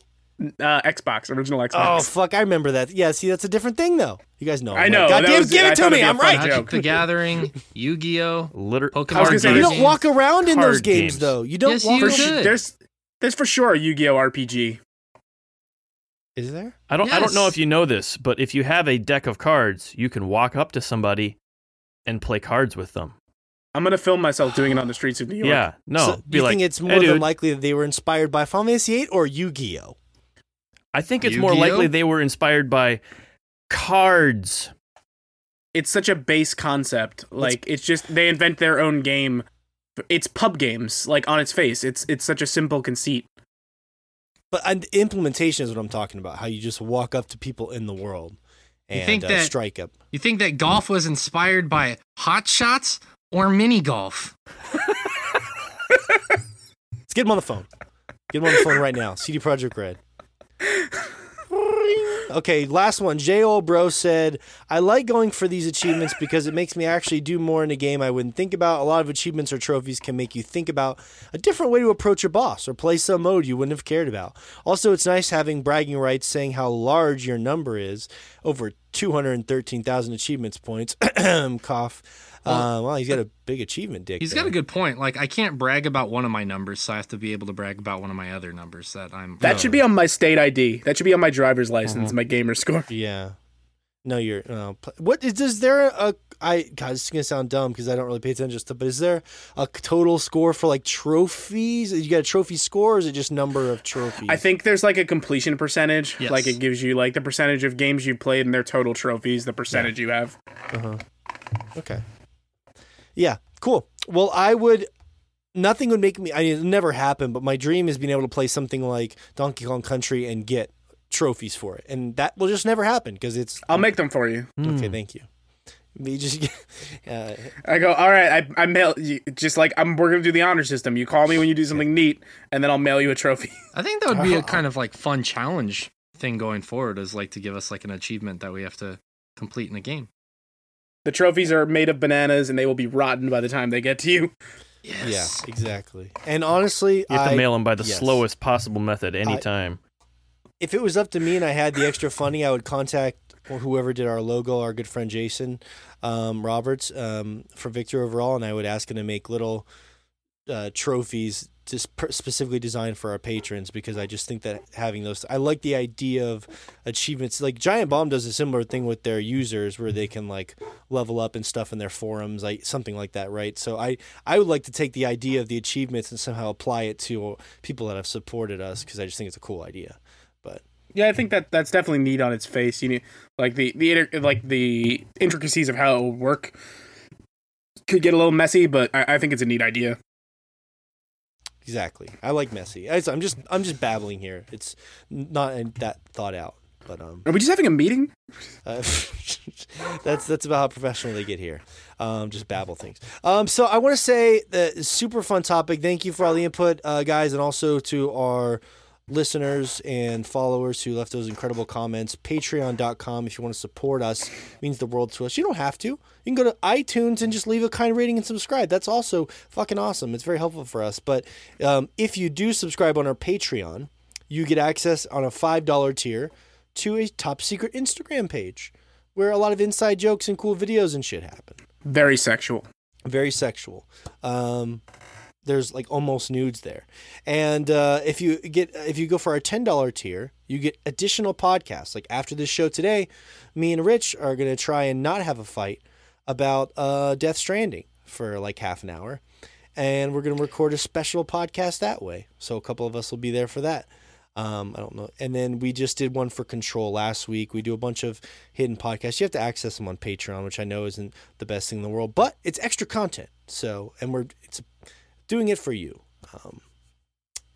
Uh, Xbox, original Xbox. Oh fuck, I remember that. Yeah, see, that's a different thing though. You guys know. I know, Like, that God damn, give it to me. it'd be a I'm right. joke. Magic the Gathering, Yu-Gi-Oh, Liter- Pokemon I was say, You don't walk around in those games, games. though. You don't Yes, walk you For around. su- could. there's there's for sure a Yu-Gi-Oh RPG. Is there? I don't. I don't know if you know this, but if you have a deck of cards, you can walk up to somebody and play cards with them. I'm gonna film myself doing it on the streets of New York. Yeah, no. So, be you like, think it's more "Hey, than likely that they were inspired by Final Fantasy VIII or Yu-Gi-Oh? I think it's more Yu-Gi-Oh? likely they were inspired by cards. it's such a base concept. Like it's just they invent their own game. It's pub games, like on its face. It's it's such a simple conceit. But and implementation is what I'm talking about. How you just walk up to people in the world and You think uh, that- strike up. You think that golf was inspired by hot shots or mini golf? Let's get him on the phone. Get him on the phone right now. CD Projekt Red. Okay, last one. J. O. Bro said, I like going for these achievements because it makes me actually do more in a game I wouldn't think about. A lot of achievements or trophies can make you think about a different way to approach your boss or play some mode you wouldn't have cared about. Also, it's nice having bragging rights saying how large your number is over 213,000 achievements points. Cough. Uh, well, he's got a big achievement dick. He's there. got a good point. Like I can't brag about one of my numbers, so I have to be able to brag about one of my other numbers that I'm. That should be on my state ID. That should be on my driver's license, Uh-huh. my gamer score. Yeah. No, you're. Uh, what is? Is there a? I God, this is gonna sound dumb because I don't really pay attention to stuff. But is there a total score for like trophies? You got a trophy score, or is it just number of trophies? I think there's like a completion percentage. Yes. Like it gives you like the percentage of games you played and their total trophies, the percentage you have. Okay. Yeah. Cool. Well, I would. Nothing would make me. I mean, it never happen. But my dream is being able to play something like Donkey Kong Country and get trophies for it, and that will just never happen because it's. I'll make them for you. Okay. Hmm. Thank you. You just. Uh, I go, all right, I, I mail you just like I'm we're gonna do the honor system. You call me when you do something neat, and then I'll mail you a trophy. I think that would be a kind of like fun challenge thing going forward. Is like to give us like an achievement that we have to complete in a game. The trophies are made of bananas and they will be rotten by the time they get to you. yeah. Exactly. And honestly, You have I, to mail them by the yes. slowest possible method anytime. if it was up to me and I had the extra funny, I would contact whoever did our logo, our good friend Jason um, Roberts um, for Victor Overall, and I would ask him to make little uh, trophies just per- specifically designed for our patrons because I just think that having those, I like the idea of achievements. Like Giant Bomb does a similar thing with their users where they can like level up and stuff in their forums, like something like that, right? So I I would like to take the idea of the achievements and somehow apply it to people that have supported us because I just think it's a cool idea. But Yeah, I think that that's definitely neat on its face. You need like the the like the intricacies of how it will work could get a little messy, but I, I think it's a neat idea. Exactly. I like messy. I- I'm just I'm just babbling here. It's not that thought out, but um, Are we just having a meeting? uh, that's that's about how professional they get here. Um, just babble things. Um, so I want to say that super fun topic. Thank you for all the input, uh, guys, and also to our listeners and followers who left those incredible comments. Patreon.com if you want to support us means the world to us. You don't have to. You can go to iTunes and just leave a kind rating and subscribe. That's also fucking awesome. It's very helpful for us. But um, if you do subscribe on our Patreon, you get access on a $5 tier to a top secret Instagram page where a lot of inside jokes and cool videos and shit happen Very sexual. very sexual. Um, there's like almost nudes there. And uh, if you get if you go for our ten dollar tier, you get additional podcasts. Like after this show today, me and Rich are gonna try and not have a fight about uh, Death Stranding for like half an hour, and we're gonna record a special podcast that way. So a couple of us will be there for that. Um, I don't know. And then we just did one for Control last week. We do a bunch of hidden podcasts. You have to access them on Patreon, which I know isn't the best thing in the world, but it's extra content. So, and we're it's doing it for you, um,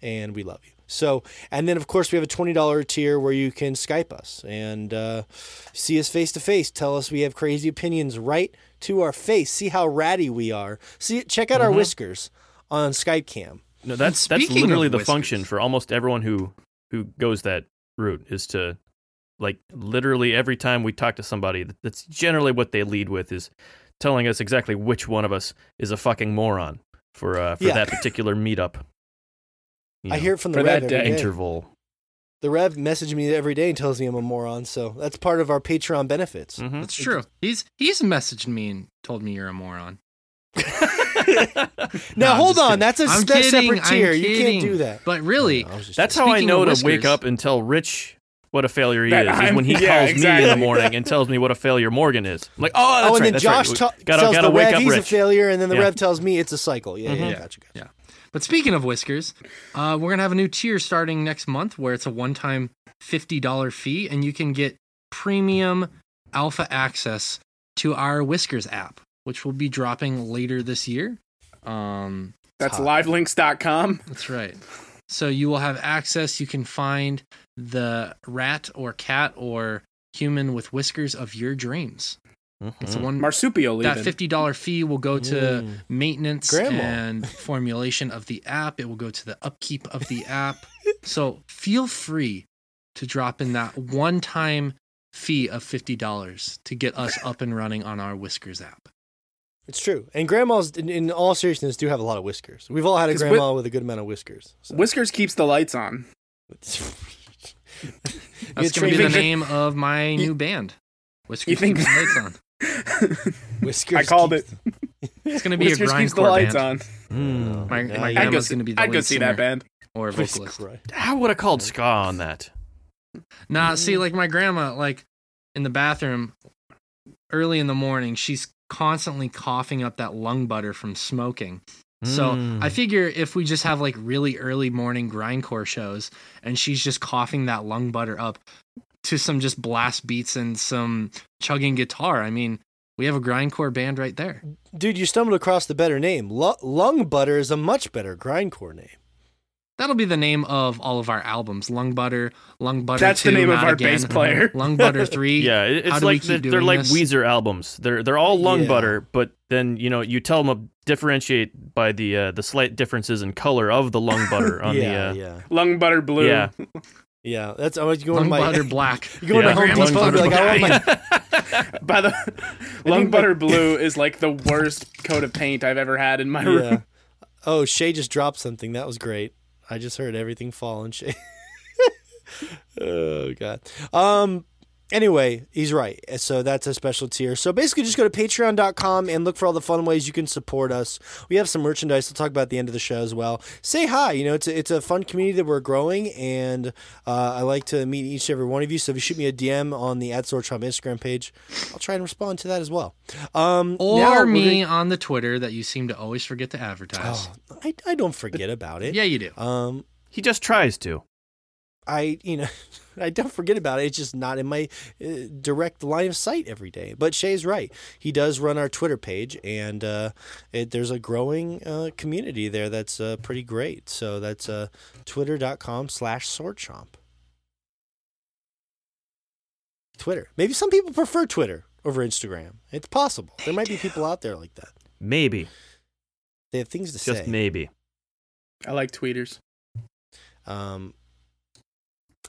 and we love you. So, and then of course we have a twenty dollar tier where you can Skype us and uh, see us face to face. Tell us we have crazy opinions right to our face. See how ratty we are. See, check out our whiskers on Skype Cam. No, that's that's speaking of literally the whiskers- function for almost everyone who who goes that route is to like literally every time we talk to somebody that's generally what they lead with is telling us exactly which one of us is a fucking moron for uh, for Yeah. that particular meetup. You I hear it from the for Rev that every day. day. interval. The Rev messages me every day and tells me I'm a moron. So that's part of our Patreon benefits. Mhm. That's true. He's he's messaged me and told me you're a moron. Now No, hold on, kidding. that's a I'm that's kidding, separate I'm tier. You can't do that. But really, I That's how I know of to wake up and tell Rich what a failure he That is. Is when he yeah, calls me in the morning and tells me what a failure Morgan is. I'm like, oh, that's oh, and right. then that's Josh right. ta- gotta tells gotta the wake Rev up he's a failure, and then the Yeah. Rev tells me it's a cycle. Yeah, Mhm. yeah, gotcha, gotcha. But speaking of whiskers, uh, we're gonna have a new tier starting next month where it's a one-time fifty dollar fee, and you can get premium alpha access to our Whiskers app, which will be dropping later this year. Um, That's Hot. livelinks.com. that's right. So you will have access. You can find the rat or cat or human with whiskers of your dreams. It's a Mhm. one Marsupial that even. fifty dollar fee will go to Mm. maintenance Grandma. and formulation of the app. It will go to the upkeep of the app. So feel free to drop in that one time fee of fifty dollars to get us up and running on our Whiskers app. It's true. And grandmas, in, in all seriousness, do have a lot of whiskers. We've all had a grandma with a good amount of whiskers. So. Whiskers keeps the lights on. That's gonna be the name of my new band. Whiskers you think- Keep the Lights on. Whiskers. I called keeps- It's gonna be Whiskers a keeps the lights band. on. Mm. My, Yeah, my. I'd go, grandma's see, gonna be the I'd go lead see that band. or vocalist. Whisker. I would have called ska on that. Nah, Mm. see, like my grandma, like in the bathroom, early in the morning, she's constantly coughing up that lung butter from smoking. So Mm. I figure if we just have like really early morning grindcore shows, and she's just coughing that lung butter up to some just blast beats and some chugging guitar. I mean, we have a grindcore band right there. Dude, you stumbled across the better name. Lu- Lung Butter is a much better grindcore name. That'll be the name of all of our albums: Lung Butter, Lung Butter. That's the 2, name of our Again, bass player. Lung Butter Three. Yeah, it- How it's like keep they're, like this? Weezer albums. They're they're all lung Yeah. butter, but then you know you tell them to differentiate by the uh, the slight differences in color of the lung butter on yeah, the. Uh, yeah, Lung butter blue. Yeah. yeah. That's I was going to Lung my. Butter Black. You go Yeah. to Home Grandma's Depot and be like, I want my. By the lung my- butter blue is like the worst coat of paint I've ever had in my Yeah. room. Oh, Shay just dropped something. That was great. I just heard everything fall and Shay. oh god. Um. Anyway, he's right. So that's a special tier. So basically, just go to patreon.com and look for all the fun ways you can support us. We have some merchandise. We'll talk about at the end of the show as well. Say hi. You know, it's a, it's a fun community that we're growing, and uh, I like to meet each and every one of you. So if you shoot me a DM on the at Swordchomp Instagram page, I'll try and respond to that as well. Um, Or me gonna- on the Twitter that you seem to always forget to advertise. Oh, I, I don't forget about it. Yeah, you do. Um, he just tries to. I you know I don't forget about it. It's just not in my uh, direct line of sight every day. But Shay's right. He does run our Twitter page, and uh, it, there's a growing uh, community there that's uh, pretty great. So that's uh, twitter.com slash swordchomp. Twitter. Maybe some people prefer Twitter over Instagram. It's possible. There might be people out there like that. Maybe, They have things to just say. Just maybe. I like tweeters. Um,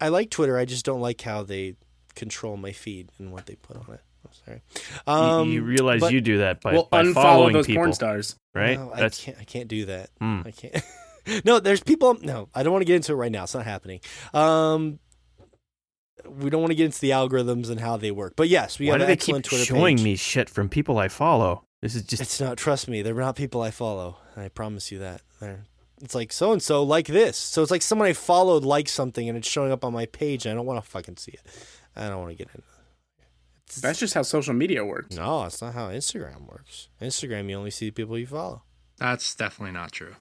I like Twitter. I just don't like how they control my feed and what they put on it. I'm sorry. You- Um, you, realize but- you do that by, well, by unfollow following those people, porn stars. right? no, I can't. I can't do that. mm. I can't. no, there's people. No, I don't want to get into it right now. It's not happening. Um, we don't want to get into the algorithms and how they work. But yes, we Why have do an they excellent keep Twitter showing page. me shit from people I follow? This is just It's not. Trust me, they're not people I follow. I promise you that. They're. It's like so and so like this. So it's like someone I followed likes something and it's showing up on my page. And I don't want to fucking see it. I don't want to get into. it. That's just how social media works. No, it's not how Instagram works. Instagram, you only see the people you follow. That's definitely not true.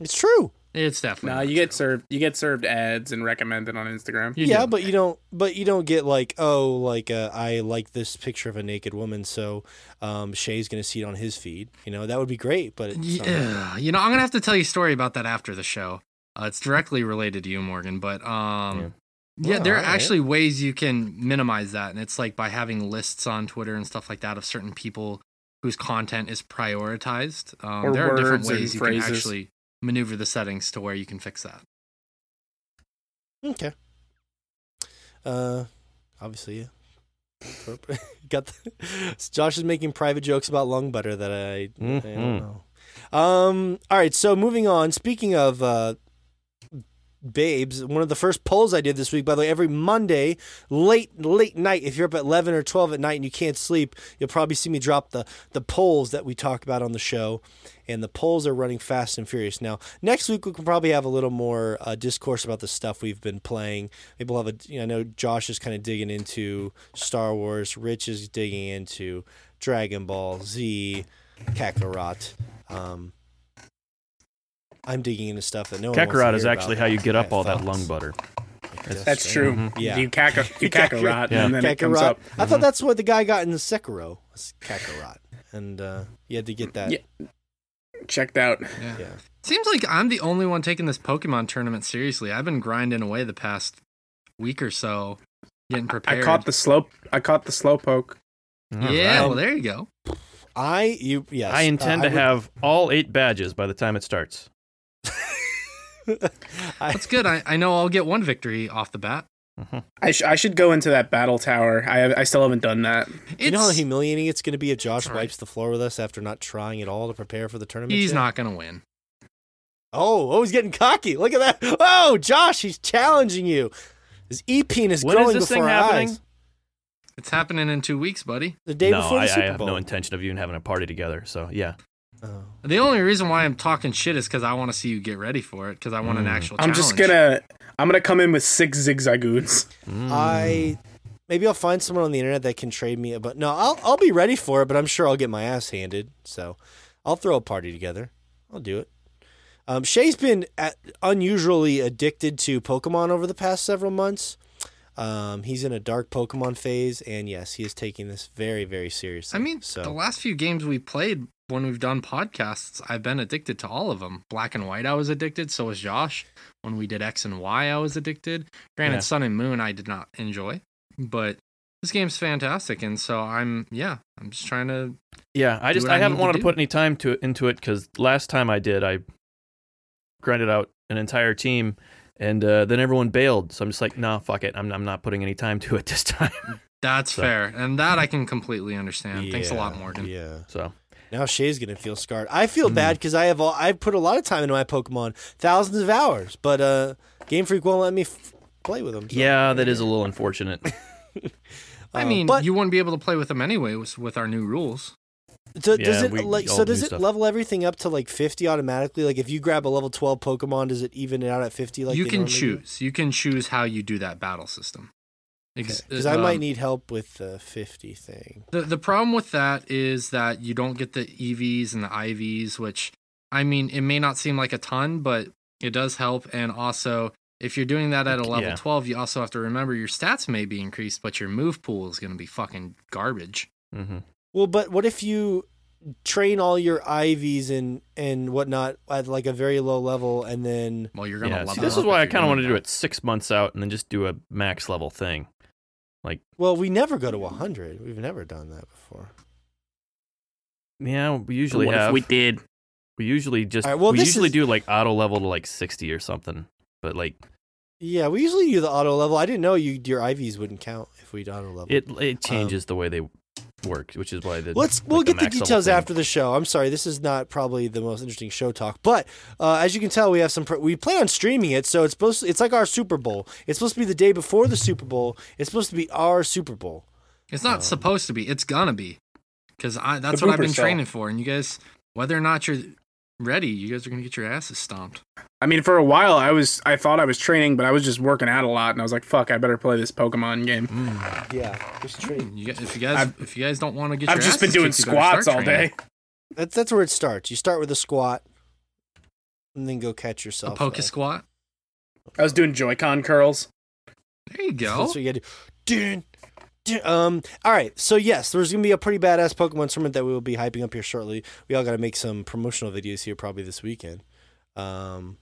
It's true. It's definitely. No, not you get true. served. You get served ads and recommended on Instagram. You yeah, do. but you don't. But you don't get like, oh, like uh, I like this picture of a naked woman, so um, Shay's gonna see it on his feed. You know, that would be great. But it's not- Yeah, you know, I'm gonna have to tell you a story about that after the show. Uh, it's directly related to you, Morgan. But um, yeah, Well, there are alright. actually ways you can minimize that, and it's like by having lists on Twitter and stuff like that of certain people whose content is prioritized. Um, Or there are different words and ways you phrases. can actually maneuver the settings to where you can fix that. Okay. Uh, obviously, yeah. Got the, Josh is making private jokes about lung butter that I, I Mhm. don't know. Um. All right. So moving on. Speaking of uh, babes, one of the first polls I did this week. By the way, every Monday late late night, if you're up at eleven or twelve at night and you can't sleep, you'll probably see me drop the the polls that we talk about on the show. And the polls are running fast and furious now. Next week we can probably have a little more uh, discourse about the stuff we've been playing. Maybe we'll have a. You know, I know Josh is kind of digging into Star Wars. Rich is digging into Dragon Ball Z, Kakarot. Um, I'm digging into stuff that no one wants to Kakarot is hear actually about. how you get up have all that lung butter. That's true. Mhm. Yeah. You cack a you cack a rot, Yeah. and then it comes Kakarot. up. I thought that's what the guy got in the Sekiro. Was Kakarot, and uh, you had to get that. Yeah. Checked out. Yeah. Yeah. Seems like I'm the only one taking this Pokemon tournament seriously. I've been grinding away the past week or so, getting prepared. I prepared. caught the slope. I caught the slow poke. All yeah, right. well there you go. I you yes. I intend uh, to would- have all eight badges by the time it starts. I, That's good. I, I know I'll get one victory off the bat. Mhm. I, sh- I should go into that battle tower. I I still haven't done that. you know how humiliating it's going to be if Josh All right. wipes the floor with us after not trying at all to prepare for the tournament. he's yet? not gonna win. Oh, oh, he's getting cocky. Look at that. Oh, Josh, he's challenging you. His e penis When is growing this thing before our happening? eyes. It's happening in two weeks, buddy. The day no, before the I, Super I have no intention of even having a party together. So yeah, Oh. The only reason why I'm talking shit is because I want to see you get ready for it. Because I want an Mm. actual. I'm just gonna I'm gonna come in with six zigzagoons. Mm. I maybe I'll find someone on the internet that can trade me, a but no, I'll I'll be ready for it. But I'm sure I'll get my ass handed. So I'll throw a party together. I'll do it. Um, Shay's been at, unusually addicted to Pokemon over the past several months. Um, he's in a dark Pokemon phase, and yes, he is taking this very, very seriously. I mean, so the last few games we played when we've done podcasts, I've been addicted to all of them. Black and White, I was addicted. So was Josh. When we did X and Y, I was addicted. Granted, Yeah. Sun and Moon, I did not enjoy, but this game's fantastic. And so I'm, yeah, I'm just trying to. yeah, I just I, I haven't need to wanted to, put any time to into it because last time I did, I grinded out an entire team, and uh, then everyone bailed. So I'm just like, no, fuck it. I'm I'm not putting any time to it this time. That's So- fair, and that I can completely understand. Thanks a lot, Morgan. Yeah. so Now Shay's gonna feel scarred. I feel Hmm. bad because I have all I put a lot of time into my Pokemon, thousands of hours, but uh, Game Freak won't let me f- play with them. so- yeah, that is a little unfortunate. I Uh, mean, but you wouldn't be able to play with them anyway with, with our new rules. do- does Yeah, it we like so? Does it stuff. level everything up to like fifty automatically? Like if you grab a level twelve Pokemon, does it even it out at fifty? Like you can normally do? choose. You can choose how you do that battle system. Ex- because I might um, need help with the fifty thing. The the problem with that is that you don't get the EVs and the IVs, which I mean, it may not seem like a ton, but it does help. And also, if you're doing that at a level Yeah. 12, you also have to remember your stats may be increased, but your move pool is going to be fucking garbage. hmm Well, but what if you train all your IVs and and whatnot at like a very low level, and then Well, you're going to Yeah, level see, this up is why I kind of want to do it six months out and then just do a max level thing. Well, we never go to hundred. We've never done that before. Yeah, we usually what have. if we did? We usually just All right, well, we usually is- do like auto level to like sixty or something. But like Yeah, we usually do the auto level. I didn't know you your IVs wouldn't count if we auto level. it it um, changes the way they work, which is why the Let's like, we'll get the max details thing. after the show. I'm sorry, this is not probably the most interesting show talk, but uh, as you can tell, we have some. Pr- we plan on streaming it, so it's supposed. To, it's like our Super Bowl. It's supposed to be the day before the Super Bowl. It's supposed to be our Super Bowl. It's not Um, supposed to be. It's gonna be. because I that's what I've been cell. training for. And you guys, whether or not you're ready, you guys are gonna get your asses stomped. I mean, for a while, I was I thought I was training, but I was just working out a lot, and I was like, "Fuck, I better play this Pokemon game." Yeah, just train. You guys, if you guys, I've- if you guys don't want to get, I've your just been doing kicked, squats start all training. day. That's that's where it starts. You start with a squat, and then go catch A yourself. poke uh, squat. I was doing Joy-Con curls. There you go. That's what you gotta do. Dun, dun. Um. All right. So yes, there's gonna be a pretty badass Pokemon tournament that we will be hyping up here shortly. We all gotta make some promotional videos here probably this weekend. Um.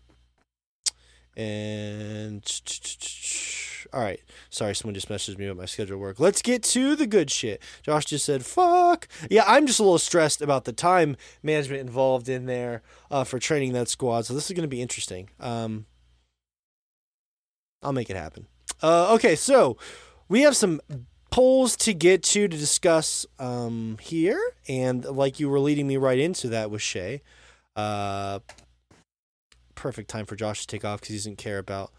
And all right. Sorry, someone just messaged me about my schedule work. Let's get to the good shit. Josh just said, "Fuck." Yeah, I'm just a little stressed about the time management involved in there uh, for training that squad. So this is gonna be interesting. Um. I'll make it happen. Uh, okay, so we have some polls to get to to discuss um, here, and like you were leading me right into that with Shay. Uh, perfect time for Josh to take off because he doesn't care about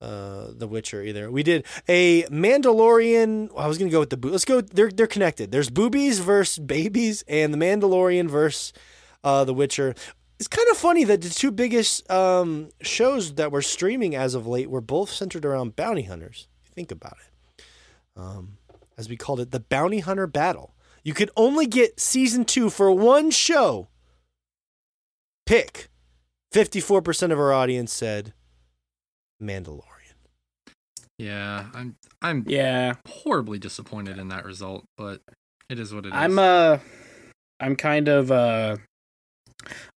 uh, The Witcher either. We did a Mandalorian. I was gonna go with the boo. Let's go. They're they're connected. There's boobies versus babies, and the Mandalorian versus uh, The Witcher. It's kind of funny that the two biggest um, shows that were streaming as of late were both centered around bounty hunters. Think about it, um, as we called it, the bounty hunter battle. You could only get season two for one show. Pick. Fifty-four percent of our audience said Mandalorian. Yeah, I'm I'm Yeah, horribly disappointed in that result, but it is what it is. I'm uh, I'm kind of uh,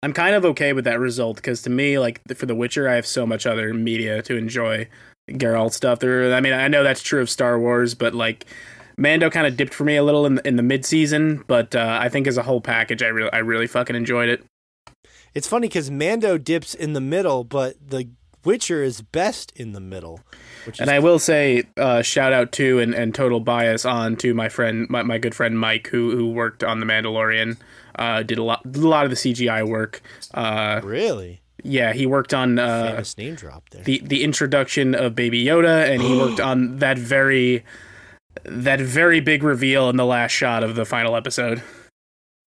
I'm kind of okay with that result because to me, like for The Witcher, I have so much other media to enjoy. Geralt stuff. There, I mean, I know that's true of Star Wars, but like. Mando kind of dipped for me a little in the, in the mid season, but uh, I think as a whole package, I really I really fucking enjoyed it. It's funny because Mando dips in the middle, but The Witcher is best in the middle. And I will say, uh, shout out to and, and total bias on to my friend, my, my good friend Mike, who who worked on the Mandalorian, uh, did a lot did a lot of the CGI work. Uh, really yeah, he worked on uh, famous name drop there. the the introduction of Baby Yoda, and he worked on that very that very big reveal in the last shot of the final episode,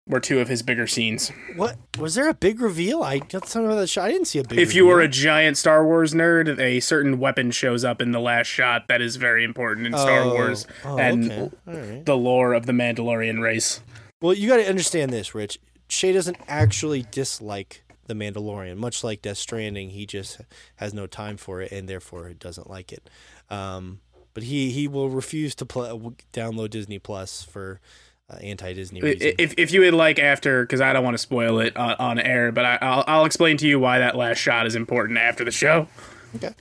were two of his bigger scenes. What was there a big reveal? I got something about that shot. I didn't see a big. If you were a giant Star Wars nerd, a certain weapon shows up in the last shot that is very important in Star Oh, Wars oh, and okay. Right. the lore of the Mandalorian race. Well, you got to understand this, Rich. Shay doesn't actually dislike the Mandalorian, much like Death Stranding. He just has no time for it, and therefore doesn't like it. Um, but he he will refuse to pl- download Disney Plus for uh, anti Disney reasons. If if you would like after, because I don't want to spoil it on, on air, but I, I'll I'll explain to you why that last shot is important after the show. Okay.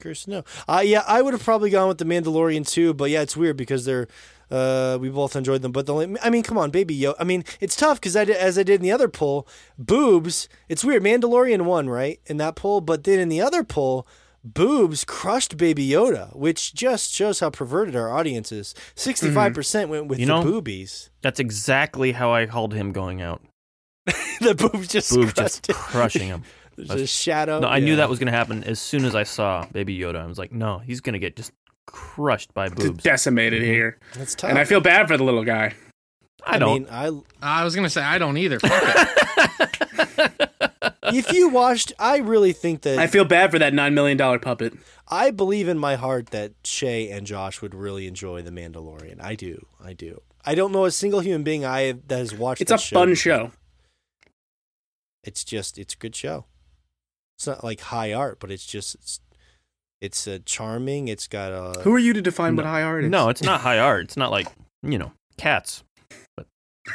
Curious to know. Uh, yeah, I would have probably gone with the Mandalorian too, but yeah, it's weird because they're uh, we both enjoyed them. But the only, I mean, come on, baby yo. I mean, it's tough because I did, as I did in the other poll, boobs. It's weird. Mandalorian won right in that poll, but then in the other poll, boobs crushed Baby Yoda, which just shows how perverted our audience is. Mm-hmm. Sixty-five percent went with You the know- boobies. That's exactly how I called him going out. the boobs just Boobs just it. crushing him. There's a shadow. No, I knew that was going to happen as soon as I saw Baby Yoda. I was like, no, he's going to get just crushed by boobs. Decimated mm-hmm. here, That's tough. and I feel bad for the little guy. I don't. mean, I I was gonna say I don't either. Fuck it. if you watched, I really think that I feel bad for that nine million dollar puppet. I believe in my heart that Shay and Josh would really enjoy The Mandalorian. I do. I do. I don't know a single human being I have, that has watched. It's a that fun show. It's just it's a good show. It's not like high art, but it's just it's it's uh, charming. It's got a Who are you to define what high art is? no, it's not high art. It's not like, you know, cats.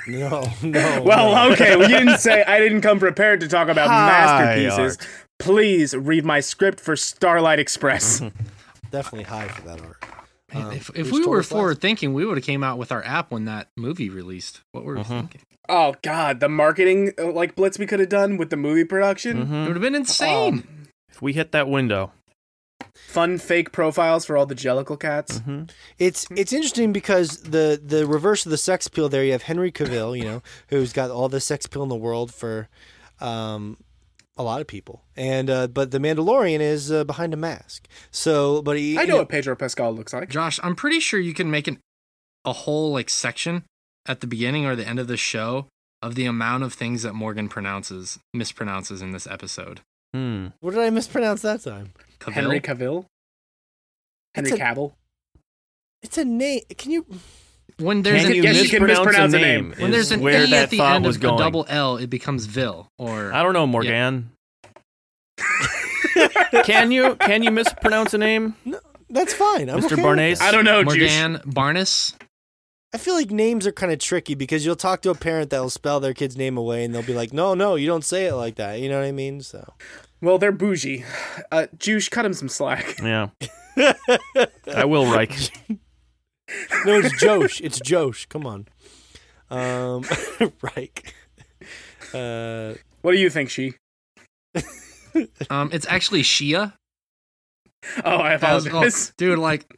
No no. Well, no. okay. Well, you didn't say I didn't come prepared to talk about High masterpieces. Please read my script for Starlight Express. definitely high for that art. Um, if if we were Taurus Last. forward thinking, we would have came out with our app when that movie released. What were we Mhm. thinking? oh God, the marketing uh, like blitz we could have done with the movie production. Mhm. It would have been insane. If we hit that window, Fun fake profiles for all the Jellicle cats. mhm. It's it's interesting because the the reverse of the sex appeal there you have Henry Cavill, you know, who's got all the sex appeal in the world for um a lot of people. And uh but the Mandalorian is uh, behind a mask. So but he I you know what Pedro Pascal looks like. Josh, I'm pretty sure you can make an a whole like section at the beginning or the end of the show of the amount of things that Morgan pronounces mispronounces in this episode. Hmm. What did I mispronounce that time? Cavill? Henry Cavill. Henry It's a- Cavill. It's a name. Can you? when there's Can an you yes, you can mispronounce, mispronounce a a name? name. when there's an where A that at the thought end was of going. a double L, it becomes Vil or I don't know, Morgan. can you can you mispronounce a name, No, That's fine. I'm Mr. okay Barnes? I don't know, Juice. Morgan Barnes. I feel like names are kind of tricky because you'll talk to a parent that'll spell their kid's name away and they'll be like, "No, no, you don't say it like that." You know what I mean? So Well, they're bougie. Uh, Juice, cut him some slack. Yeah. I will, Reich. no, it's Josh. It's Josh. Come on. Um, right. Uh, What do you think, she? Um, it's actually Shia. Oh, I That was- oh, apologize. dude, like,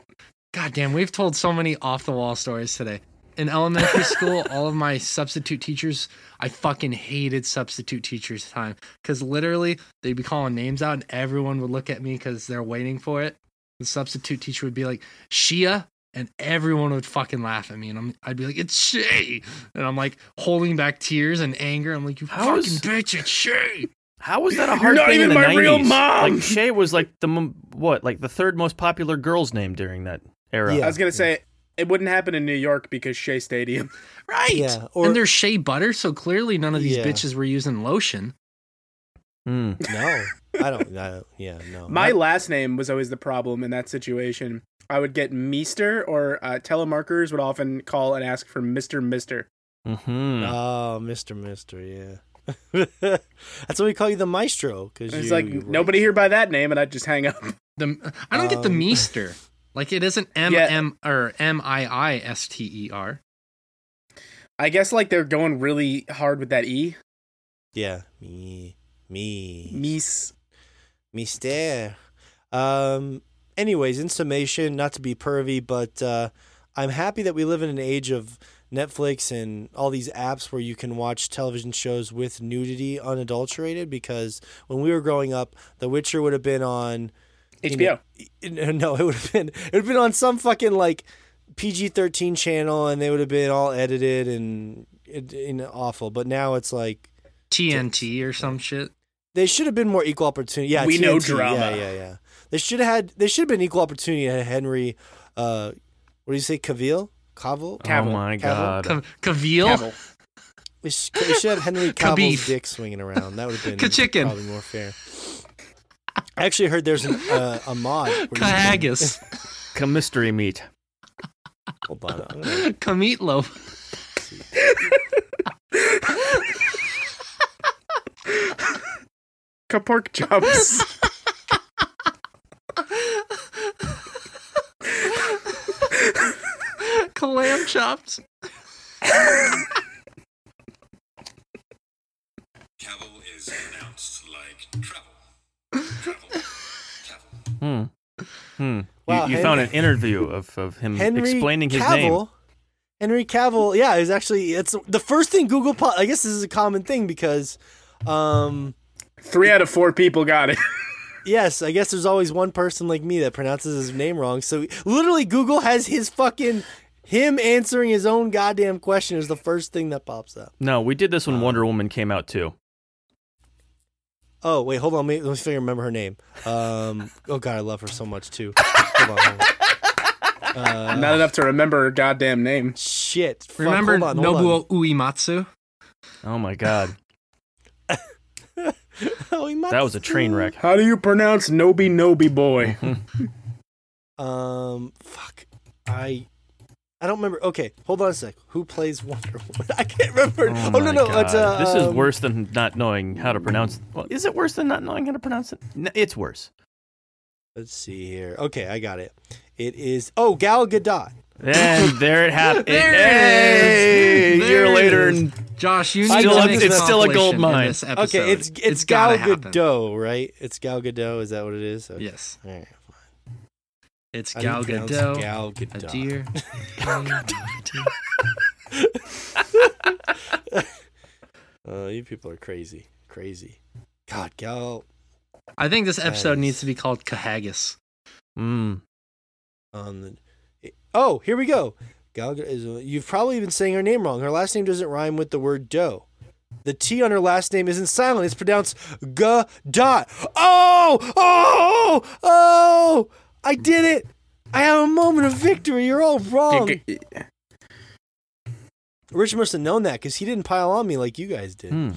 goddamn, we've told so many off the wall stories today. In elementary school, all of my substitute teachers, I fucking hated substitute teachers time because literally they'd be calling names out and everyone would look at me because they're waiting for it. The substitute teacher would be like, Shia, and everyone would fucking laugh at me. And I'm, I'd be like, it's Shay. And I'm like holding back tears and anger. I'm like, you How fucking is- bitch, it's Shay. How was that a hard not thing in even the my 90s? real mom! Like Shay was like the what, like the third most popular girl's name during that era. Yeah. I was gonna say it wouldn't happen in New York because Shea Stadium. Right. Yeah, or- and there's Shea Butter, so clearly none of these Yeah. bitches were using lotion. Hmm. no, I don't. I yeah, no. My I- last name was always the problem in that situation. I would get Meester or uh, telemarketers would often call and ask for Mister Mister. Hmm. Oh, Mister, Mister, yeah. That's why we call you the Maestro because It's like nobody here by that name, and I'd just hang up. The I don't get the Um, meester. Like it isn't M M or M I I S T E R. I guess like they're going really hard with that E. Yeah, me, me, Mees. Mister. Um. Anyways, in summation, not to be pervy, but uh, I'm happy that we live in an age of Netflix and all these apps where you can watch television shows with nudity unadulterated. Because when we were growing up, The Witcher would have been on you HBO. know- no, it would have been it would have been on some fucking like PG thirteen channel, and they would have been all edited and, and awful. But now it's like TNT or some shit. they should have been more equal opportunity. Yeah, We know drama. Yeah, yeah, yeah. They should have had. They should have been equal opportunity to Henry. Uh, what do you say, Cavill? Cavill? Oh my Cavill. god. Cavill. Cavill. They should have Henry Cavill's Khabib. dick swinging around. That would have been Ka-chicken. probably more fair. I actually heard there's an, uh, a mod. where you can- Cahaggis. Come mystery meat. Hold on. I'm gonna Kameatloaf. see. Kapork jumps. Clam chops. Cavill is pronounced like travel. Travel. Travel. Hmm. Hmm. Wow, you you Hen- found an interview of, of him Henry explaining his Cavill. name. Henry Cavill, yeah, is actually it's the first thing Google. Po- I guess this is a common thing because, um, Three out of four people got it. yes, I guess there's always one person like me that pronounces his name wrong. So literally, Google has his fucking him answering his own goddamn question is the first thing that pops up. No, we did this when Wonder Woman came out too. Oh wait, hold on, let me, let me figure remember her name. Um, oh god, I love her so much too. Hold on, hold on. Uh, Not enough to remember her goddamn name. shit. Fuck, Remember hold on, hold on. Nobuo Uematsu? Oh my god. That was a train wreck. How do you pronounce Noby Noby boy? Um, fuck. I I don't remember. Okay, hold on a sec. Who plays Wonder Woman? I can't remember. Oh, no, no. It's, uh, this is um, worse than not knowing how to pronounce. Well, is it worse than not knowing how to pronounce it? No, it's worse. Let's see here. Okay, I got it. It is. Oh, Gal Gadot. And there it happened. There it hey, is. a year There later, is. and Josh, you Still need a- to it's still a gold mine. Okay, it's it's, Gal gotta happen. Gadot, right? It's Gal Gadot. Is that what it is? Okay. Yes, All right. It's How do you Gal Gadot. Gal A Gadot. deer. Uh, you people are crazy, crazy. God, Gal. I think this episode Nice. needs to be called Cahaggis. mm, On the. Oh, here we go. Gal is. You've probably been saying her name wrong. Her last name doesn't rhyme with the word dough. The T on her last name isn't silent. It's pronounced G dot. Oh, oh, oh! I did it. I have a moment of victory. You're all wrong. Rich must have known that because he didn't pile on me like you guys did. Hmm.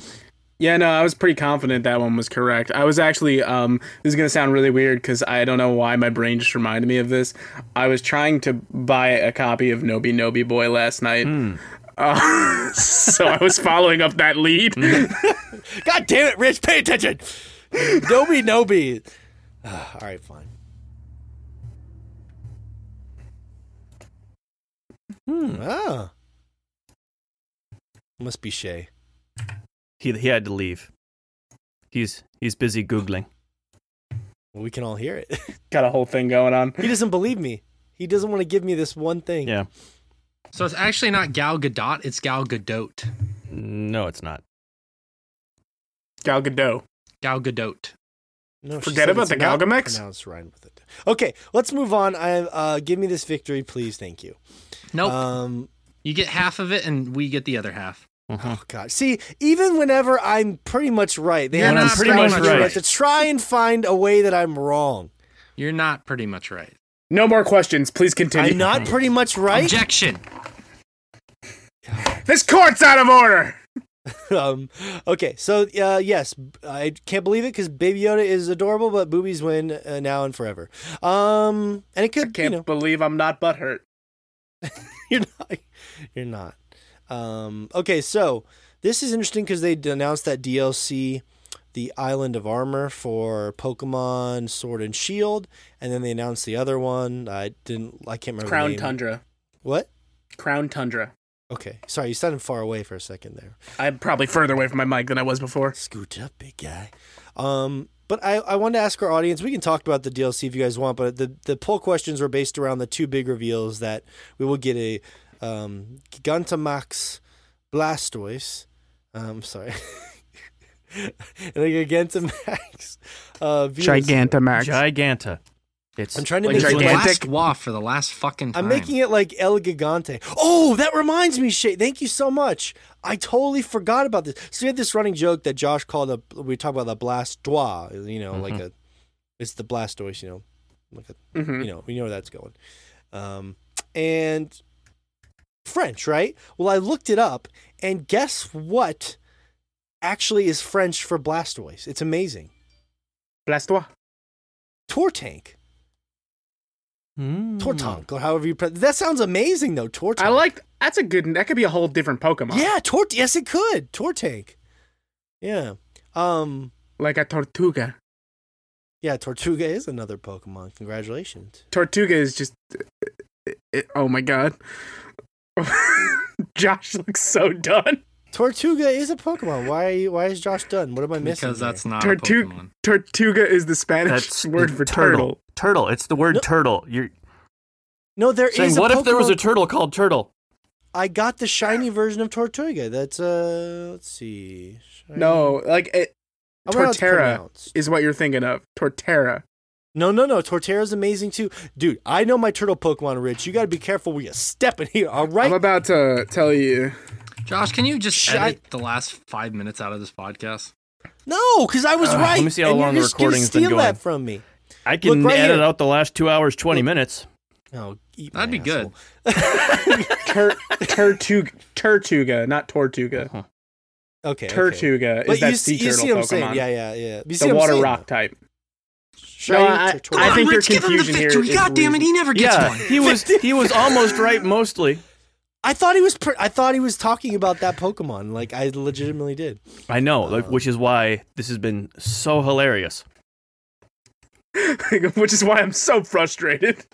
Yeah, no, I was pretty confident that one was correct. I was actually, um, this is gonna sound really weird because I don't know why my brain just reminded me of this. I was trying to buy a copy of Noby Noby Boy last night, Hmm. uh, so I was following up that lead. God damn it, Rich! Pay attention. Nobi, Nobi. all right, fine. Hmm. Ah, must be Shay. He he had to leave. He's he's busy googling. Well, we can all hear it. Got a whole thing going on. he doesn't believe me. He doesn't want to give me this one thing. Yeah. So it's actually not Gal Gadot, it's Gal Gadot. No, it's not. Gal Gadot. Gal Gadot. No, Forget about the not Galgamex? pronounced right with it. Okay, let's move on. I uh, give me this victory, please. Thank you. Nope. Um, you get half of it and we get the other half. Mhm. oh God. See, even whenever I'm pretty much right, they You're have not to pretty try- much they have right. to try and find a way that I'm wrong. You're not pretty much right. No more questions. Please continue. I'm not pretty much right. Objection. This court's out of order. um, okay, so uh, yes, I can't believe it because Baby Yoda is adorable, but boobies win uh, now and forever. Um, and it could, you can't know, believe I'm not butthurt. you're not, you're not. Um, okay, so this is interesting because they announced that DLC, the Island of Armor for Pokemon Sword and Shield, and then they announced the other one. I didn't, I can't remember. Crown. Tundra. What? Crown Tundra. Okay, sorry, you sounded far away for a second there. I'm probably further away from my mic than I was before. Scoot up, big guy. Um, but I, I wanted to ask our audience. We can talk about the DLC if you guys want, but the the poll questions were based around the two big reveals that we will get a um, Gigantamax Blastoise. Um, sorry. and a Gigantamax. Uh, Venus- Gigantamax. Giganta. It's I'm trying to Like make it gigantic? last Last for the last fucking time. I'm making it like El Gigante. Oh, that reminds me, Shay. Thank you so much. I totally forgot about this. So we had this running joke that Josh called a. We talk about the Blastoise, you know, like a. It's the Blastoise, you know, like a. Mhm. You know, we know where that's going. Um, and French, right? Well, I looked it up, and guess what? Actually, is French for Blastoise. It's amazing. Blastoise. Tortank, Hmm. Tortank, or however you. Pre- that sounds amazing, though. Tortank. I like. That's a good. That could be a whole different Pokemon. Yeah, Tort. Yes, it could. Tortank. Yeah. Um. Like a Tortuga. Yeah, Tortuga is another Pokemon. Congratulations. Tortuga is just. it- oh my god. Josh looks so done. Tortuga is a Pokemon. Why? Why is Josh done? What am I missing? because that's not Tortu- a Pokemon. Tortuga is the Spanish That's word for turtle. Turtle. It's the word No. turtle. You're no, there is. saying a what if there was a turtle called Turtle? I got the shiny version of Tortuga. That's uh. Let's see. Shiny- No, like it I'm Torterra is what you're thinking of. Torterra. No, no, no. Torterra's amazing too. Dude, I know my turtle Pokemon, Rich. You got to be careful where you step in here, all right? I'm about to tell you. Josh, can you just Shut- edit the last five minutes out of this podcast? no, because I was Uh, right. let me see how and long you're the gonna recording's been steal going. that from me. I can right edit here. out the last two hours, twenty minutes. Oh, That'd my be good. asshole. Tur- Turtuga, Turtuga, not Tortuga. Uh-huh. Okay. okay. Turtuga But is that you, sea see, you turtle see what I'm Pokemon. saying? Yeah, yeah, yeah. You see the what water rock though? type. Shiny No, I- Tortuga. I think your Rich, give the confusion here victory. God damn it, he never gets Yeah, one. he was he was almost right mostly. I thought he was. Pr- I thought he was talking about that Pokemon. Like I legitimately did. I know, like, which is why this has been so hilarious. Which is why I'm so frustrated.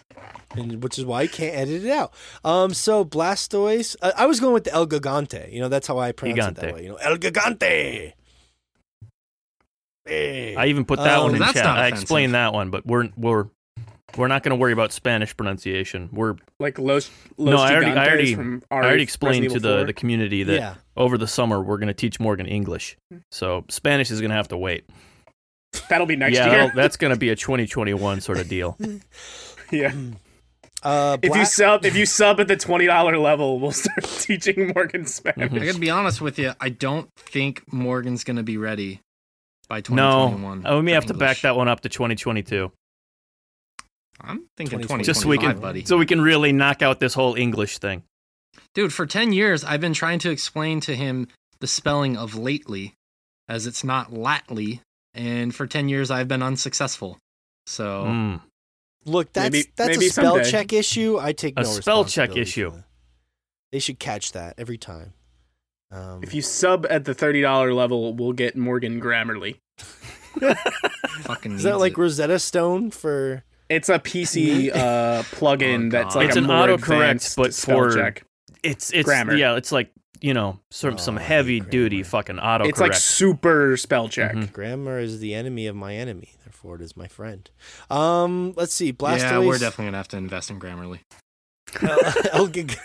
and which is why I can't edit it out. Um, so Blastoise, uh, I was going with the El Gigante. You know, that's how I pronounce it that way. You know, El Gigante. Hey. I even put that Um, one in that's chat. not I explained that one, but we're we're we're not going to worry about Spanish pronunciation. We're Like Los, Los no, I already I already I already explained to the 4. the community that yeah, over the summer we're going to teach Morgan English. So Spanish is going to have to wait. That'll be next yeah, year. that'll- that's going to be a 2021 sort of deal. yeah. Uh, If you sub, if you sub at the twenty dollar level, we'll start teaching Morgan Spanish. Mhm. I gotta be honest with you. I don't think Morgan's gonna be ready by 2021. oh, we may for have to back that one up to 2022, I'm thinking 2025, 2025, just so we can, buddy. so we can really knock out this whole English thing. Dude, for 10 years, I've been trying to explain to him the spelling of lately, as it's not latly. And for 10 years, I've been unsuccessful. So, Mm. Look, that's Maybe- that's maybe a spell someday. check issue. I take A no spell check issue. They should catch that every time. Um, If you sub at the thirty dollar level, we'll get Morgan Grammarly. fucking. is that like it. Rosetta Stone for? It's a PC uh, plugin Oh, that's like It's a an more autocorrect, advanced but spell for- check. It's it's Grammar. yeah, it's like you know some some Oh, I hate heavy duty fucking auto. It's like super spell check. Mhm. Grammar is the enemy of my enemy, therefore it is my friend. Um, let's see. Blastoise. Yeah, we're definitely going to have to invest in Grammarly. okay.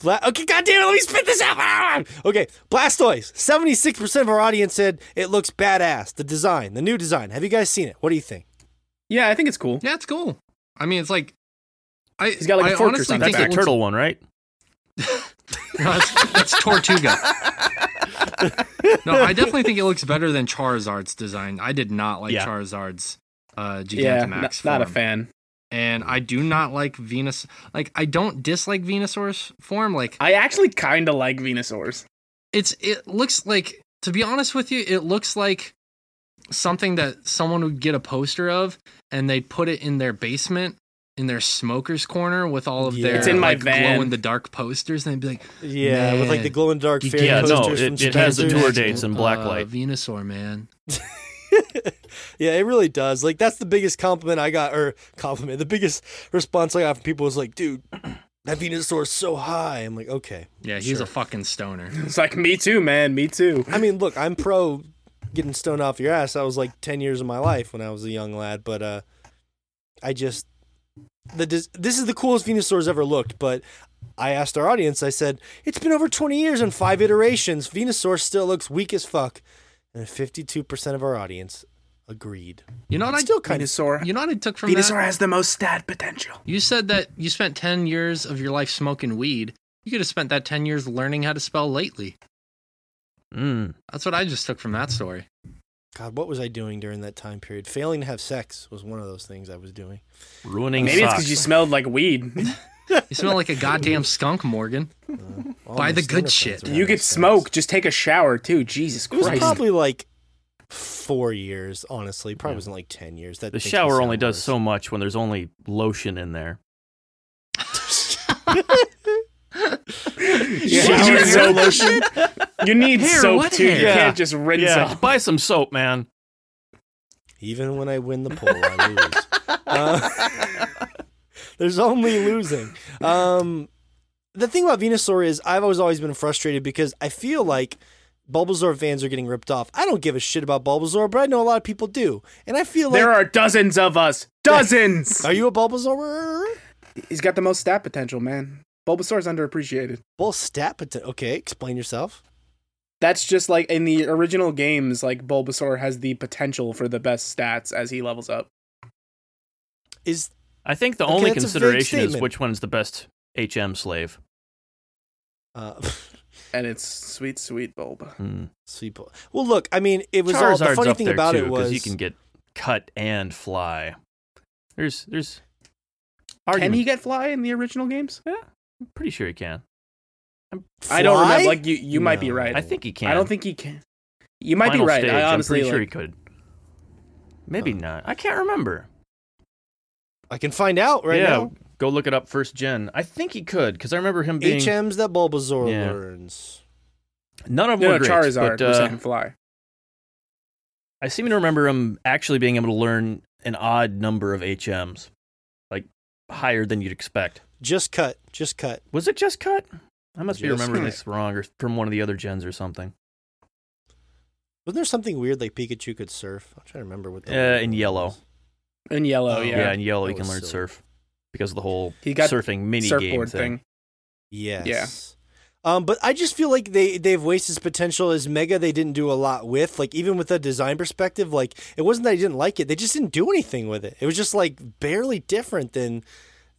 Bla- okay, goddamn it, let me spit this out. Okay, Blastoise. 76% of our audience said it looks badass. The design, the new design. Have you guys seen it? What do you think? Yeah, I think it's cool. Yeah, it's cool. I mean, it's like. I, He's got, like, a I fortress honestly on That's his think the it turtle one, right? Looks- No, that's, that's Tortuga. no, I definitely think it looks better than Charizard's design. I did not like Yeah. Charizard's uh, Yeah, Gigantamax. not, not a fan. and I do not like Venus. Like I don't dislike Venusaur's form. Like I actually kind of like Venusaurs. it's it looks like to be honest with you, it looks like something that someone would get a poster of and they'd put it in their basement in their smokers corner with all of Yeah. their It's in my like, van. glow in the dark posters and they'd be like Yeah, with like the glow in the dark You fairy Yeah, no, posters it- from it has the tour dates in black uh, light. Venusaur man. yeah, it really does. Like that's the biggest compliment I got, or compliment. The biggest response I got from people was like, "Dude, that Venusaur is so high." I'm like, okay. Yeah, he's Sure. a fucking stoner. It's like me too, man. Me too. I mean, look, I'm pro getting stoned off your ass. That was like ten years of my life when I was a young lad. But uh, I just the this is the coolest Venusaur's ever looked. But I asked our audience. I said, "It's been over 20 years and five iterations. Venusaur still looks weak as fuck." And 52% of our audience agreed. You know what It's I still kind of Venusaur. you know what I took from Venusaur that? has the most stat potential. You said that you spent 10 years of your life smoking weed. You could have spent that 10 years learning how to spell lately. Mm. That's what I just took from that story. God, what was I doing during that time period? Failing to have sex was one of those things I was doing. Ruining Maybe it's because you smelled like weed. You smell like a goddamn skunk, Morgan. Uh, all Buy the good shit. you having could sex. smoke. Just take a shower too. Jesus Christ. It was probably like four years, honestly. Probably wasn't like ten years. That the shower only sound does so much when there's only lotion in there. You Shower need hair soap. You need Hair, soap what too. You? Yeah. can't just rinse Yeah, off. buy some soap, man. Even when I win the poll, I lose. Uh, there's only losing. Um, the thing about Venusaur is I've always always been frustrated because I feel like Bulbasaur fans are getting ripped off. I don't give a shit about Bulbasaur, but I know a lot of people do, and I feel like. There are dozens of us. Dozens. Are you a Bulbasaur? He's got the most stat potential, man. Bulbasaur's underappreciated. Bull stat, but okay, explain yourself. That's just like in the original games, like Bulbasaur has the potential for the best stats as he levels up. Is I think the Okay, only that's a vague consideration is statement. which one's the best HM slave. uh, And it's sweet, sweet Bulba. Hmm. sweet. Bul- Well, look, I mean, it was all the funny up thing there about too, it was you can get cut and fly. There's there's Can argument. he get fly in the original games? I'm pretty sure he can. I don't remember. Like you, you might be right. I think he can. I don't think he can. You might Final be right. Stage, I honestly I'm pretty sure he could. Maybe not. I can't remember. I can find out right yeah, now. go look it up first gen. I think he could because I remember him being. HMs that Bulbasaur Yeah. learns. None of them no, were no, great, Charizard but uh, letting fly. I seem to remember him actually being able to learn an odd number of HMs, like higher than you'd expect. Just cut. Just cut. Was it just cut? I must be Just remembering cut. this wrong, or from one of the other gens or something. Wasn't there something weird like Pikachu could surf? I'm trying to remember what. Uh, that in was. yellow. In yellow, Oh, Yeah, yeah. in yellow that you can learn silly. surf because of the whole He got surfing mini game thing. thing. Yes. Um, but I just feel like they they've wasted potential as Mega. They didn't do a lot with like even with a design perspective. Like it wasn't that I didn't like it; they just didn't do anything with it. It was just like barely different than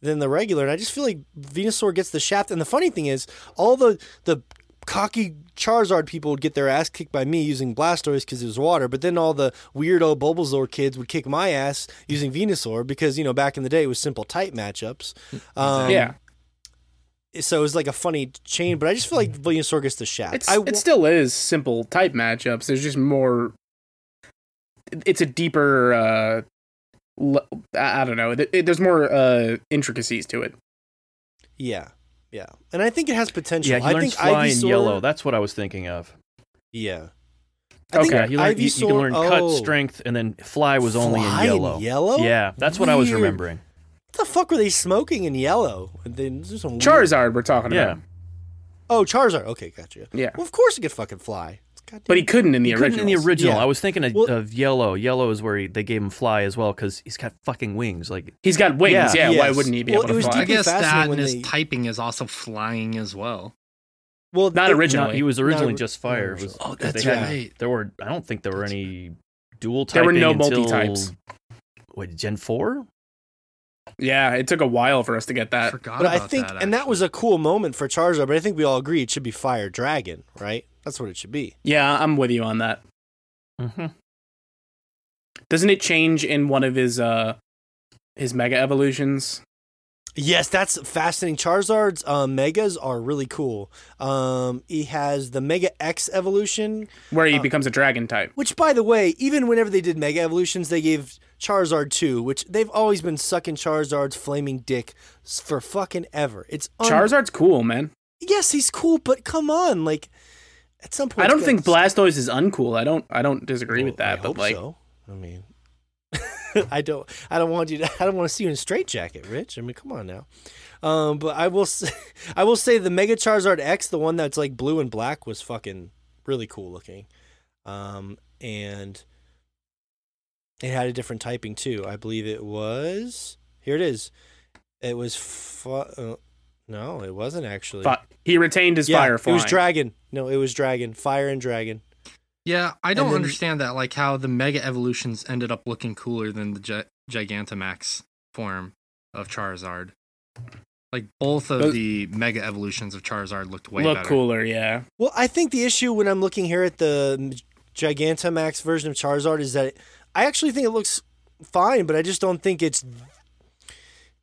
than the regular. And I just feel like Venusaur gets the shaft. And the funny thing is, all the the cocky Charizard people would get their ass kicked by me using Blastoise because it was water. But then all the weirdo Bulbasaur kids would kick my ass using Venusaur because you know back in the day it was simple type matchups. Um, yeah, So it was like a funny chain. But I just feel like Venusaur gets the shaft. it's I it still is simple type matchups. There's just more. It's a deeper. uh I I don't know. It- it- there's more uh intricacies to it. Yeah, yeah, and I think it has potential. Yeah, he I learns think fly in yellow. That's what I was thinking of. Yeah. I Okay. Yeah, he learned, you, you can learn oh. cut, strength, and then fly was only Fly in yellow. yellow? Yeah, that's what I was remembering. What the fuck were they smoking in yellow? And then some weird- Charizard, we're talking Yeah. about. Oh, Charizard. Okay, gotcha. Yeah. Well, of course it could fucking fly. It's But he couldn't in the He couldn't original. in the original. Yeah. I was thinking of, Well- of yellow. Yellow is where he, they gave him fly as well because he's got fucking wings. Like He's got wings. Yeah. Yeah. Why wouldn't he be Well, able to fly? I deeply guess that when and his they- typing is also flying as well. well, Not it- originally. no, he was originally No, just fire. originally. Was- Oh, 'cause that's they had- right. There were. I don't think there were any dual There were no multi-types. Wait, Gen four? Yeah, it took a while for us to get I that. forgot But I think, that. and that was a cool moment for Charizard. But I think we all agree it should be Fire Dragon, right? That's what it should be. Yeah, I'm with you on that. Mm-hmm. Doesn't it change in one of his uh his mega evolutions? Yes, that's fascinating. Charizard's um, megas are really cool. Um, he has the Mega X evolution, Where he Uh, becomes a dragon type. which, by the way, even whenever they did Mega evolutions, they gave Charizard two, which they've always been sucking Charizard's flaming dick for fucking ever. It's un- Charizard's cool, man. Yes, he's cool, but come on, like at some point. I don't think Blastoise is uncool. I don't I don't disagree with that, I but like so. I mean, I don't. I don't want you to. I don't want to see you in a straitjacket, Rich. I mean, come on now. Um, but I will. Say, I will say the Mega Charizard X, the one that's like blue and black, was fucking really cool looking. Um, and it had a different typing too. I believe it was. Here it is. It was. Fu- uh, no, it wasn't actually. fi- he retained his yeah, fire it was dragon. No, it was dragon. Fire and dragon. Yeah, I don't then- understand that. Like how the Mega Evolutions ended up looking cooler than the Gi- Gigantamax form of Charizard. Like both of Those- the Mega Evolutions of Charizard looked way Look better. cooler, yeah. Well, I think the issue when I'm looking here at the Gigantamax version of Charizard is that I actually think it looks fine, but I just don't think it's.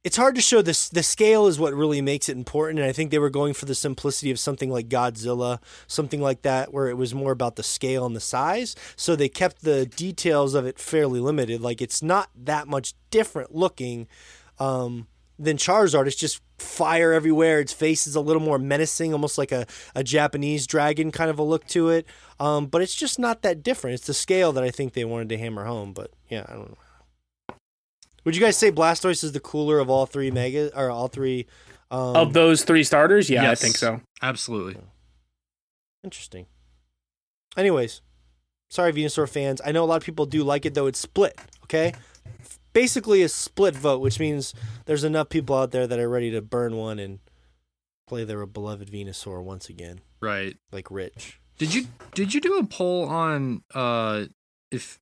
It's hard to show this. The scale is what really makes it important, and I think they were going for the simplicity of something like Godzilla, something like that, where it was more about the scale and the size. So they kept the details of it fairly limited. Like it's not that much different looking um, than Charizard. It's just fire everywhere. Its face is a little more menacing, almost like a, a Japanese dragon kind of a look to it. Um, but it's just not that different. It's the scale that I think they wanted to hammer home. But yeah, I don't know. Would you guys say Blastoise is the cooler of all three mega or all three? Um, of those three starters, yeah, Yes. I think so. Absolutely. Interesting. Anyways, sorry, Venusaur fans. I know a lot of people do like it, though it's split. Okay, basically a split vote, which means there's enough people out there that are ready to burn one and play their beloved Venusaur once again, Right. like Rich. Did you did you do a poll on uh if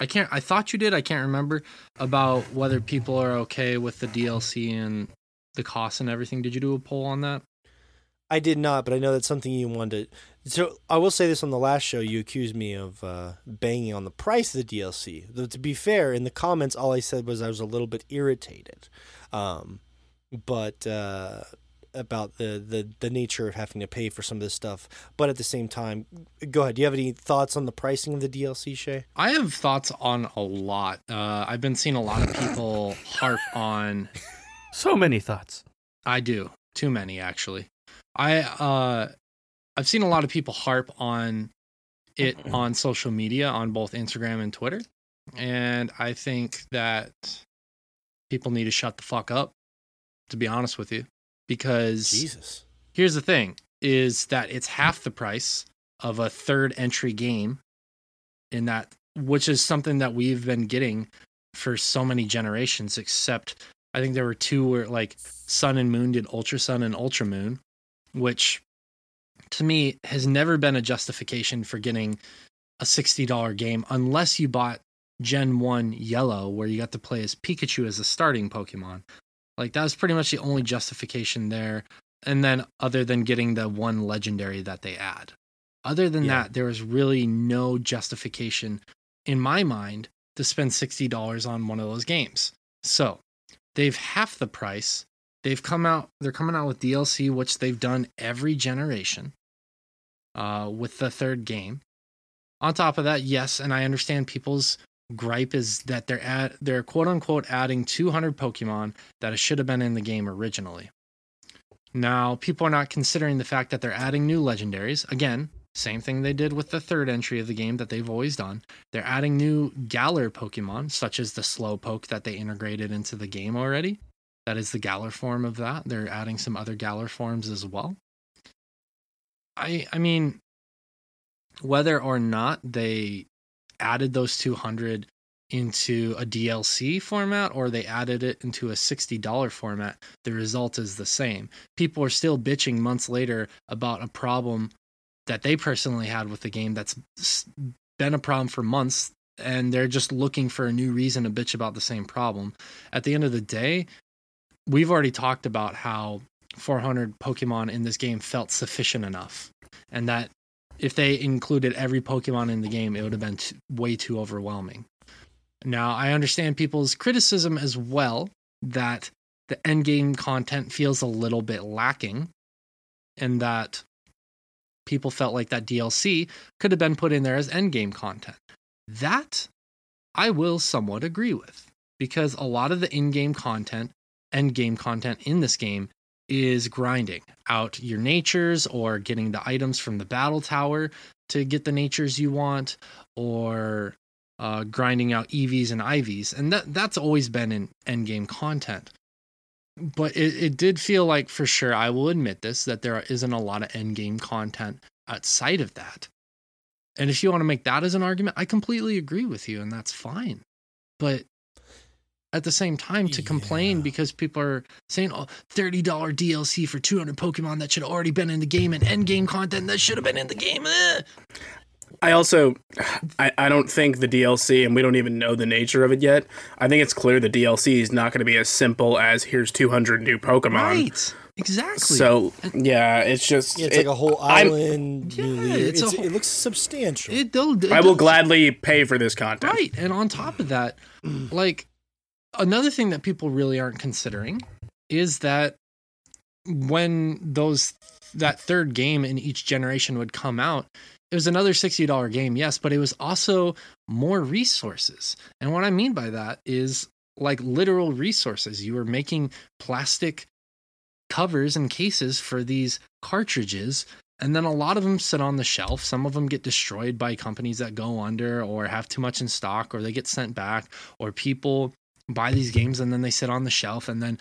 I can't I thought you did, I can't remember about whether people are okay with the DLC and the cost and everything. Did you do a poll on that? I did not, but I know that's something you wanted. So I will say this on the last show, you accused me of uh, banging on the price of the DLC. Though to be fair, in the comments, all I said was I was a little bit irritated, um, but uh, about the, the the nature of having to pay for some of this stuff. But at the same time, go ahead. Do you have any thoughts on the pricing of the DLC, Shay? I have thoughts on a lot. Uh I've been seeing a lot of people harp on So many thoughts. I do. Too many actually. I uh I've seen a lot of people harp on it on social media on both Instagram and Twitter. And I think that people need to shut the fuck up to be honest with you because Jesus. here's the thing is that it's half the price of a third entry game in that which is something that we've been getting for so many generations except i think there were two where like sun and moon did ultra sun and ultra moon which to me has never been a justification for getting a $60 game unless you bought Gen 1 Yellow, where you got to play as Pikachu as a starting Pokemon. Like, that was pretty much the only justification there. And then, other than getting the one legendary that they add. Other than Yeah. that, there was really no justification in my mind to spend $60 on one of those games. So, they've half the price. They've come out, they're coming out with DLC, which they've done every generation uh, with the third game. On top of that, yes, and I understand people's gripe is that they're at they're quote unquote adding 200 Pokemon that should have been in the game originally. Now, people are not considering the fact that they're adding new legendaries. Again, same thing they did with the third entry of the game that they've always done. They're adding new Galar Pokemon, such as the Slowpoke that they integrated into the game already. That is the Galar form of that. They're adding some other Galar forms as well. I I mean, whether or not they added those 200 into a DLC format or they added it into a $60 format, the result is the same. People are still bitching months later about a problem that they personally had with the game that's been a problem for months and they're just looking for a new reason to bitch about the same problem. At the end of the day, we've already talked about how 400 Pokemon in this game felt sufficient enough and that if they included every Pokemon in the game, it would have been t- way too overwhelming. Now, I understand people's criticism as well that the end game content feels a little bit lacking and that people felt like that DLC could have been put in there as end game content. That I will somewhat agree with because a lot of the in game content, end game content in this game is grinding out your natures or getting the items from the battle tower to get the natures you want or uh, grinding out EVs and IVs. And that that's always been in end game content. But it, it did feel like for sure, I will admit this, that there isn't a lot of end game content outside of that. And if you want to make that as an argument, I completely agree with you, and that's fine. But at the same time, to complain Yeah. because people are saying, oh, $30 DLC for 200 Pokemon that should have already been in the game and end game content that should have been in the game. eh." I also, I, I don't think the DLC, and we don't even know the nature of it yet. I think it's clear the DLC is not going to be as simple as here's 200 new Pokemon. Right. Exactly. So yeah, it's just Yeah, it's it- like a whole island. Yeah, newly- it's a it's- whole- it looks substantial. it, they'll- it I will gladly pay for this content. Right. And on top of that, like another thing that people really aren't considering is that when those that third game in each generation would come out, it was another $60 game, yes, but it was also more resources. And what I mean by that is like literal resources. You were making plastic covers and cases for these cartridges and then a lot of them sit on the shelf. Some of them get destroyed by companies that go under or have too much in stock or they get sent back or people buy these games and then they sit on the shelf and then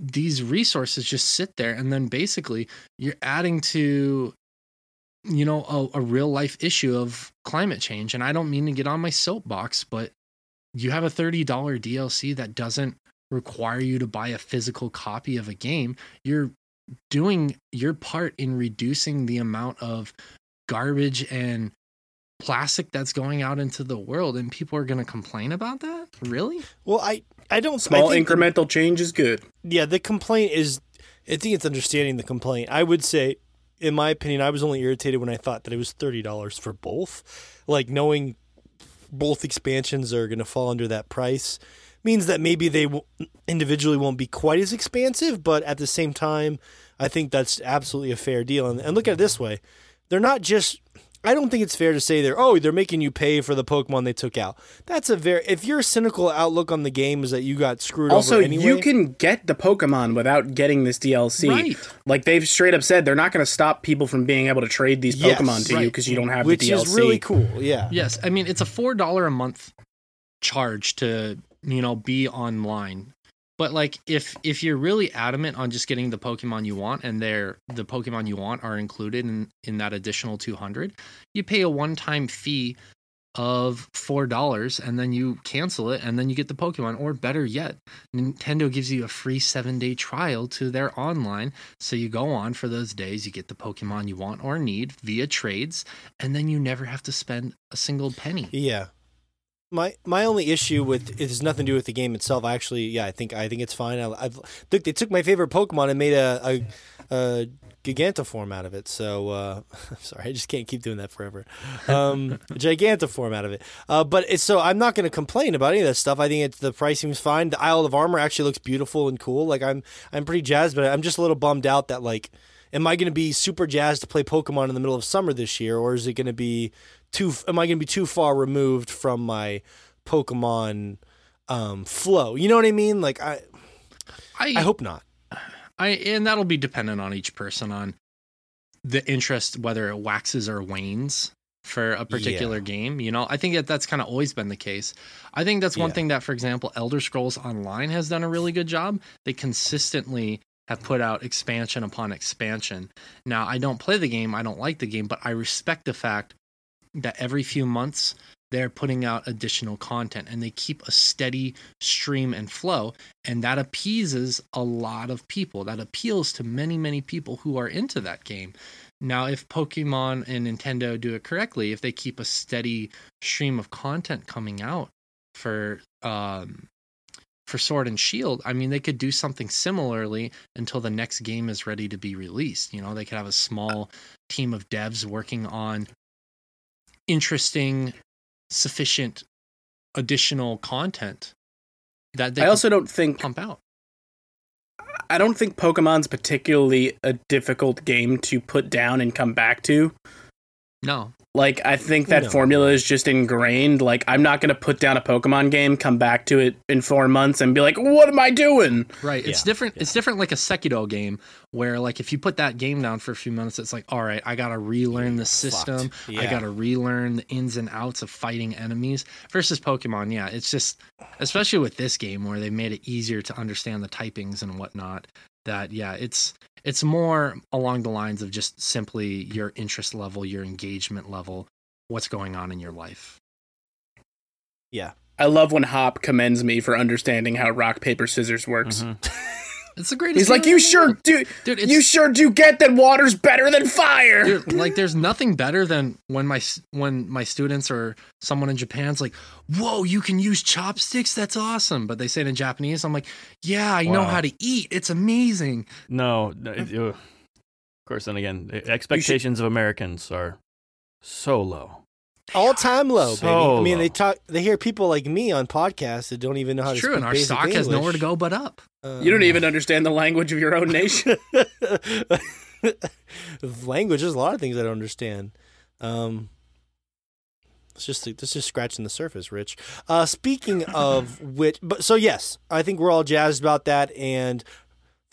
these resources just sit there. And then basically you're adding to you know a, a real life issue of climate change. And i don't mean to get on my soapbox but you have a $30 dlc that doesn't require you to buy a physical copy of a game. You're doing your part in reducing the amount of garbage and plastic that's going out into the world and people are going to complain about that really well, I I don't Small I think the- incremental change is good. yeah, the complaint is. I think it's understanding the complaint. I would say, in my opinion, I was only irritated when I thought that it was thirty dollars for both. Like knowing both expansions are going to fall under that price means that maybe they w- individually won't be quite as expansive, but at the same time, I think that's absolutely a fair deal. And, and look at it this way: they're not just. I don't think it's fair to say they're oh they're making you pay for the Pokemon they took out. That's a very if your cynical outlook on the game is that you got screwed Also, over anyway. you can get the Pokemon without getting this DLC. Right. Like they've straight up said, they're not going to stop people from being able to trade these Yes, Pokemon to you because you don't have which the DLC. Which is really cool. Yeah. Yes, I mean it's a four dollar a month charge to you know be online. But like if if you're really adamant on just getting the Pokemon you want and they're the Pokemon you want are included in in that additional 200, you pay a one-time fee of four dollars and then you cancel it and then you get the Pokemon. Or better yet, Nintendo gives you a free seven day trial to their online. So you go on for those days, you get the Pokemon you want or need via trades, and then you never have to spend a single penny. Yeah. My my only issue with it has nothing to do with the game itself. I actually, yeah, I think I think it's fine. I, look, they took my favorite Pokemon and made a, a, a Gigantiform out of it. So uh, sorry, I just can't keep doing that forever. Um, Gigantiform out of it. Uh, but it's so I'm not going to complain about any of that stuff. I think it's the pricing's fine. The Isle of Armor actually looks beautiful and cool. Like I'm I'm pretty jazzed, but I'm just a little bummed out that like. Am I going to be super jazzed to play Pokemon in the middle of summer this year, or is it going to be too? Am I going to be too far removed from my Pokemon um, flow? You know what I mean? Like I, I hope not. I and that'll be dependent on each person on the interest whether it waxes or wanes for a particular Yeah. game. You know, I think that that's kind of always been the case. I think that's one Yeah. thing that, for example, Elder Scrolls Online has done a really good job. They consistently have put out expansion upon expansion. Now, I don't play the game, I don't like the game, but I respect the fact that every few months they're putting out additional content and they keep a steady stream and flow and that appeases a lot of people. That appeals to many many people who are into that game. Now if pokemon and nintendo do it correctly if they keep a steady stream of content coming out for um for sword and shield i mean they could do something similarly until the next game is ready to be released. You know they could have a small team of devs working on interesting sufficient additional content that they I also don't think pump out I don't think Pokemon's particularly a difficult game to put down and come back to. no Like I think that No. formula is just ingrained. Like I'm not gonna put down a Pokemon game, come back to it in four months, and be like, "What am I doing?" Right. It's Yeah, different. It's different like a Sekiro game where like if you put that game down for a few months, it's like, all right, I gotta relearn the system. Fucked. I gotta relearn the ins and outs of fighting enemies. Versus Pokemon, yeah, it's just especially with this game where they made it easier to understand the typings and whatnot. That yeah, it's it's more along the lines of just simply your interest level, your engagement level, what's going on in your life. Yeah. I love when Hop commends me for understanding how rock paper scissors works. Mhm. It's the greatest. He's like, "You sure world." do? dude. You sure do get that water's better than fire." Dude, like there's nothing better than when my when my students or someone in Japan's like, "Whoa, you can use chopsticks? That's awesome!" But they say it in Japanese. I'm like, "Yeah, I know how to eat. It's amazing." No, no, it- of course. Then again, the expectations of Americans are so low. All time low, baby. I mean, they talk. They hear people like me on podcasts that don't even know how It's to true, speak and our basic stock has nowhere to go but up. Uh, You don't even understand the language of your own nation. language. There's a lot of things I don't understand. Um, it's just it's just scratching the surface, Rich. Uh, speaking of which, but so yes, I think we're all jazzed about that. And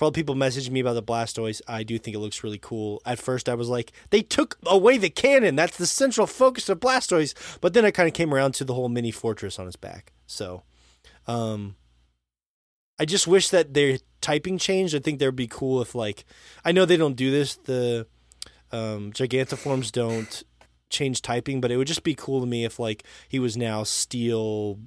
for all the people messaging me about the Blastoise, I do think it looks really cool. At first, I was like, they took away the cannon. That's the central focus of Blastoise. But then I kind of came around to the whole mini fortress on his back. So, um, I just wish that their typing changed. I think that would be cool if, like, I know they don't do this. The um, Gigantiforms don't change typing, but it would just be cool to me if, like, he was now steel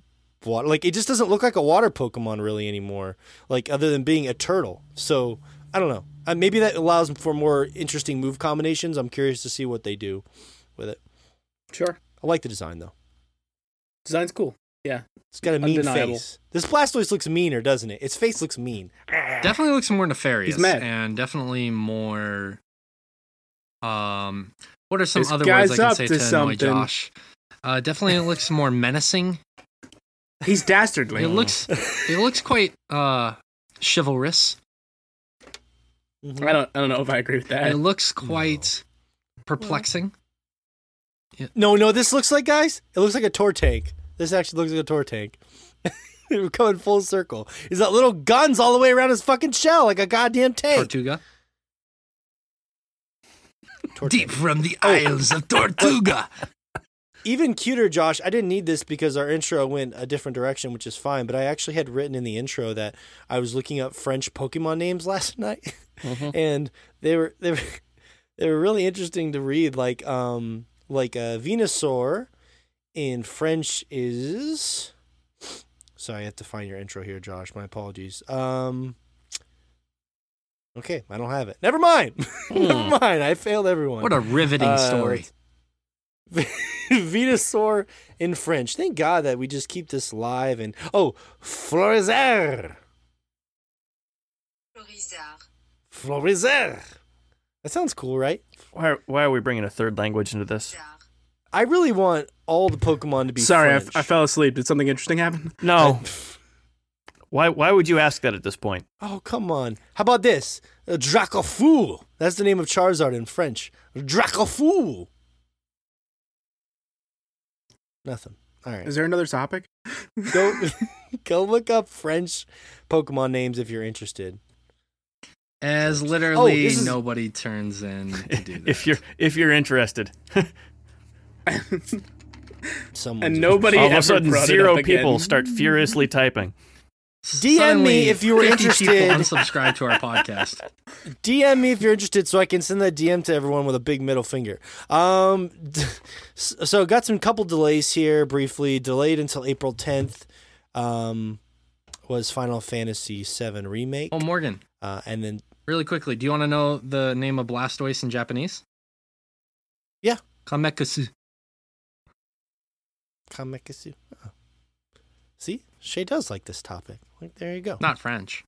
water. Like, it just doesn't look like a water Pokemon really anymore. Like, other than being a turtle. So I don't know. Uh, maybe that allows for more interesting move combinations. I'm curious to see what they do with it. sure, I like the design though. design's cool. Yeah. It's got a mean Undeniable. face. This Blastoise looks meaner, doesn't it? Its face looks mean. Definitely looks more nefarious. He's mad. and definitely more. Um, what are some This other words I can say to to, annoy something. Josh? Uh, definitely, looks more menacing. He's dastardly. It looks, it looks quite uh chivalrous. Mhm. I don't. I don't know if I agree with that. It looks quite perplexing. No, no, this looks like guys. It looks like a Tortank. This actually looks like a Tortank. We're coming full circle. He's got little guns all the way around his fucking shell, like a goddamn tank. Tortuga. Tour Deep from the Isles of Tortuga. Even cuter, Josh. I didn't need this because our intro went a different direction, which is fine. But I actually had written in the intro that I was looking up French Pokemon names last night, and they were they were they were really interesting to read. Like um like a Venusaur in French is. Sorry, I have to find your intro here, Josh. My apologies. Um. Okay, I don't have it. Never mind. Never mind. I failed everyone. What a riveting Uh, story. Venusaur in French. Thank God that we just keep this live. And oh, Florizer. Florizard. Florizer. That sounds cool, right? Why, why are we bringing a third language into this? I really want all the Pokemon to be. Sorry, I, French. I fell asleep. Did something interesting happen? No. why why would you ask that at this point? Oh, come on. How about this? Uh, Dracaufeu. That's the name of Charizard in French. Dracaufeu. Nothing. All right. Is there another topic? Go go look up French Pokemon names if you're interested. As literally oh, this is- nobody turns in to do that. If you're if you're interested. Someone And nobody All of a sudden zero up again. people start furiously typing. DM me if you were interested. Unsubscribe to our podcast. DM me if you're interested, so I can send that DM to everyone with a big middle finger. Um, so got some couple delays here. Briefly delayed until April 10th. Um, was Final Fantasy VII remake, Oh, Morgan, uh, and then really quickly, do you want to know the name of Blastoise in Japanese? Yeah. Kamekasu. Kamekasu. Oh. See, Shay does like this topic. Like, there you go. Not French.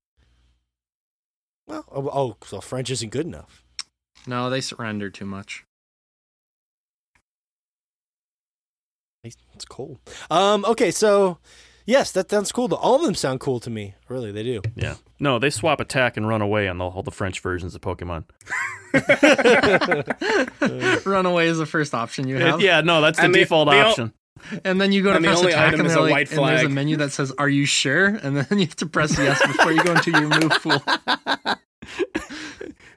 Well, oh, oh, so French isn't good enough. No, they surrender too much. It's cool. Um, okay, so yes, that sounds cool. All of them sound cool to me. Really, they do. Yeah. No, they swap attack and run away on the, all the French versions of Pokemon. Runaway is the first option you have. yeah, no, that's the And the- default the o- option. And then you go to And the press only attack item and, is a like, white and there's a menu that says, Are you sure? And then you have to press yes before you go into your move pool.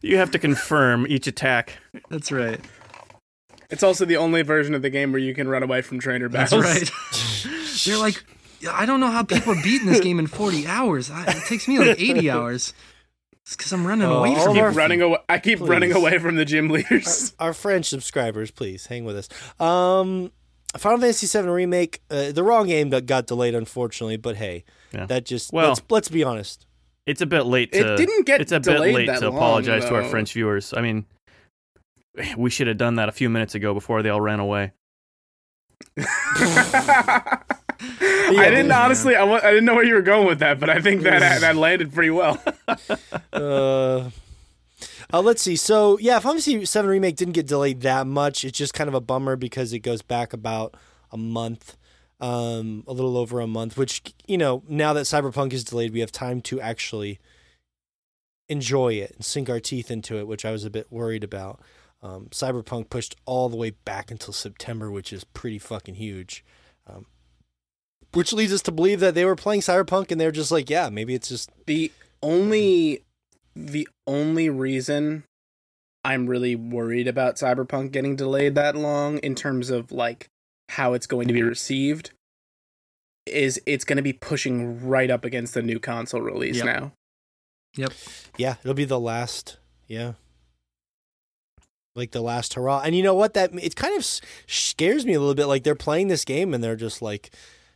You have to confirm each attack. That's right. It's also the only version of the game where you can run away from trainer That's battles. right. They're like, I don't know how people are beating this game in 40 hours. I, it takes me like 80 hours. It's because I'm running Oh, away from of keep running away. I keep running away from the gym leaders. our French subscribers, please hang with us. Um, Final Fantasy VII remake, uh, the wrong game that got delayed, unfortunately. But hey, Yeah. that just Well- let's let's be honest. It's a bit late It didn't get It's a bit late to long, apologize to our. French viewers. I mean, we should have done that a few minutes ago before they all ran away. I didn't yeah. honestly. I, I didn't know where you were going with that, but I think that that landed pretty well. Uh, uh, let's see. So yeah, Final VII remake didn't get delayed that much. It's just kind of a bummer because it goes back about a month, um, a little over a month. Which you know, now that Cyberpunk is delayed, we have time to actually enjoy it and sink our teeth into it, which I was a bit worried about. Um, Cyberpunk pushed all the way back until September, which is pretty fucking huge. Um, which leads us to believe that they were playing Cyberpunk and they're just like, yeah, maybe it's just the only the only reason I'm really worried about Cyberpunk getting delayed that long in terms of like how it's going to be received is it's going to be pushing right up against the new console release Yep. now. Yep. Yeah, it'll be the last. Yeah. Like the last hurrah. And you know what? That it kind of scares me a little bit. Like they're playing this game and they're just like,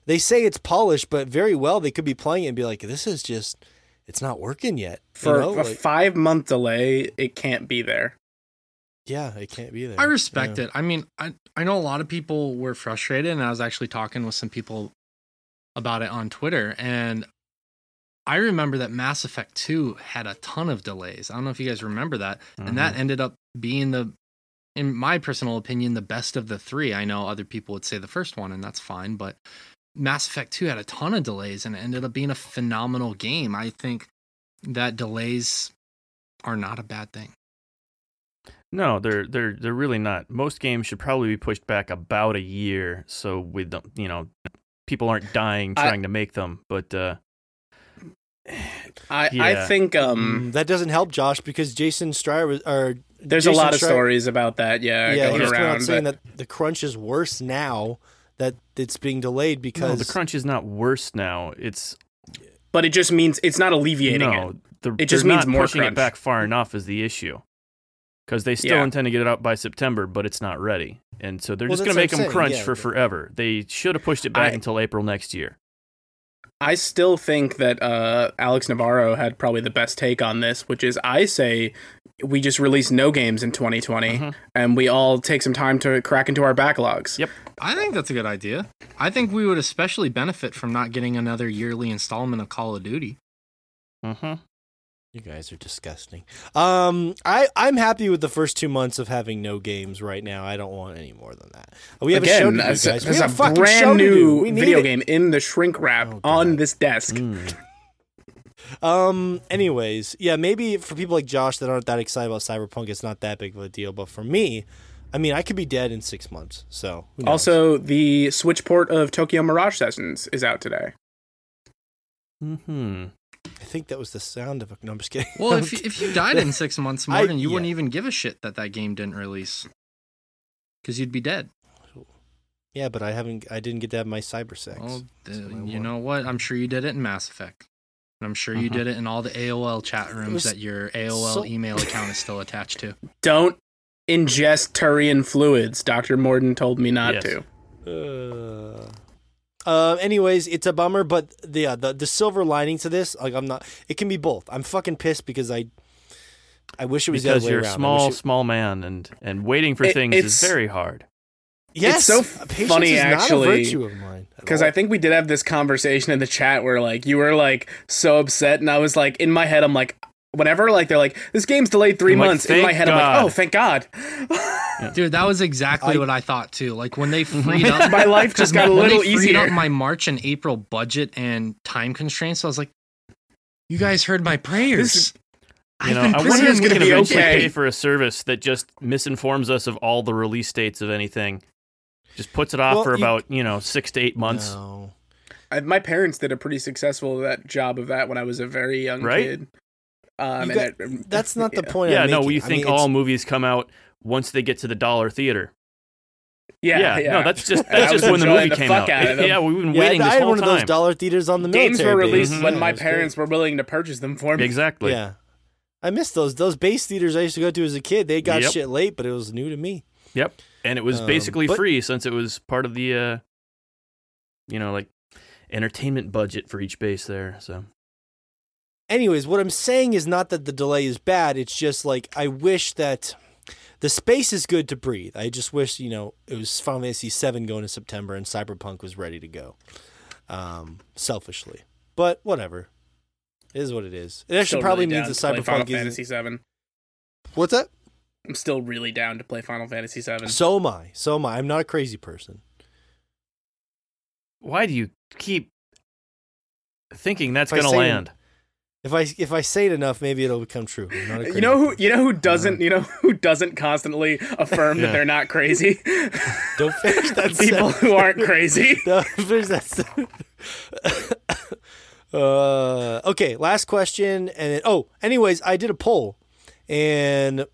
they say it's polished, but very well they could be playing it and be like, this is just, it's not working yet. You For know? a Like, 5 month delay, it can't be there. yeah, it can't be there. I respect Yeah. it. I mean, I, I know a lot of people were frustrated, and I was actually talking with some people about it on Twitter. And I remember that Mass Effect 2 had a ton of delays. I don't know if you guys remember that. And that mm-hmm. ended up being the, in my personal opinion, the best of the three. I know other people would say the first one, and that's fine. But Mass Effect 2 had a ton of delays, and it ended up being a phenomenal game. I think that delays are not a bad thing. No, they're they're they're really not. Most games should probably be pushed back about a year, so we don't, you know, people aren't dying I- trying to make them. But uh, I I think um Mm, that doesn't help Josh because Jason Schreier was, or there's Jason a lot of Schreier- stories about that. Yeah, Yeah, he going was coming out around. saying that the crunch is worse now that it's being delayed no, because the crunch is not worse now. It's but it just means it's not alleviating no, it. the, It just they're means not more pushing crunch. it back far enough is the issue. because they still Yeah. intend to get it out by September, but it's not ready, and so they're Well, just going to make I'm them saying, crunch yeah, for but- forever. They should have pushed it back I- until April next year. I still think that uh, Alex Navarro had probably the best take on this, which is I say we just release no games in 2020 Mhm. and we all take some time to crack into our backlogs. Yep. I think that's a good idea. I think we would especially benefit from not getting another yearly installment of Call of Duty. Mm-hmm. You guys are disgusting. Um, I I'm happy with the first two months of having no games right now. I don't want any more than that. We have a show to do, there's, guys. We there's have a fucking show brand to do. new We need video it. game in the shrink wrap Oh, on this desk. Mm. Um. Anyways, yeah, maybe for people like Josh that aren't that excited about Cyberpunk, it's not that big of a deal. But for me, I mean, I could be dead in six months. So? Also, the Switch port of Tokyo Mirage Sessions is out today. Mm-hmm. I think that was the sound of a. No, I'm just kidding. Well, if if you died in six months, I- Morgan, you wouldn't even give a shit that that game didn't release, because you'd be dead. yeah, but I haven't. I didn't get to have my cyber sex. Well, That's uh, you want. know what? I'm sure you did it in Mass Effect. And I'm sure you Mhm. did it in all the AOL chat rooms was that your AOL so- email account is still attached to. Don't ingest Turian fluids. Dr. Mordin told me not Yes. to. Uh, uh, anyways, it's a bummer, but the, yeah, the the silver lining to this, like I'm not. It can be both. I'm fucking pissed because I, I wish it was Because the other you're way a around. Small, it- small man, and and waiting for It- things is very hard. Yes, so uh, patience funny, is not a actually, virtue of mine. at Because. I think we did have this conversation in the chat where like you were like so upset, and I was like in my head, I'm like, whenever like they're like this game's delayed 3 I'm like, months. in my "Thank head, I'm like, oh, thank God. Dude, that was exactly I- what I thought too. Like when they freed up My life just got a when little they freed easier. up my March and April budget and time constraints. I was like, "You guys heard my prayers." This- You know, I wonder if we can eventually okay. pay for a service that just misinforms us of all the release dates of anything. Just puts it off Well, for you- about you know six to eight months. No. I, my parents did a pretty successful that job of that when I was a very young Right? kid. Um, You and got- it- That's not the point. Yeah, I'm no, making. we I think mean, all movies come out once they get to the dollar theater. Yeah, yeah, no, that's just And I that's just when the enjoying movie came fuck out. of them. yeah, we've been Yeah, waiting I this had whole one of those dollar theaters on the Games military were base. released Mhm. when Yeah, my it was great. parents were willing to purchase them for me. exactly. Yeah, I missed those. Those base theaters I used to go to as a kid. They got Yep. shit late, but it was new to me. Yep. And it was Um, basically but- free since it was part of the uh you know, like entertainment budget for each base there. So anyways, what I'm saying is not that the delay is bad. It's just like I wish that the space is good to breathe. I just wish you know it was Final Fantasy VII going to September and Cyberpunk was ready to go. Um, selfishly, but whatever. It is what it is. It actually Still probably really means down that to play Final Cyberpunk is. Fantasy Seven. What's that? I'm still really down to play Final Fantasy Seven. So am I. So am I. I'm not a crazy person. why do you keep thinking that's gonna say- land? If I if I say it enough, maybe it'll become true. I'm not a You know who? person. You know who doesn't? You know who doesn't constantly affirm Yeah. that they're not crazy? Don't finish that. People sentence. who aren't crazy. No, finish that. sentence. uh, okay, last question, and then, oh, anyways, I did a poll, and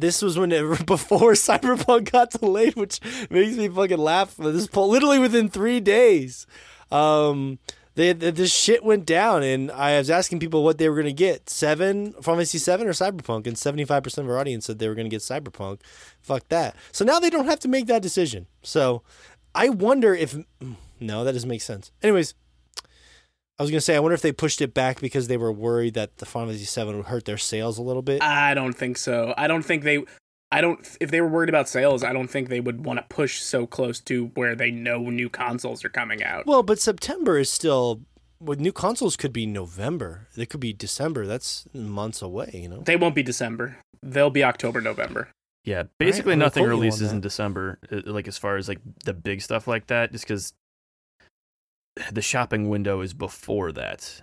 this was when it, before Cyberpunk got delayed, which makes me fucking laugh. This literally within three days, um, they, they, this shit went down, and I was asking people what they were gonna get: seven, Final Fantasy seven, or Cyberpunk, and seventy five percent of our audience said they were gonna get Cyberpunk. Fuck that. So now they don't have to make that decision. So I wonder if no, that doesn't make sense. Anyways, I was gonna say I wonder if they pushed it back because they were worried that the Final Fantasy Seven would hurt their sales a little bit. I don't think so. I don't think they. I don't. If they were worried about sales, I don't think they would want to push so close to where they know new consoles are coming out. well, but September is still. With new consoles, could be November. It could be December. That's months away. You know. They won't be December. They'll be October, November. Yeah, basically I'm nothing quote you on releases in December, uh, like as far as like the big stuff like that, just because the shopping window is before that.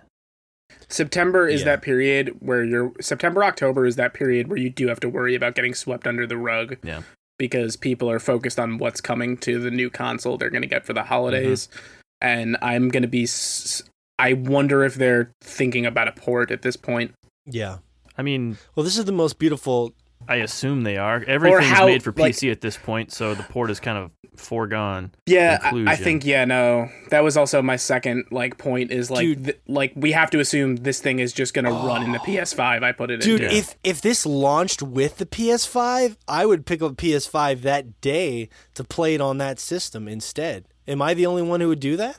September is Yeah. that period where you're September October is that period where you do have to worry about getting swept under the rug. Yeah. Because people are focused on what's coming to the new console they're going to get for the holidays, mm-hmm. and I'm going to be. I wonder if they're thinking about a port at this point. Yeah. I mean, Well, this is the most beautiful I assume they are. Everything's how- made for like- PC at this point, so the port is kind of foregone. Yeah, I, I think yeah, no. That was also my second like point is like Dude. th- like we have to assume this thing is just gonna run in the PS5. I put it Dude, into. if if this launched with the PS5, I would pick up PS5 that day to play it on that system instead. Am I the only one who would do that?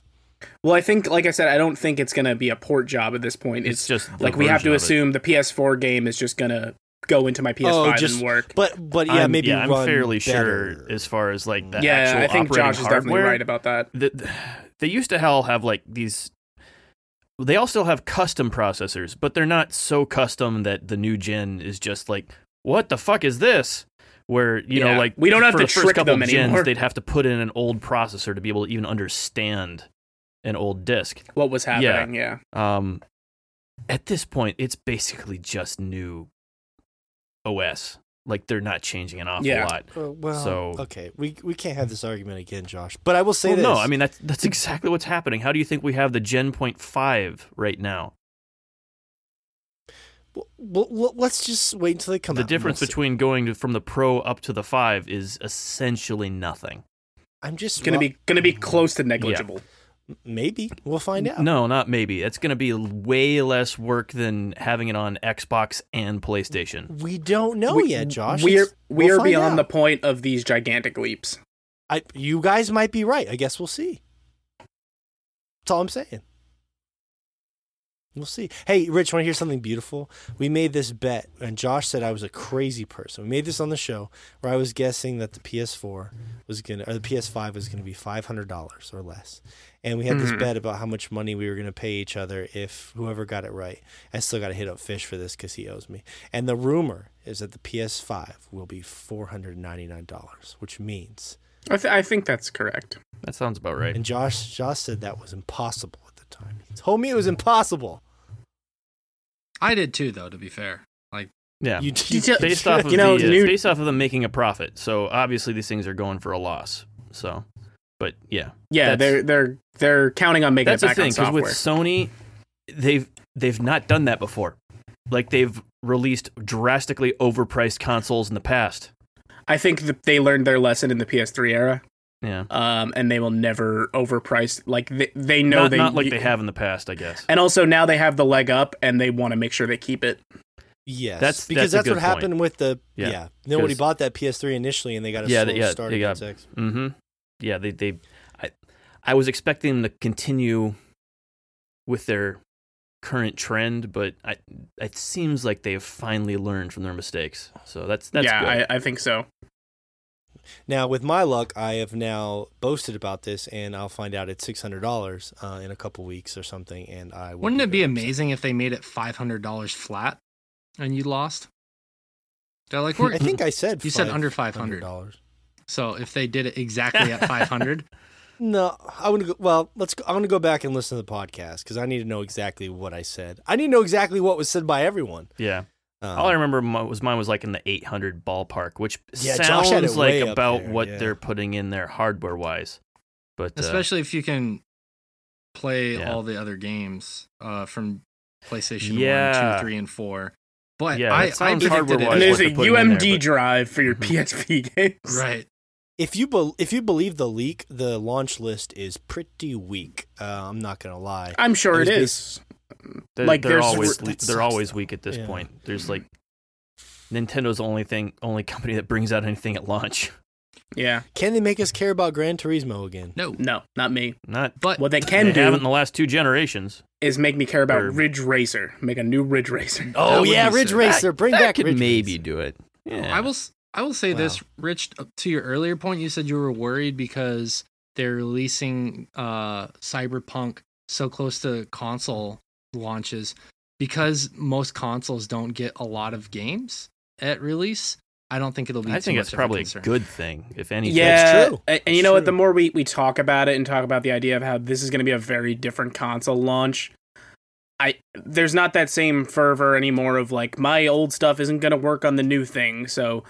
Well, I think, like I said, I don't think it's gonna be a port job at this point. It's It's, just like we have to of it. assume the PS4 game is just gonna go into my PS5 Oh, just- and work. But but yeah, I'm, maybe yeah, I'm fairly better. sure as far as like the yeah, actual I think operating Josh is definitely right about that. the, they used to hell have like these they all still have custom processors but they're not so custom that the new gen is just like what the fuck is this where you Yeah, know like we don't have for to the first trick couple them gens anymore. they'd have to put in an old processor to be able to even understand an old disk What was happening? Yeah. um at this point it's basically just new os like they're not changing an awful Yeah. lot Uh, well, So- okay, we we can't have this argument again, Josh. But I will say well, this. no i mean that's that's exactly what's happening how do you think we have the gen point 5 right now well, well, well, let's just wait until they come the out. and difference between going to, from the pro up to the 5 is essentially nothing I'm just Gonna well, be gonna be close to negligible. Maybe we'll find out. no not maybe it's going to be way less work than having it on xbox and playstation We don't know We- yet, Josh. We're It's- we we'll are find beyond the point of these gigantic leaps. I, you guys might be right. I guess we'll see. That's all I'm saying. We'll see. Hey, Rich, want to hear something beautiful? We made this bet, and Josh said I was a crazy person. We made this on the show where I was guessing that the PS4 was gonna, or the PS5 was gonna be five hundred dollars or less, and we had this Mhm. bet about how much money we were gonna pay each other if whoever got it right. I still got to hit up Fish for this because he owes me. And the rumor is that the PS5 will be four hundred ninety nine dollars, which means I, th- I think that's correct. that sounds about right and Josh Josh said that was impossible at the time. He told me it was impossible. I did too, though. To be fair, like yeah. You, Detail- based off of You know, the, uh, new- it's based off of them making a profit. So obviously these things are going for a loss. So but yeah. Yeah, they're they're they're counting on making that's it the thing because with sony they've they've not done that before. Like they've released drastically overpriced consoles in the past. I think that they learned their lesson in the PS3 era, yeah um, and they will never overprice. Like they, they know not, they not like they have in the past i guess and also now they have the leg up, and they want to make sure they keep it. yes, That's- because that's that's, what good happened with the yeah. Yeah. Nobody 'Cause- bought that PS3 initially, and they got a Yeah, slow they- yeah, start they against got- X. Mm-hmm. Yeah, they they I I was expecting them to continue with their current trend, but I it seems like they've finally learned from their mistakes. So that's that's yeah, good. I, I think so. Now, with my luck, I have now boasted about this, and I'll find out it's six hundred dollars uh, in a couple weeks or something. And I wouldn't it be very upset. amazing if they made it five hundred dollars flat, and you lost? They're like, I think I said You said under 500. dollars. so if they did it exactly at five hundred, No, I want to go. Well, let's. Go, I want to go back and listen to the podcast because I need to know exactly what I said. I need to know exactly what was said by everyone. yeah. Um, All I remember was mine was like in the 800 ballpark, which Yeah, Josh had it sounds like about there, what yeah. they're putting in there hardware wise. But uh, especially if you can play Yeah. all the other games uh, from PlayStation Yeah. One, Two, Three, and Four. But Yeah, I, that I predicted hardware-wise it. And there's a they're putting in there, UMD but- drive for your. PSP games. Right. if you bel if you believe the leak, the launch list is pretty weak. Uh, I'm not gonna lie. I'm sure It it was is. They're, like, they're always they're sucks, always weak at this Yeah. point. There's like Nintendo's the only thing only company that brings out anything at launch. Yeah. Can they make us care about Gran Turismo again? No. No, not me. Not But What they can they haven't in the last two generations. is make me care about Or- Ridge Racer. Make a new Ridge Racer. Oh yeah, Ridge sick. Racer. Bring that back could Ridge Racer. maybe Racer. do it. Yeah. I will. s- I will say this, Rich. To your earlier point, you said you were worried because they're releasing uh, Cyberpunk so close to console launches. Because most consoles don't get a lot of games at release, I don't think it'll be. I too think much it's of probably a concern. good thing, if anything. Yeah, true. And, and you It's know what? The more we, we talk about it and talk about the idea of how this is going to be a very different console launch, I there's not that same fervor anymore of like my old stuff isn't going to work on the new thing. So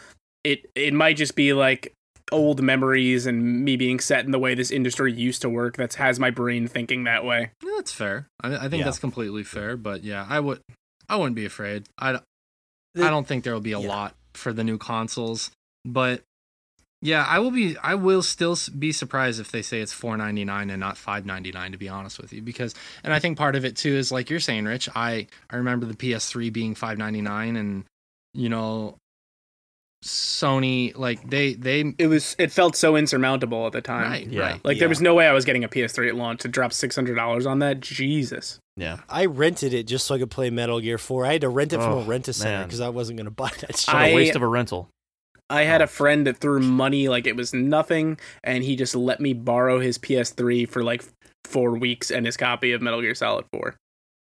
it it might just be like old memories and me being set in the way this industry used to work that has my brain thinking that way. Yeah, that's fair. I, I think Yeah. that's completely fair. But yeah, I would. I wouldn't be afraid. I. The- I don't think there will be a yeah. lot for the new consoles. But yeah, I will be. I will still be surprised if they say it's four ninety nine and not five ninety nine. To be honest with you, because and I think part of it too is like you're saying, Rich. I I remember the PS3 being five ninety nine, and you know, Sony like they they It was it felt so insurmountable at the time. right Yeah. right Like Yeah. there was no way I was getting a PS3 at launch to drop six hundred dollars on that. Jesus. Yeah. I rented it just so I could play Metal Gear 4. I had to rent it from Oh, a rent a center because I wasn't going to buy that shit. What I- a waste of a rental. I had Oh. a friend that threw money like it was nothing, and he just let me borrow his PS3 for like four weeks and his copy of Metal Gear Solid 4.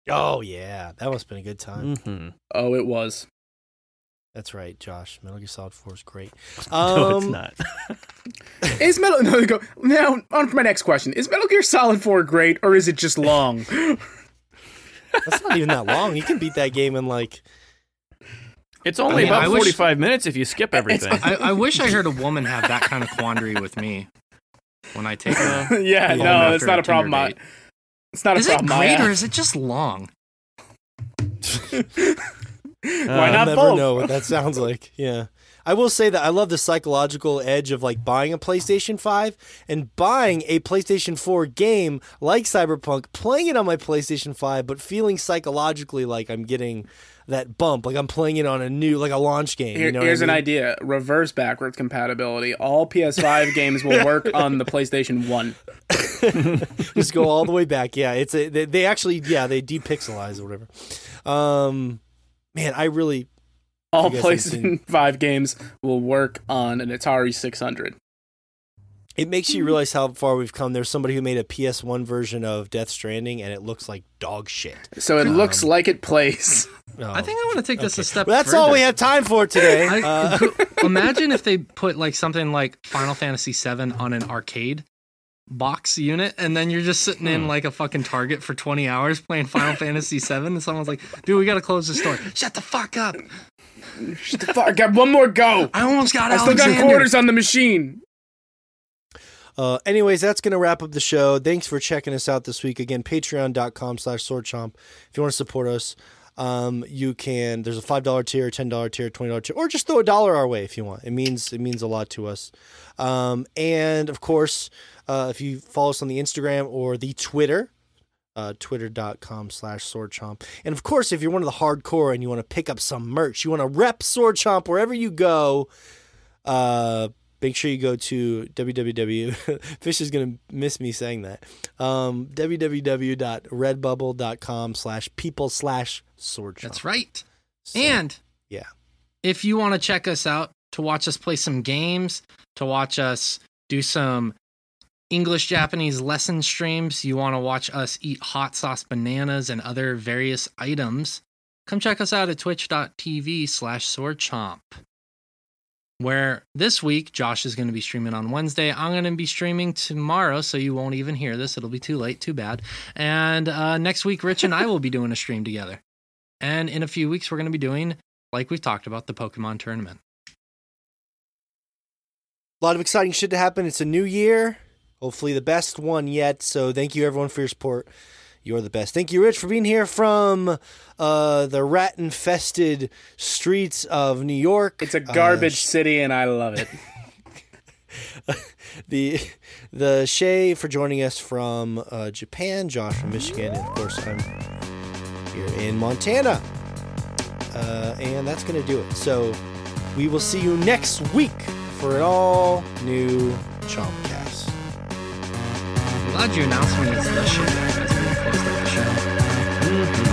oh, yeah. That must have been a good time. Mm-hmm. Oh, it was. That's right, Josh. Metal Gear Solid 4 is great. no, it's Um, not. Is Metal no, go now on for my next question. Is Metal Gear Solid 4 great or is it just long? That's not even that long. You can beat that game in like. It's only I mean, about wish- 45 minutes if you skip everything. I, I wish I heard a woman have that kind of quandary with me when I take a. yeah, no, it's not a a problem. I, it's not a Is it problem. I great or is it just long? Why Uh, not I'll never both? know what that sounds like. Yeah. I will say that I love the psychological edge of like buying a PlayStation 5 and buying a PlayStation 4 game like Cyberpunk, playing it on my PlayStation 5, but feeling psychologically like I'm getting that bump, like I'm playing it on a new, like a launch game. Here- you know here's I an idea: reverse backwards compatibility. All PS5 games will work on the PlayStation One. Just go all the way back. Yeah, it's a they, they actually yeah they depixelize or whatever. Um, man, I really All You guys haven't PlayStation 5 games will work on an Atari 600. it makes you realize how far we've come. There's somebody who made a PS1 version of Death Stranding, and it looks like dog shit. So it looks Um, like it plays. Oh. I think I want to take this a step. Well, that's further. all we have time for today. I, Uh, imagine if they put like something like Final Fantasy VII on an arcade box unit, and then you're just sitting in Hmm. like a fucking Target for 20 hours playing Final Fantasy VII, and someone's like, "Dude, we gotta close the store." Shut the fuck up! Shut the fuck, I got one more go. I almost got I still got quarters on the machine. Uh, anyways, that's going to wrap up the show. Thanks for checking us out this week. Again, patreon.com slash swordchomp. If you want to support us, um, you can. There's a $5 tier, $10 tier, $20 tier, or just throw a dollar our way if you want. It means it means a lot to us. Um, and of course, uh, if you follow us on the Instagram or the Twitter, uh, twitter.com slash swordchomp. And of course, if you're one of the hardcore and you want to pick up some merch, you want to rep swordchomp wherever you go, uh, make sure you go to www. Fish is gonna miss me saying that. Um, www.redbubble.com slash people slash sword. That's right. So, And yeah. if you want to check us out to watch us play some games, to watch us do some English Japanese lesson streams, you want to watch us eat hot sauce bananas and other various items, come check us out at twitch.tv slash swordchomp. Where this week, Josh is going to be streaming on Wednesday. I'm going to be streaming tomorrow, so you won't even hear this. It'll be too late, too bad. And uh, next week, Rich and I will be doing a stream together. And in a few weeks, we're going to be doing, like we've talked about, the Pokemon tournament. A lot of exciting shit to happen. It's a new year. Hopefully the best one yet. So thank you everyone for your support. You're the best. Thank you, Rich, for being here from uh, the rat infested streets of New York. It's a Uh, garbage city and I love it. the the Shay for joining us from uh, Japan, Josh from Michigan, and of course I'm here in Montana. Uh, and that's gonna do it. So we will see you next week for an all new Chompcast glad you announced me the shit as the show. Mm-hmm.